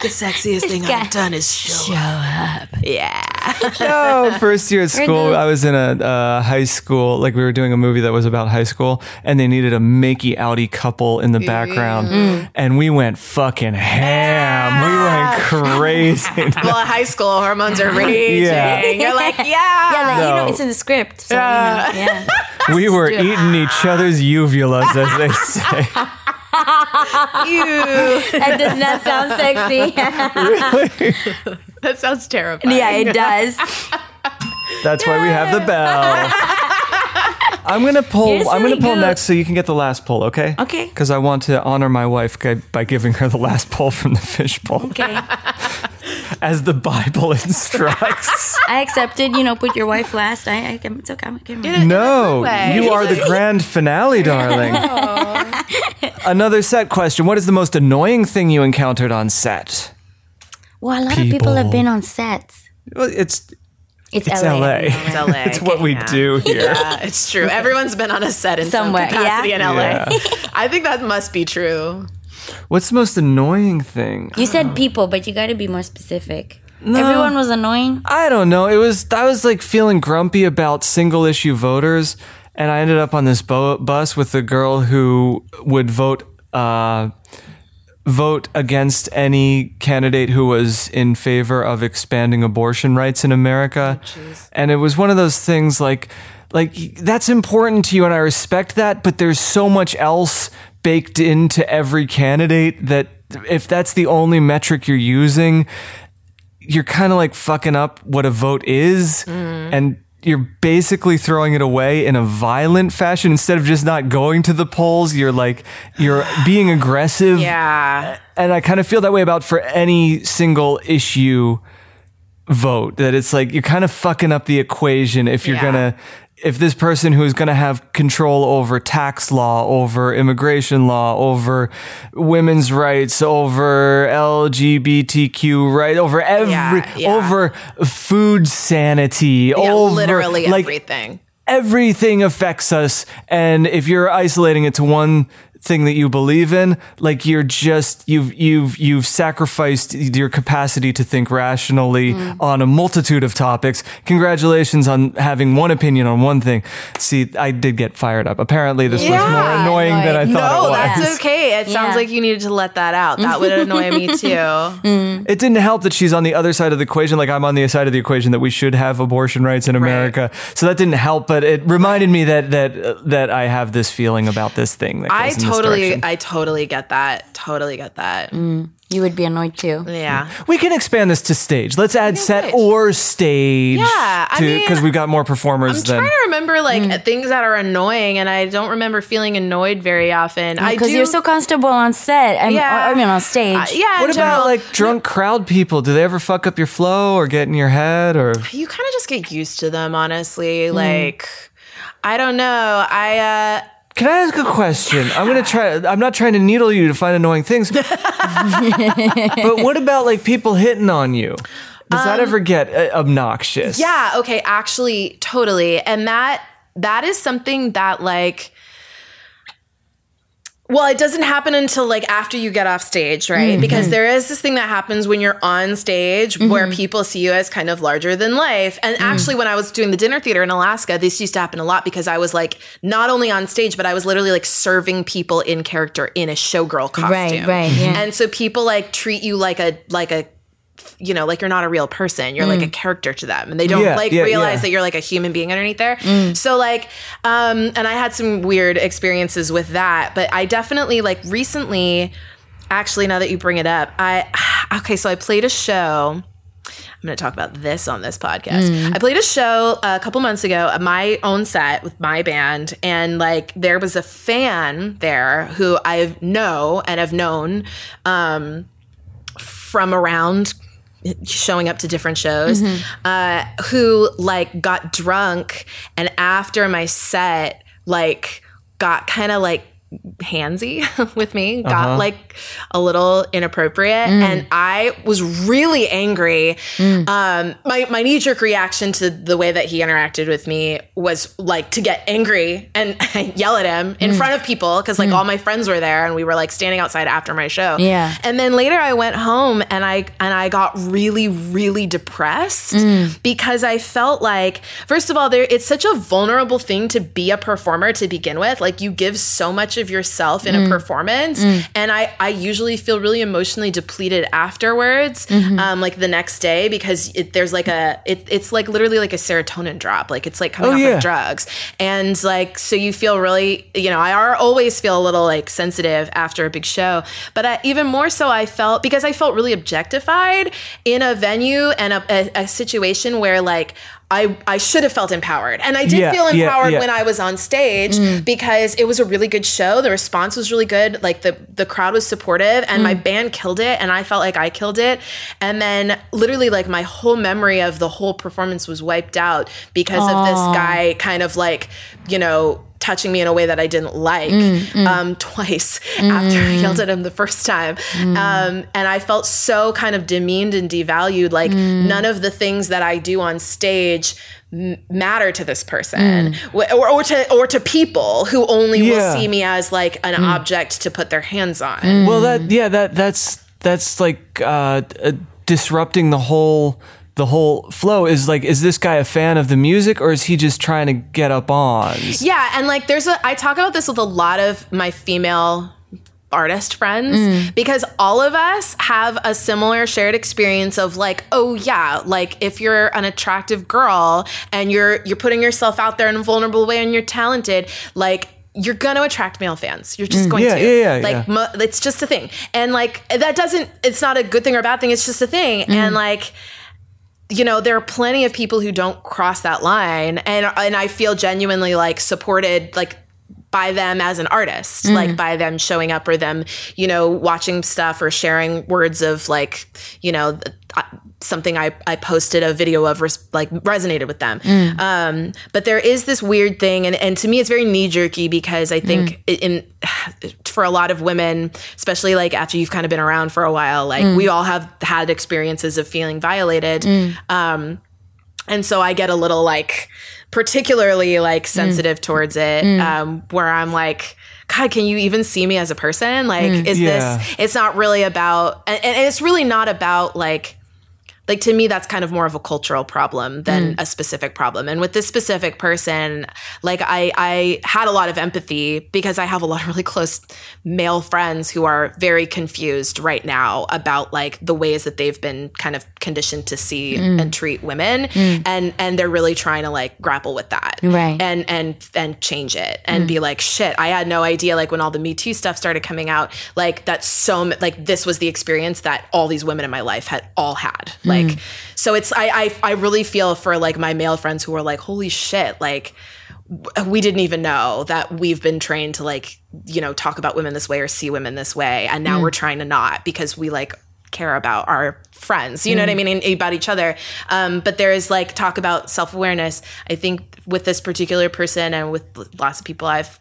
the sexiest thing i've done is show, up yeah [LAUGHS] No, first year at school. I was in a uh, high school, like we were doing a movie that was about high school, and they needed a makey outy couple in the background, and we went fucking ham. We went crazy. [LAUGHS] well high school hormones are raging Yeah. you're like yeah, Yeah, like, you know, No. it's in the script. So, yeah. You know, yeah. We were eating each other's uvulas, as they [LAUGHS] say. Ew. That does not sound sexy. really? that sounds terrifying yeah, it does. That's why we have the bell. [LAUGHS] I'm gonna pull. You're I'm gonna pull goose. next, so you can get the last pull. Okay. Okay. Because I want to honor my wife by- by giving her the last pull from the fishbowl, Okay. [LAUGHS] as the Bible instructs. [LAUGHS] I accepted, you know, put your wife last. I, I can, it's okay. I can no, you are the grand finale, darling. [LAUGHS] Another set question: What is the most annoying thing you encountered on set? Well, a lot of people have been on sets. Well, it's It's, it's LA. LA. It's LA. [LAUGHS] It's what we Yeah. do here. Yeah, it's true. Everyone's been on a set in Somewhere, some capacity yeah? in LA. Yeah. I think that must be true. What's the most annoying thing? You said people, but you got to be more specific. Everyone was annoying. I don't know. It was I was like feeling grumpy about single issue voters, and I ended up on this bo- bus with a girl who would vote uh, vote against any candidate who was in favor of expanding abortion rights in America, oh, and it was one of those things like like that's important to you, and I respect that, but there's so much else baked into every candidate that if that's the only metric you're using you're kind of like fucking up what a vote is. Mm. And you're basically throwing it away in a violent fashion instead of just not going to the polls you're like you're [SIGHS] being aggressive Yeah. and i kind of feel that way about for any single issue vote that it's like you're kind of fucking up the equation if you're Yeah. gonna if this person who's going to have control over tax law, over immigration law, over women's rights, over LGBTQ right, over every, Yeah, yeah. over food sanity, Yeah, over literally like, everything. everything affects us and if you're isolating it to one thing that you believe in like you're just you've you've you've sacrificed your capacity to think rationally Mm. on a multitude of topics congratulations on having one opinion on one thing see i did get fired up apparently this was more annoying than i thought No, it was that's okay. It sounds Yeah. like you needed to let that out. That would annoy me [LAUGHS] too. it didn't help that she's on the other side of the equation like i'm on the side of the equation that we should have abortion rights in america so that didn't help but it reminded me that that uh, that i have this feeling about this thing that I in this totally, direction. I totally get that. Totally get that. You would be annoyed too. Yeah. We can expand this to stage. Let's add set stage. or stage. Yeah, because we've got more performers than. I'm than. trying to remember like things that are annoying, and I don't remember feeling annoyed very often. I Because do. you're so comfortable on set. I mean, Yeah. I mean on stage. Uh, yeah. what about like drunk crowd people? Do they ever fuck up your flow or get in your head or? you kind of just get used to them, honestly. Like, I don't know. I uh Can I ask a question? I'm gonna try. I'm not trying to needle you to find annoying things, [LAUGHS] but what about like people hitting on you? Does that ever get uh, obnoxious? Um, Yeah, okay, actually totally. And that that is something that like well, it doesn't happen until like after you get off stage, right? Mm-hmm. Because there is this thing that happens when you're on stage where mm-hmm. people see you as kind of larger than life. And mm. actually, when I was doing the dinner theater in Alaska, this used to happen a lot because I was like not only on stage, but I was literally like serving people in character in a showgirl costume. Right, right, yeah. And so people like treat you like a like a you know, like you're not a real person. You're like a character to them. And they don't Yeah, like yeah, realize yeah. that you're like a human being underneath there. So like um and I had some weird experiences with that, but I definitely like recently actually now that you bring it up, I [SIGHS] okay, so I played a show I'm going to talk about this on this podcast. I played a show a couple months ago, at my own set with my band, and like there was a fan there who I know and have known um, from around showing up to different shows uh, who like got drunk and after my set like got kind of like handsy [LAUGHS] with me got uh-huh. like a little inappropriate mm. and i was really angry. Mm. Um my, my knee-jerk reaction to the way that he interacted with me was like to get angry and [LAUGHS] yell at him in mm. front of people because like all my friends were there and we were like standing outside after my show. Yeah. and then later I went home and I and I got really really depressed because I felt like first of all there it's such a vulnerable thing to be a performer to begin with. Like you give so much of yourself in a mm. performance. Mm. And I I usually feel really emotionally depleted afterwards mm-hmm. um like the next day because it, there's like a it, it's like literally like a serotonin drop. Like it's like coming Oh, off yeah. of drugs. And like so you feel really you know i are always feel a little like sensitive after a big show. But I, even more so i felt because i felt really objectified in a venue and a, a, a situation where like I, I should have felt empowered. And I did Yeah, feel empowered yeah. when I was on stage mm. because it was a really good show. The response was really good. Like the, the crowd was supportive and my mm. band killed it and I felt like I killed it. And then literally like my whole memory of the whole performance was wiped out because of this guy kind of like, you know, touching me in a way that I didn't like um, twice after I yelled at him the first time. Um, and I felt so kind of demeaned and devalued. Like none of the things that I do on stage m- matter to this person Wh- or, or to or to people who only Yeah. will see me as like an object to put their hands on. Well, that yeah, that that's that's like uh, uh, disrupting the whole the whole flow. Is like, is this guy a fan of the music or is he just trying to get up on? Yeah, and like there's a I talk about this with a lot of my female artist friends mm. because all of us have a similar shared experience of like oh yeah like if you're an attractive girl and you're you're putting yourself out there in a vulnerable way and you're talented like you're gonna attract male fans. You're just mm. going Yeah, to. yeah, yeah, like yeah. mo- it's just a thing, and like that doesn't. It's not a good thing or a bad thing. It's just a thing, mm. and like you know there are plenty of people who don't cross that line and and I feel genuinely like supported like by them as an artist mm-hmm. like by them showing up or them you know watching stuff or sharing words of like you know th- something I, I posted a video of res- like resonated with them. Mm. Um, but there is this weird thing and, and to me it's very knee-jerky because I think mm. in [SIGHS] for a lot of women especially like after you've kind of been around for a while like mm. we all have had experiences of feeling violated. Um, and so I get a little like particularly like sensitive towards it um, where I'm like God, can you even see me as a person? Like, is Yeah. this? It's not really about, and, and it's really not about like like to me that's kind of more of a cultural problem than mm. a specific problem. And with this specific person like i i had a lot of empathy because i have a lot of really close male friends who are very confused right now about like the ways that they've been kind of conditioned to see mm. and treat women. Mm. And and they're really trying to like grapple with that Right. and and and change it and be like shit i had no idea like when all the me too stuff started coming out like that's so like this was the experience that all these women in my life had all had like Mm. so it's I, I i really feel for like my male friends who are like holy shit like we didn't even know that we've been trained to like you know talk about women this way or see women this way and now mm. we're trying to not because we like care about our friends. You know what i mm. mean? And about each other. Um, but there is like talk about self-awareness. I think with this particular person and with lots of people i've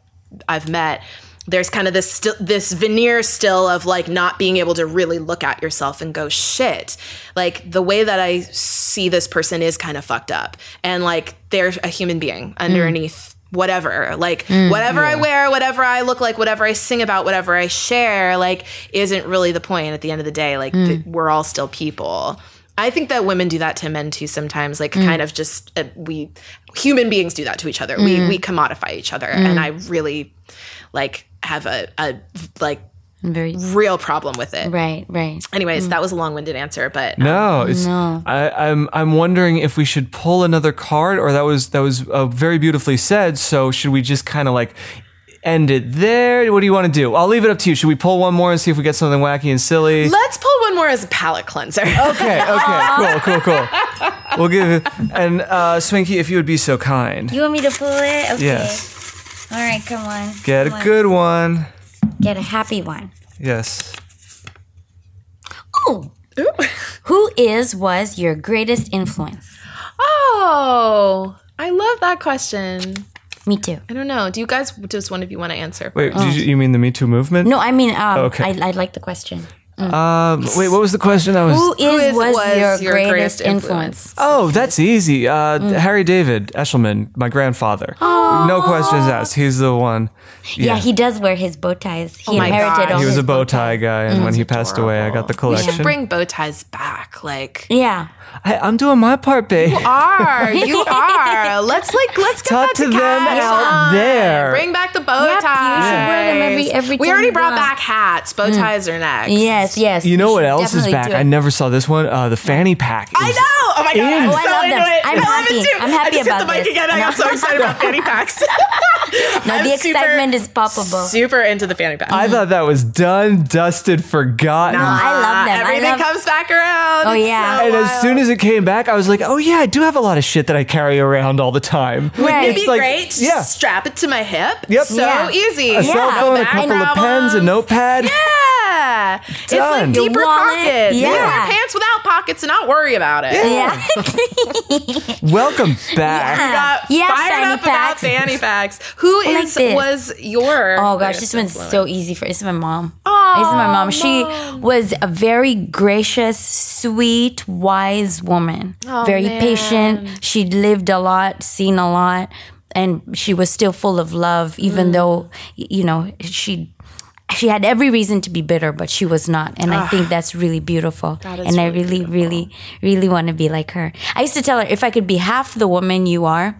i've met there's kind of this still this veneer still of like not being able to really look at yourself and go shit. Like the way that i see this person is kind of fucked up. And like they're a human being underneath whatever. Like mm, whatever i wear whatever i look like whatever i sing about whatever i share like isn't really the point at the end of the day. Like mm. th- we're all still people. I think that women do that to men too sometimes, like mm. kind of just uh, we human beings do that to each other. We we commodify each other, and I really like have a, a like Very real problem with it. right, right. Anyways, that was a long-winded answer, but No, it's. I, I'm I'm wondering if we should pull another card, or that was that was uh, very beautifully said. So should we just kind of like end it there? What do you want to do? I'll leave it up to you. Should we pull one more and see if we get something wacky and silly? let's pull one more as a palate cleanser. Okay, okay, [LAUGHS] cool, cool, cool. We'll give it. And uh, Swinky, if you would be so kind, You want me to pull it? Okay. Yes. All right, come on. get a on. good one. Get a happy one. Yes. Oh. Who is was your greatest influence? oh, I love that question. Me too. I don't know. Do you guys? Does one of you want to answer? Wait, did you, you mean the Me Too movement? No, I mean, um, Okay. I, I like the question. Um, wait, what was the question? I was. Who is, is- was, was your, your greatest, greatest influence? Oh, that's easy. Uh, Harry David Eshelman, my grandfather. No questions asked. He's the one. Yeah. he does wear his bow ties. He my inherited God. all He was his a bow tie guy, and when he passed away, I got the collection. We should collection. bring bow ties back. Like Yeah. Hey, I'm doing my part, babe. You are [LAUGHS] you are? Let's like let's get Talk to to them cash out on. there. Bring back the bow Yep, you ties. should wear them every- every We time already brought go back hats. Bow ties are next. Yes, yes. You know what else is back? I never saw this one. Uh, the fanny pack. I know. Oh my god! I'm Oh, I so love into them. it. I'm I love happy. it too. I'm happy I just about hit the mic this. again. I got so [LAUGHS] excited about fanny packs. [LAUGHS] No, I'm the super- excitement is palpable. Super into the fanny pack. I thought that was done, dusted, forgotten. I love them. Everything love- comes back around. Oh, yeah. so and as soon as it came back, I was like, "Oh yeah, I do have a lot of shit that I carry around all the time." Right. It'd be like- great. to yeah. strap it to my hip. Yep. So Yeah. easy. A cell Yeah. phone, a Back couple of pens, a notepad. Yeah. It's Done. like deeper wallet. pockets. You can Yeah. wear pants without pockets and not worry about it. Yeah. [LAUGHS] Welcome back. You got Yeah, fired fanny up packs. about fanny [LAUGHS] packs. Who like is this. was your Oh gosh, this one's influence? so easy for. This is my mom. this is my mom. She was a very gracious, sweet, wise woman. Oh, very man. patient. She'd lived a lot, seen a lot, and she was still full of love. Even mm. though you know she. She had every reason to be bitter, but she was not, and I think ah. that's really beautiful. is and I really really, really, really want to be like her. I used to tell her if I could be half the woman you are,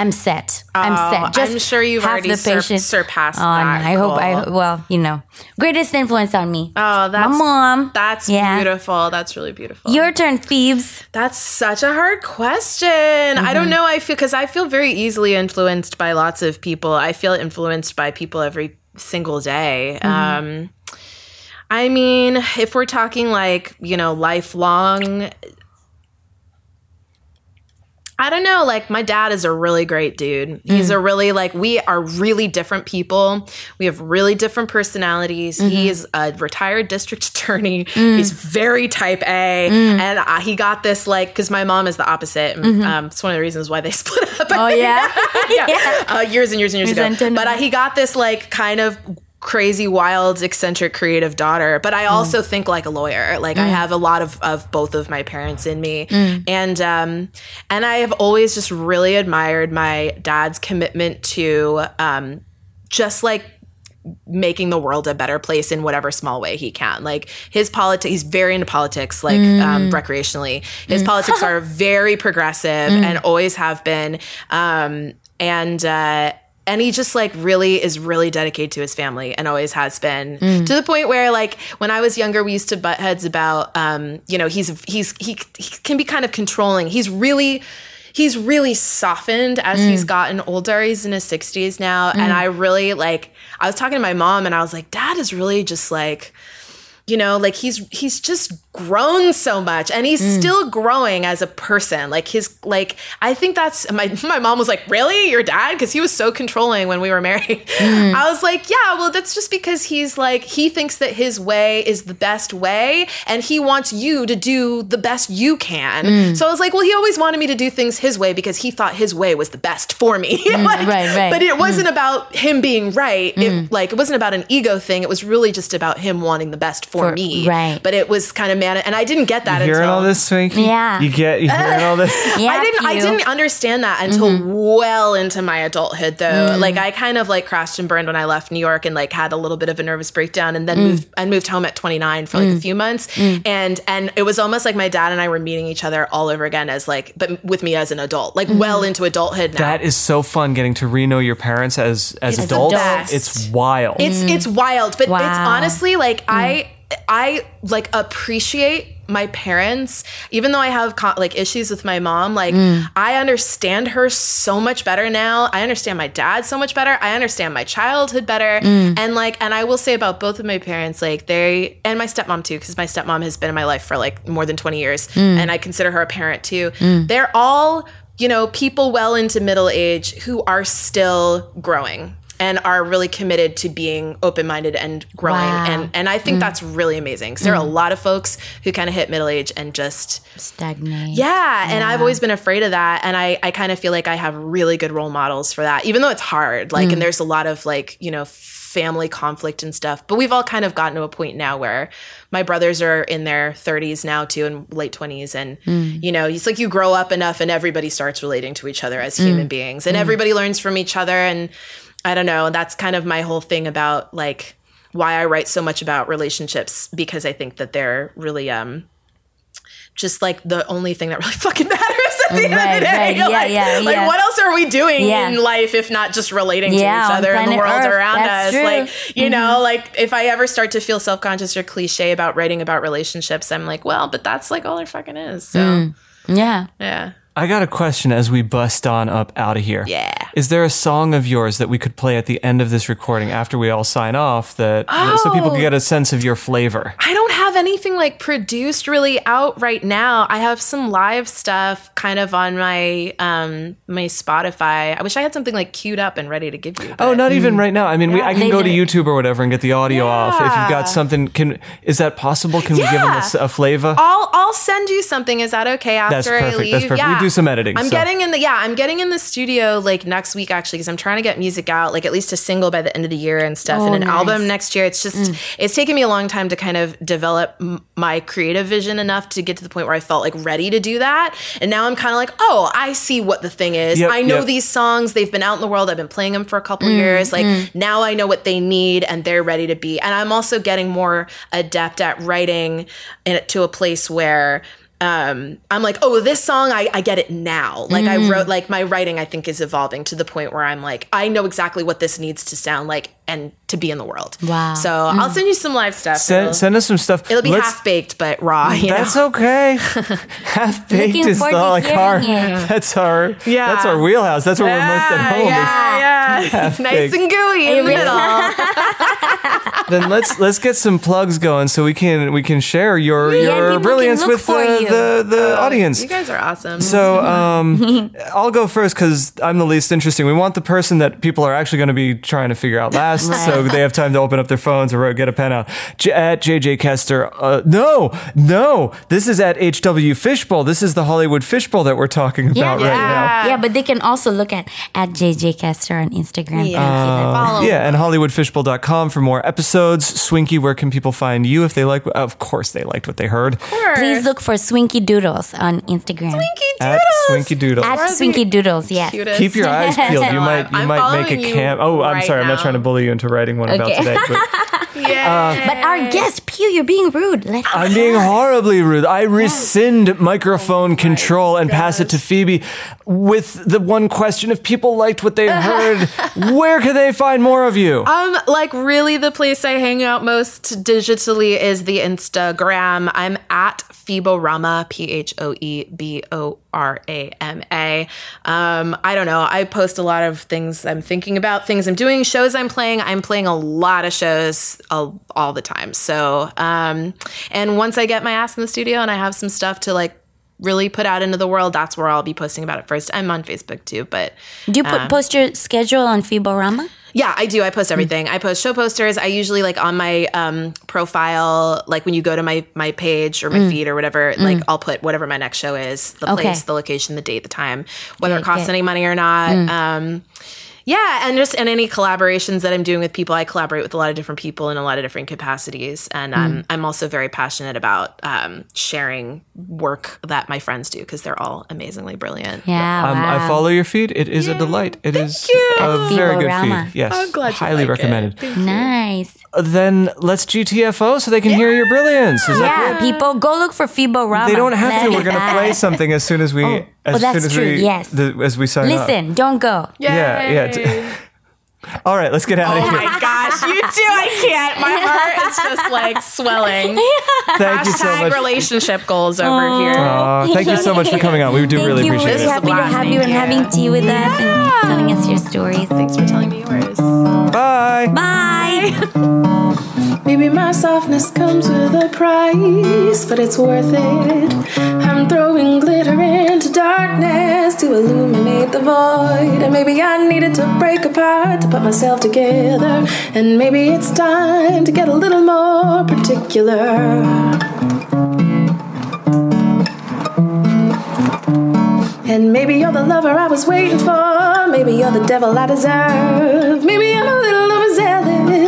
I'm set. I'm Oh, set. I'm sure you've already the sur- patience. surpassed Oh, that I hope. I well, you know, greatest influence on me. Oh, that's my mom. That's Yeah. beautiful. That's really beautiful. Your turn, Phoebes. That's such a hard question. I Mm-hmm. don't know. I feel because I feel very easily influenced by lots of people. I feel influenced by people every single day. Mm-hmm. Um, I mean, if we're talking like you know lifelong. I don't know. Like, my dad is a really great dude. He's Mm. a really, like, we are really different people. We have really different personalities. Mm-hmm. He's a retired district [LAUGHS] attorney. Mm. He's very type A. And uh, he got this, like, because my mom is the opposite. And, um, it's one of the reasons why they [LAUGHS] split up. Mm-hmm. Oh yeah. [LAUGHS] yeah. Uh, years and years and years ago. But uh, he got this, like, kind of crazy wild eccentric creative daughter but i also think like a lawyer. Like i have a lot of of both of my parents in me. And um and i have always just really admired my dad's commitment to um just like making the world a better place in whatever small way he can. Like his politics, he's very into politics, like um, recreationally. His politics [LAUGHS] are very progressive and always have been. Um, and uh, and he just like really is really dedicated to his family and always has been mm. to the point where like when I was younger, we used to butt heads about, um, you know, he's he's he, he can be kind of controlling. He's really he's really softened as mm. he's gotten older. He's in his 60s now. Mm. And I really like, I was talking to my mom and I was like, dad is really just like, you know, like he's he's just grown so much and he's mm. still growing as a person. Like his like I think that's my [LAUGHS] my mom was like, "Really? Your dad?" because he was so controlling when we were married. Mm. [LAUGHS] I was like, "Yeah, well that's just because he's like he thinks that his way is the best way and he wants you to do the best you can." Mm. So I was like, "Well, he always wanted me to do things his way because he thought his way was the best for me." [LAUGHS] Like, right, right. But it wasn't about him being right. It like it wasn't about an ego thing. It was really just about him wanting the best for, For- me. right. But it was kind of man and I didn't get that You hearing until all this, Swanky? Yeah. You get you hearing all this? [LAUGHS] Yeah, I didn't I didn't understand that until well into my adulthood though. Mm. Like I kind of like crashed and burned when I left New York and like had a little bit of a nervous breakdown and then Mm. moved and moved home at 29 for like a few months. And and it was almost like my dad and I were meeting each other all over again as like but with me as an adult. Like Mm-hmm. well into adulthood now. That is so fun getting to re-know your parents as as It's adults. best. It's wild. It's it's wild, but it's honestly like I I like appreciate my parents even though I have co- like issues with my mom like mm. I understand her so much better now. I understand my dad so much better. I understand my childhood better. Mm. And like and I will say about both of my parents like they and my stepmom too cuz my stepmom has been in my life for like more than 20 years mm. and I consider her a parent too. They're all you know, people well into middle age who are still growing and are really committed to being open-minded and growing Wow. and and I think mm. that's really amazing. 'Cause there are a mm. lot of folks who kind of hit middle age and just Stagnate. yeah, and I've always been afraid of that and I I kind of feel like I have really good role models for that even though it's hard like and mm. there's a lot of like, you know, family conflict and stuff. But we've all kind of gotten to a point now where my brothers are in their 30s now too and late 20s and you know, it's like you grow up enough and everybody starts relating to each other as human beings and everybody learns from each other and I don't know, that's kind of my whole thing about like why I write so much about relationships because I think that they're really um just like the only thing that really [LAUGHS] fucking matters at the end of the day. right. Yeah, like, yeah, like yeah. what else are we doing in life if not just relating to each other and the world Earth. around us? true. Like, you know, like if I ever start to feel self conscious or cliche about writing about relationships, I'm like, well, but that's like all there fucking is. So Mm. Yeah. yeah. I got a question as we bust on up out of here. Yeah. Is there a song of yours that we could play at the end of this recording after we all sign off that so people Oh. can get a sense of your flavor? I don't have anything like produced really out right now. I have some live stuff kind of on my um my Spotify. I wish I had something like queued up and ready to give you. Oh, but- not even right now. I mean, we, I can go to. YouTube or whatever and get the audio off. If you've got something, can is that possible? Can we give them a, Yeah. a flavor? I'll I'll send you something. Is that okay after That's I leave? That's perfect. We do some editing, I'm so- getting in the yeah. I'm getting in the studio like next week actually because I'm trying to get music out like at least a single by the end of the year and stuff Oh, and an nice. Mm. album next year. It's just it's taken me a long time to kind of develop m- my creative vision enough to get to the point where I felt like ready to do that. And now I'm kind of like, oh, I see what the thing is. Yep, I know yep. these songs. They've been out in the world. I've been playing them for a couple Mm, years. Like now I know what they need and they're ready to be. And I'm also getting more adept at writing in, to a place where um, I'm like, oh, this song, I, I get it now. Like I Mm. wrote, like my writing, I think is evolving to the point where I'm like, I know exactly what this needs to sound like and to be in the world. Wow. So I'll send you some live stuff. Send, send us some stuff. it'll be half baked, but raw. You That's know? okay. [LAUGHS] Half baked is the, like our hearing it. [LAUGHS] that's our Yeah. that's our wheelhouse. That's where we're most at home. is- Yeah, yeah. [LAUGHS] nice and gooey in the middle. Then let's let's get some plugs going so we can we can share your Yeah, your brilliance with the, you. the the audience. You guys are awesome. So um, [LAUGHS] I'll go first because I'm the least interesting. We want the person that people are actually going to be trying to figure out last, so they have time to open up their phones or get a pen out. J- at JJ Kester, uh, no, no, this is at HW Fishbowl. This is the Hollywood Fishbowl that we're talking about right now. Yeah, but they can also look at at JJ Kester on Instagram. Thank you, then. Follow. Yeah, and HollywoodFishbowl.com for more episodes. Episodes. Swinky, where can people find you if they like? Of course, they liked what they heard. Please look for Swinky Doodles on Instagram. At Swinky Doodles. At We're the Swinky Doodles, yes. Cutest. Keep your eyes peeled. [LAUGHS] You might you I'm might make a you cam. Oh, I'm right sorry. I'm not now. trying to bully you into writing one about Okay. today. But [LAUGHS] Yeah. But our guest, Pew, you're being rude. Let I'm being horribly rude. I rescind microphone control and pass it to Phoebe with the one question: If people liked what they [LAUGHS] heard, where can they find more of you? Um, like really, the place I hang out most digitally is the Instagram. I'm at Phoeborama, P H O E B O R A M A. Um, I don't know. I post a lot of things I'm thinking about, things I'm doing, shows I'm playing. I'm playing a lot of shows all, all the time. So, um, and once I get my ass in the studio and I have some stuff to like really put out into the world, that's where I'll be posting about it first. I'm on Facebook too, but Do you put, post your schedule on Phoeborama? yeah, I do. I post everything. I post show posters. I usually like on my um, profile, like when you go to my my page or my feed or whatever, like I'll put whatever my next show is, the Okay. place, the location, the date, the time, whether it costs good. any money or not. Um, yeah, and just and any collaborations that I'm doing with people, I collaborate with a lot of different people in a lot of different capacities, and um, I'm also very passionate about um, sharing work that my friends do because they're all amazingly brilliant. Yeah. Um, wow. I follow your feed. It is a delight. It is you. a very good feed. Yes, I'm glad you highly like it. recommended. Nice. Then let's GTFO so they can hear your brilliance. Is that Yeah, people, go look for Phoeborama. They don't have to. We're gonna play something as soon as we. [LAUGHS] Oh, as oh, that's soon as true, we, yes. the- as we sign up. Listen, don't go. Yeah, yeah. Yay. All right, let's get out of Oh here. my gosh, you two, I can't. My heart is just like swelling. [LAUGHS] Thank you so Hashtag much. relationship goals over here. Aw, thank you so much for coming on. We do Thank really you. appreciate We're it. so happy to have you and having tea with us and telling us your stories. Thanks for telling me yours. Bye. Bye. [LAUGHS] Maybe my softness comes with a price, but it's worth it. I'm throwing glitter into darkness to illuminate the void. And maybe I needed to break apart to put myself together. And maybe it's time to get a little more particular. And maybe you're the lover I was waiting for. Maybe you're the devil I deserve. Maybe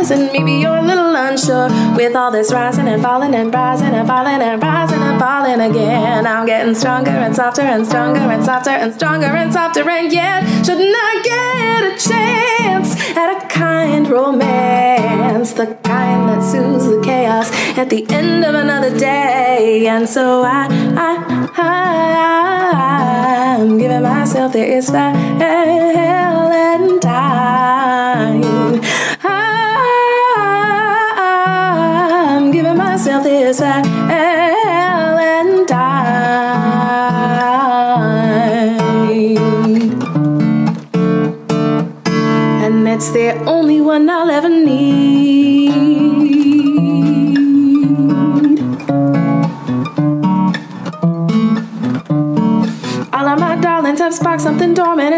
overzealous. And maybe you're a little unsure. With all this rising and falling and rising and falling and rising and falling again. I'm getting stronger and softer and stronger and softer and stronger and softer. And yet, shouldn't I get a chance at a kind romance? The kind that soothes the chaos at the end of another day. And so I, I, I, I'm giving myself this Valentine. I'm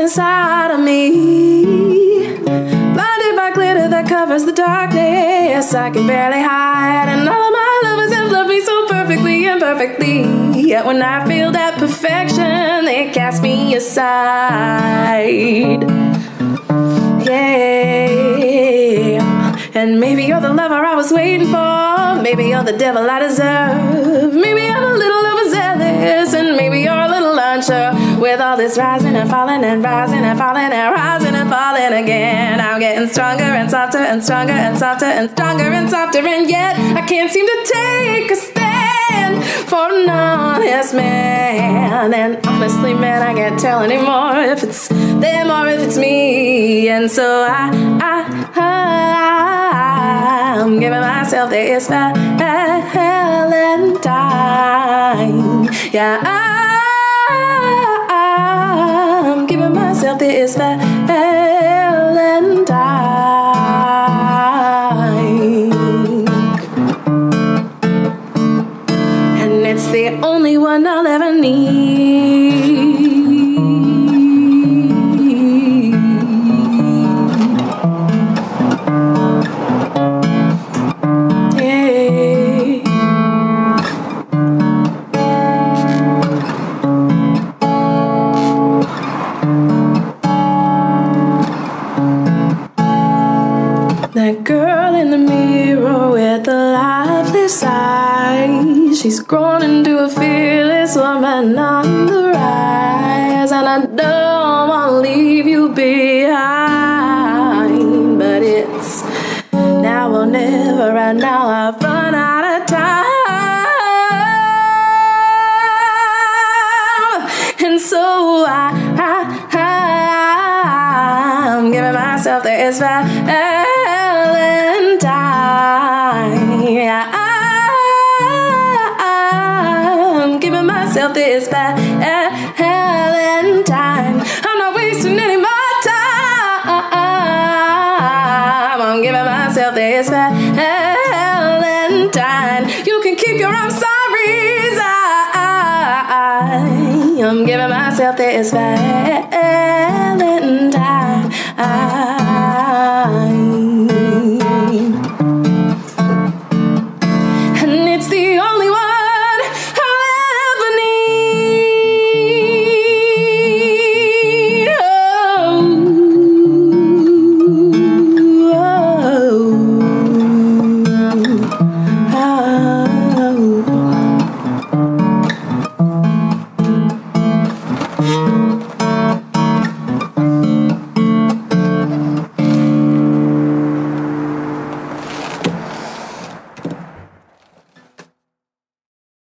inside of me. Blinded by glitter that covers the darkness, I can barely hide. And all of my lovers have loved me so perfectly and perfectly. Yet when I feel that perfection, they cast me aside. Yeah. And maybe you're the lover I was waiting for. Maybe you're the devil I deserve. Maybe I'm a little overzealous. And maybe you're a little unsure. With all this rising and falling and rising and falling and rising and falling again. I'm getting stronger and softer and stronger and softer and stronger and softer. And yet I can't seem to take a stand for an honest man. And honestly, man, I can't tell anymore if it's them or if it's me. And so I, I, I I'm giving myself this Valentine. Yeah, I, giving myself and Valentine. She's grown into a fearless woman on the rise, and I don't want to leave you behind, but it's now or never. Right now, I've run out of time. And so I, I, I'm giving myself this Valentine.